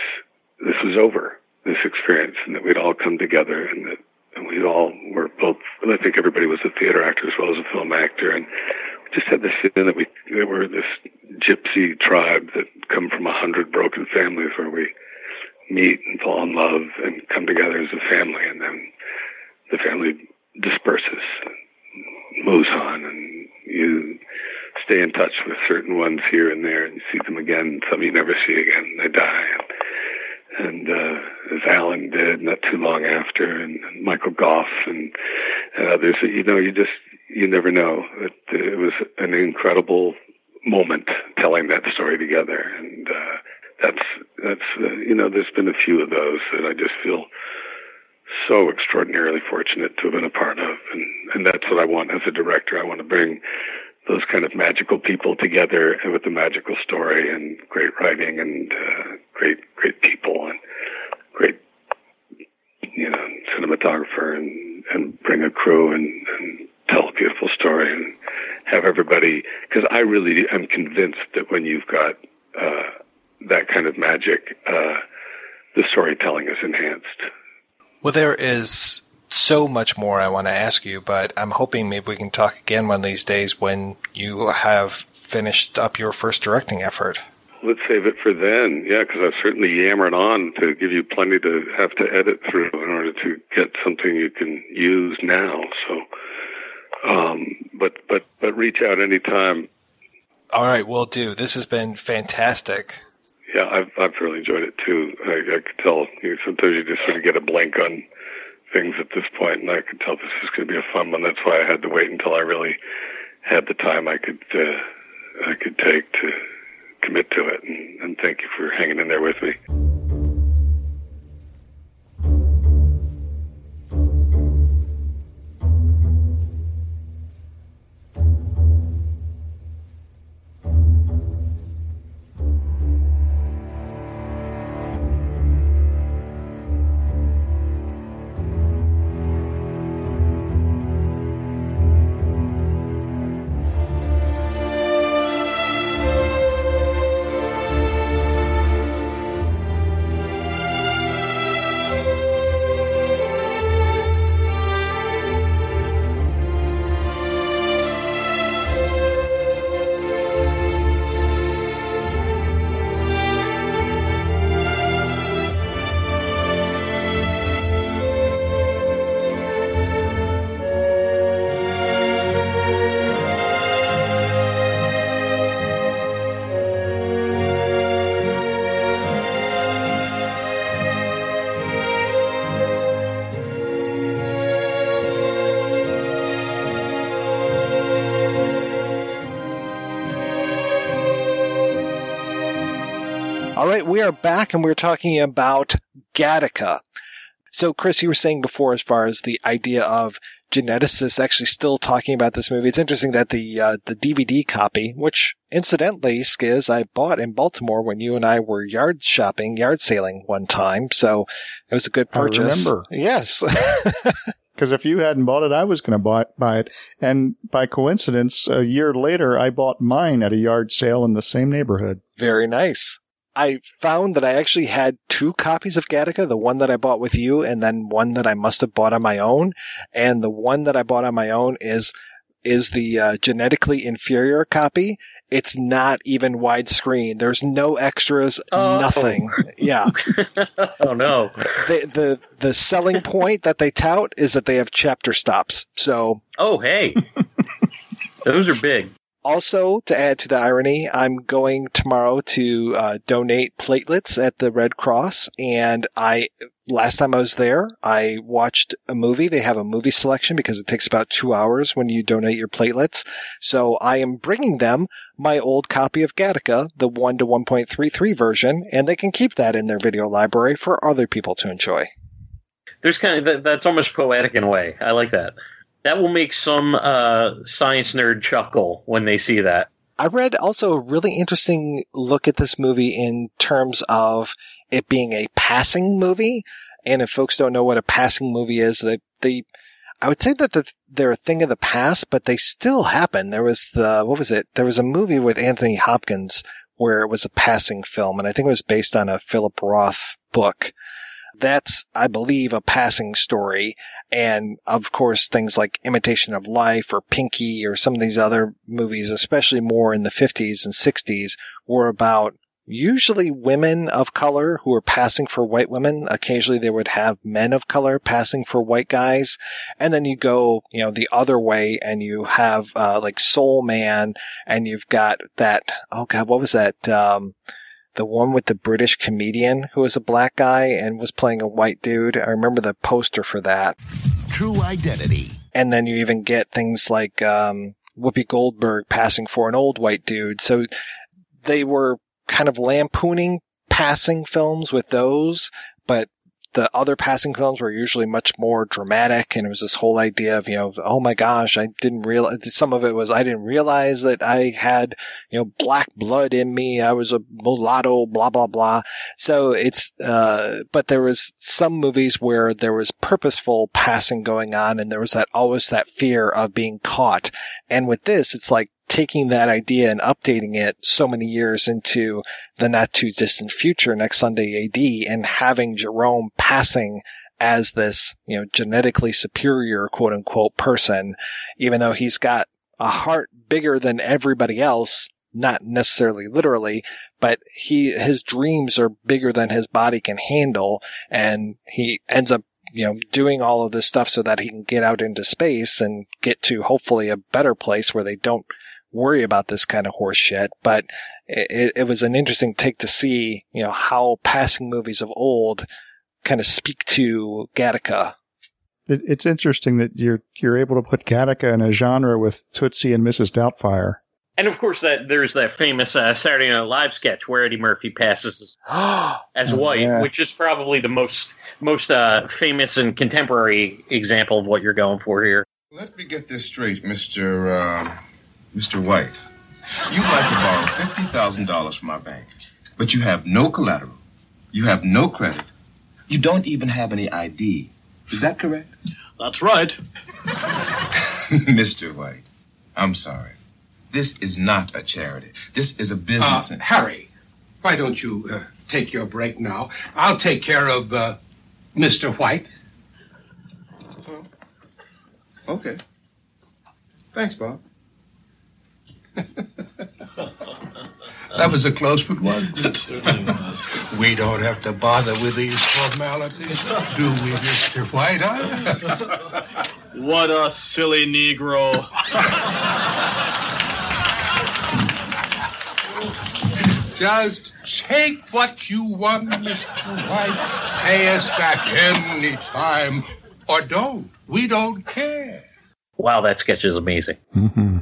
this was over, this experience, and that we'd all come together and that and we all were both, I think everybody was a theater actor as well as a film actor. And just had this feeling that we, we were this gypsy tribe that come from a hundred broken families where we meet and fall in love and come together as a family. And then the family disperses, moves on, and you stay in touch with certain ones here and there, and you see them again. Some you never see again. They die, and, uh, as Alan did, not too long after, and Michael Gough and, and others. You know, you just you never know. It, it was an incredible moment telling that story together, and uh, that's that's uh, you know, there's been a few of those that I just feel so extraordinarily fortunate to have been a part of. And, and that's what I want as a director. I want to bring those kind of magical people together with a magical story and great writing and uh, great, great people and great, you know, cinematographer and, and bring a crew and, and tell a beautiful story and have everybody, because I really am convinced that when you've got uh, that kind of magic, uh, the storytelling is enhanced. Well, there is so much more I want to ask you, but I'm hoping maybe we can talk again one of these days when you have finished up your first directing effort. Let's save it for then, yeah, because I've certainly yammered on to give you plenty to have to edit through in order to get something you can use now. So, um, but but but reach out anytime. All right, we'll do. This has been fantastic. Yeah, I've I've really enjoyed it too. I, I could tell. You know, sometimes you just sort of get a blank on things at this point, and I could tell this is going to be a fun one. That's why I had to wait until I really had the time I could uh, I could take to commit to it. And, and thank you for hanging in there with me. Right, we are back and we're talking about Gattaca. So, Chris, you were saying before, as far as the idea of geneticists actually still talking about this movie, it's interesting that the uh, the DVD copy, which incidentally, Skizz, I bought in Baltimore when you and I were yard shopping, yard sailing one time. So it was a good purchase. I remember. Yes. Because if you hadn't bought it, I was going to buy, buy it. And by coincidence, a year later, I bought mine at a yard sale in the same neighborhood. Very nice. I found that I actually had two copies of Gattaca, the one that I bought with you and then one that I must have bought on my own. And the one that I bought on my own is, is the uh, genetically inferior copy. It's not even widescreen. There's no extras, Oh. nothing. Yeah. oh no. the, the, the selling point that they tout is that they have chapter stops. So Oh hey, those are big. Also, to add to the irony, I'm going tomorrow to uh, donate platelets at the Red Cross, and I last time I was there, I watched a movie. They have a movie selection because it takes about two hours when you donate your platelets. So I am bringing them my old copy of Gattaca, the one to 1.33 version, and they can keep that in their video library for other people to enjoy. There's kind of that's almost poetic in a way. I like that. That will make some uh, science nerd chuckle when they see that. I read also a really interesting look at this movie in terms of it being a passing movie. And if folks don't know what a passing movie is, they, they, I would say that the, they're a thing of the past, but they still happen. There was the, what was it? There was a movie with Anthony Hopkins where it was a passing film, and I think it was based on a Philip Roth book. That's, I believe, a passing story. And of course, things like Imitation of Life or Pinky or some of these other movies, especially more in the 50s and 60s, were about usually women of color who were passing for white women. Occasionally they would have men of color passing for white guys. And then you go, you know, the other way and you have, uh, like Soul Man and you've got that, oh God, what was that? Um, the one with the British comedian who was a black guy and was playing a white dude. I remember the poster for that. True identity. And then you even get things like, um, Whoopi Goldberg passing for an old white dude. So they were kind of lampooning passing films with those, but the other passing films were usually much more dramatic and it was this whole idea of, you know, oh my gosh, I didn't realize, some of it was, I didn't realize that I had, you know, black blood in me. I was a mulatto, blah, blah, blah. So it's, uh, but there was some movies where there was purposeful passing going on and there was that, always that fear of being caught. And with this, it's like, taking that idea and updating it so many years into the not too distant future next Sunday AD and having Jerome passing as this, you know, genetically superior quote unquote person, even though he's got a heart bigger than everybody else, not necessarily literally, but he, his dreams are bigger than his body can handle. And he ends up you know, doing all of this stuff so that he can get out into space and get to hopefully a better place where they don't worry about this kind of horse shit. But it, it was an interesting take to see, you know, how passing movies of old kind of speak to Gattaca. It, it's interesting that you're you're able to put Gattaca in a genre with Tootsie and Mrs. Doubtfire. And of course, that there's that famous uh, Saturday Night Live sketch where Eddie Murphy passes as, as white, yeah. which is probably the most most uh, famous and contemporary example of what you're going for here. Let me get this straight, Mr. Uh, Mr. White. You'd like to borrow fifty thousand dollars from our bank, but you have no collateral. You have no credit. You don't even have any ID. Is that correct? That's right. Mr. White, I'm sorry. This is not a charity. This is a business. Uh, Harry, why don't you uh, take your break now? I'll take care of uh, Mr. White. Okay. Thanks, Bob. That was a close but one. It certainly was. We don't have to bother with these formalities, do we, Mr. White? Huh? What a silly Negro. Just take what you want, Mr. White. Pay us back any time, or don't. We don't care. Wow, that sketch is amazing. Mm-hmm.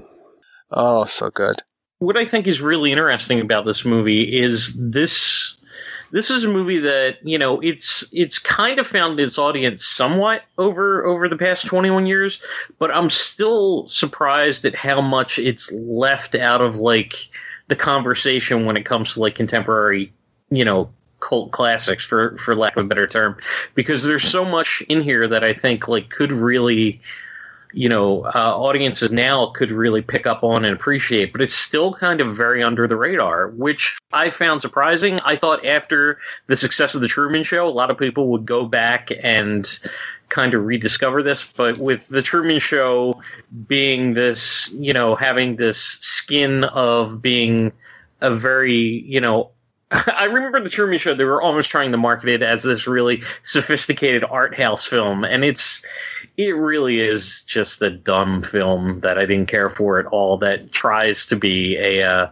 Oh, so good. What I think is really interesting about this movie is this. This is a movie that you know it's it's kind of found its audience somewhat over over the past 21 years, but I'm still surprised at how much it's left out of like the conversation when it comes to like contemporary, you know, cult classics for for lack of a better term, because there's so much in here that I think like could really you know uh, audiences now could really pick up on and appreciate but it's still kind of very under the radar which i found surprising i thought after the success of the truman show a lot of people would go back and kind of rediscover this but with the truman show being this you know having this skin of being a very you know I remember the Truman Show. They were almost trying to market it as this really sophisticated art house film, and it's it really is just a dumb film that I didn't care for at all. That tries to be a uh,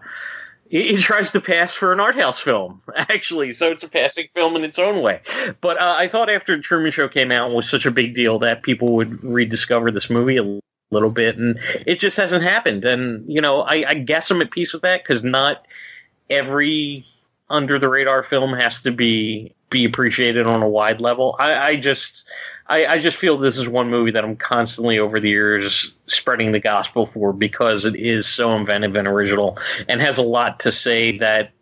it, it tries to pass for an art house film, actually. So it's a passing film in its own way. But uh, I thought after Truman Show came out was such a big deal that people would rediscover this movie a little bit, and it just hasn't happened. And you know, I, I guess I'm at peace with that because not every under the radar film has to be be appreciated on a wide level. I, I just I, I, just feel this is one movie that I'm constantly over the years spreading the gospel for because it is so inventive and original and has a lot to say that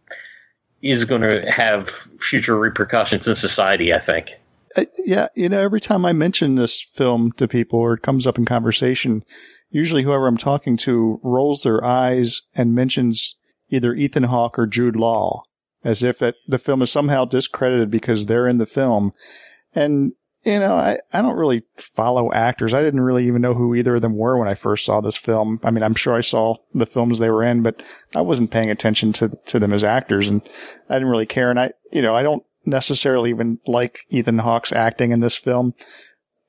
is going to have future repercussions in society. I think. Uh, yeah, you know, every time I mention this film to people or it comes up in conversation, usually whoever I'm talking to rolls their eyes and mentions either Ethan Hawke or Jude Law as if that the film is somehow discredited because they're in the film. And, you know, I, I don't really follow actors. I didn't really even know who either of them were when I first saw this film. I mean, I'm sure I saw the films they were in, but I wasn't paying attention to, to them as actors and I didn't really care. And I, you know, I don't necessarily even like Ethan Hawke's acting in this film,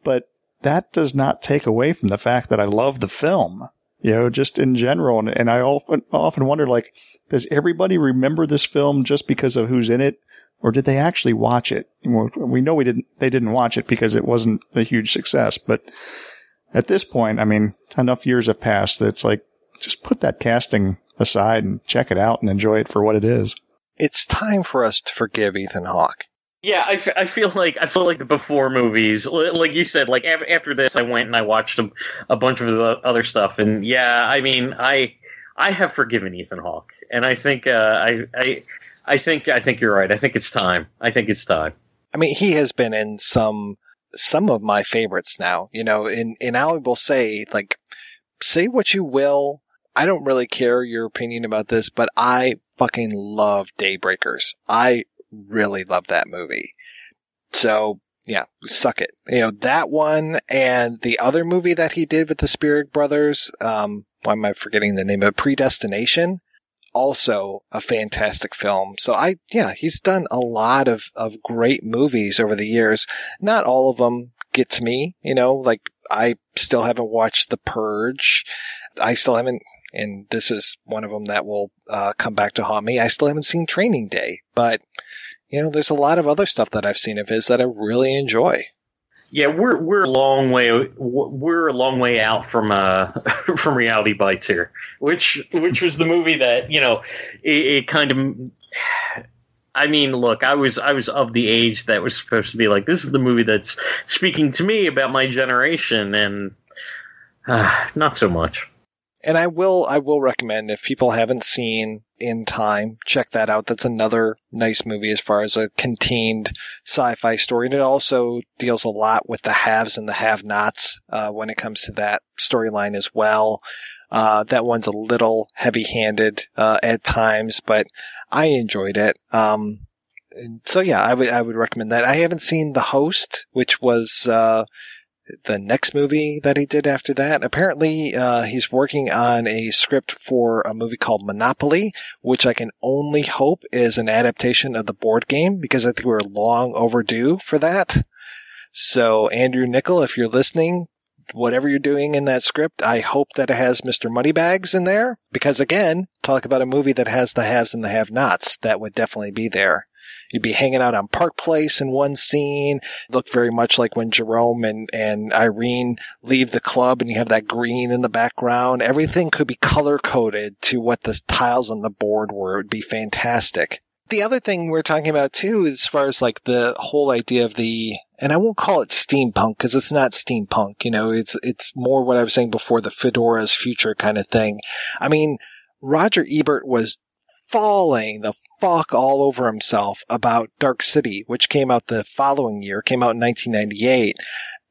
but that does not take away from the fact that I love the film, you know, just in general. And, and I often, often wonder, like, does everybody remember this film just because of who's in it? Or did they actually watch it? We know we didn't, they didn't watch it because it wasn't a huge success. But at this point, I mean, enough years have passed that it's like, just put that casting aside and check it out and enjoy it for what it is. It's time for us to forgive Ethan Hawke. Yeah, I, f- I feel like I feel like the before movies, like you said, like after this, I went and I watched a, a bunch of the other stuff, and yeah, I mean, I I have forgiven Ethan Hawke and I think uh, I, I I think I think you're right. I think it's time. I think it's time. I mean, he has been in some some of my favorites now. You know, and and I will say like, say what you will. I don't really care your opinion about this, but I fucking love Daybreakers. I really love that movie. So yeah, suck it. You know, that one and the other movie that he did with the Spierig brothers, um, why am I forgetting the name of? Predestination also a fantastic film. So I, yeah, he's done a lot of, of great movies over the years. Not all of them get to me, you know, like I still haven't watched The Purge. I still haven't, and this is one of them that will uh, come back to haunt me. I still haven't seen Training Day, but you know, there's a lot of other stuff that I've seen of his that I really enjoy. Yeah, we're we're a long way we're a long way out from uh from Reality Bites here, which which was the movie that you know it, it kind of. I mean, look, I was I was of the age that was supposed to be like this is the movie that's speaking to me about my generation, and uh, not so much. And I will I will recommend if people haven't seen in time. Check that out. That's another nice movie as far as a contained sci-fi story. And it also deals a lot with the haves and the have-nots, uh, when it comes to that storyline as well. Uh, that one's a little heavy-handed, uh, at times, but I enjoyed it. Um, so yeah, I would, I would recommend that. I haven't seen The Host, which was, uh, the next movie that he did after that. Apparently, uh, he's working on a script for a movie called Monopoly, which I can only hope is an adaptation of the board game because I think we're long overdue for that. So, Andrew Niccol, if you're listening, whatever you're doing in that script, I hope that it has Mr. Moneybags in there because again, talk about a movie that has the haves and the have-nots. That would definitely be there. You'd be hanging out on Park Place in one scene. Looked very much like when Jerome and, and Irene leave the club and you have that green in the background. Everything could be color coded to what the tiles on the board were. It would be fantastic. The other thing we're talking about too, as far as like the whole idea of the, and I won't call it steampunk because it's not steampunk, you know, it's, it's more what I was saying before, the fedora's future kind of thing. I mean, Roger Ebert was falling the fuck all over himself about Dark City, which came out the following year, came out in 1998.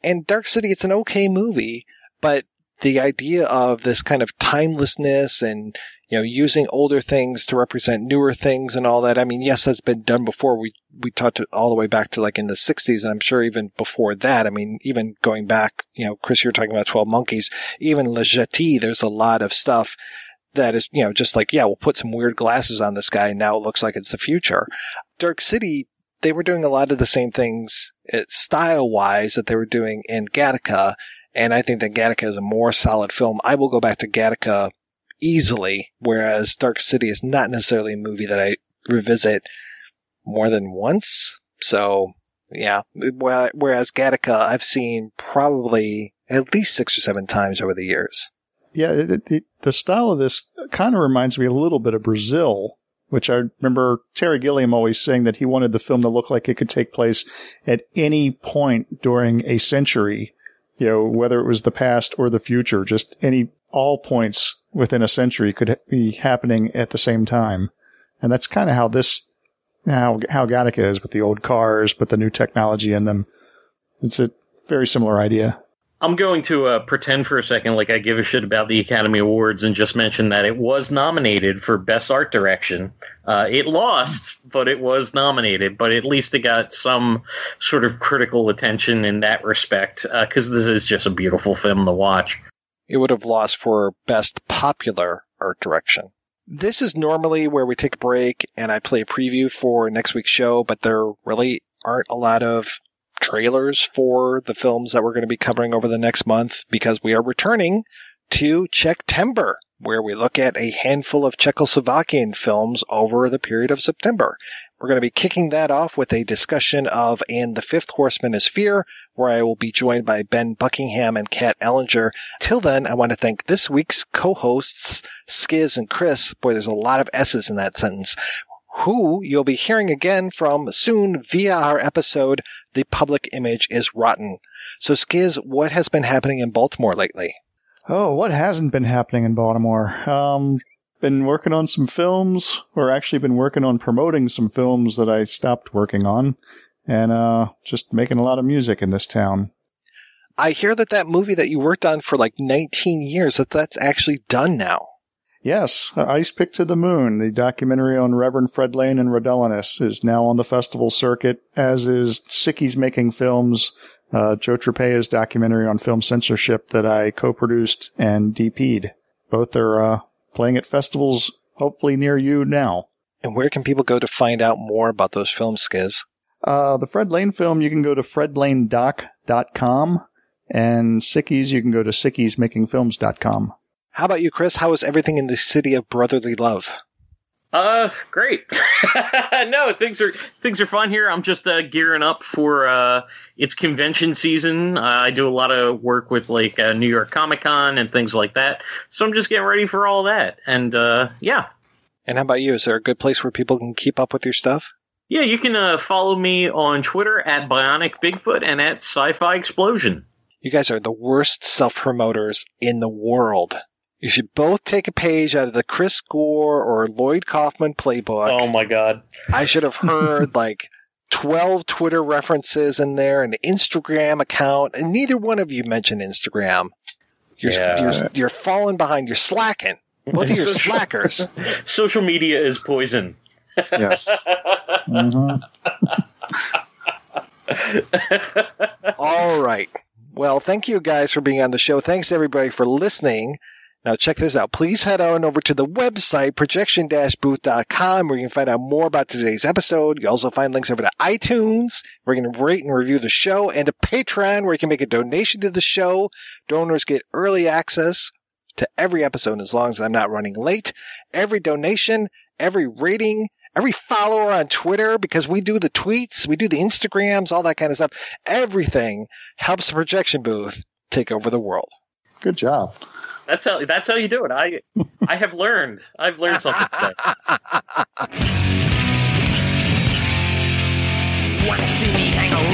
And Dark City, it's an okay movie, but the idea of this kind of timelessness and you know using older things to represent newer things and all that. I mean, yes, that's been done before. We we talked all the way back to like in the '60s, and I'm sure even before that. I mean, even going back, you know, Chris, you're talking about Twelve Monkeys, even Le Jetée. There's a lot of stuff that is, you know, just like yeah, we'll put some weird glasses on this guy. And now it looks like it's the future. Dark City. They were doing a lot of the same things uh, style wise that they were doing in Gattaca. And I think that Gattaca is a more solid film. I will go back to Gattaca easily, whereas Dark City is not necessarily a movie that I revisit more than once. So, yeah. Whereas Gattaca, I've seen probably at least six or seven times over the years. Yeah, it, it, the style of this kind of reminds me a little bit of Brazil, which I remember Terry Gilliam always saying that he wanted the film to look like it could take place at any point during a century, you know, whether it was the past or the future, just any, all points within a century could be happening at the same time. And that's kind of how this, how, how Gattaca is with the old cars, but the new technology in them. It's a very similar idea. I'm going to uh, pretend for a second like I give a shit about the Academy Awards and just mention that it was nominated for Best Art Direction. Uh, it lost, but it was nominated. But at least it got some sort of critical attention in that respect because uh, this is just a beautiful film to watch. It would have lost for Best Popular Art Direction. This is normally where we take a break and I play a preview for next week's show, but there really aren't a lot of trailers for the films that we're going to be covering over the next month because we are returning to Czechtember, where we look at a handful of Czechoslovakian films over the period of September. We're going to be kicking that off with a discussion of And the Fifth Horseman is Fear, where I will be joined by Ben Buckingham and Kat Ellinger. Till then, I want to thank this week's co-hosts, Skizz and Chris. Boy, there's a lot of S's in that sentence who you'll be hearing again from soon via our episode, The Public Image is Rotten. So Skizz, what has been happening in Baltimore lately? Oh, what hasn't been happening in Baltimore? Um, been working on some films, or actually been working on promoting some films that I stopped working on, and uh, just making a lot of music in this town. I hear that that movie that you worked on for like 19 years, that that's actually done now. Yes, Ice Pick to the Moon, the documentary on Reverend Fred Lane and Raudelunas, is now on the festival circuit, as is Sickies Making Films, uh, Joe Tropea's documentary on film censorship that I co-produced and DP'd. Both are uh, playing at festivals, hopefully near you now. And where can people go to find out more about those films, Skizz? Uh, the Fred Lane film, you can go to fredlanedoc.com, and Sickies, you can go to sickiesmakingfilms.com. How about you, Chris? How is everything in the city of brotherly love? Uh, great. no, things are things are fun here. I'm just uh, gearing up for uh, it's convention season. Uh, I do a lot of work with like uh, New York Comic Con and things like that. So I'm just getting ready for all that. And uh, yeah. And how about you? Is there a good place where people can keep up with your stuff? Yeah, you can uh, follow me on Twitter at Bionic Bigfoot and at Sci-Fi Explosion. You guys are the worst self promoters in the world. You should both take a page out of the Chris Gore or Lloyd Kaufman playbook. Oh my god. I should have heard like 12 Twitter references in there, an Instagram account, and neither one of you mentioned Instagram. You're, yeah. you're, you're falling behind. You're slacking. Both of you slackers. Social media is poison. Yes. mm-hmm. All right. Well, thank you guys for being on the show. Thanks everybody for listening. Now check this out. Please head on over to the website, projection-booth.com, where you can find out more about today's episode. You also find links over to iTunes, where you can rate and review the show, and to Patreon, where you can make a donation to the show. Donors get early access to every episode as long as I'm not running late. Every donation, every rating, every follower on Twitter, because we do the tweets, we do the Instagrams, all that kind of stuff. Everything helps the projection booth take over the world. Good job. That's how that's how you do it. I I have learned. I've learned something today. Wanna see me hang around?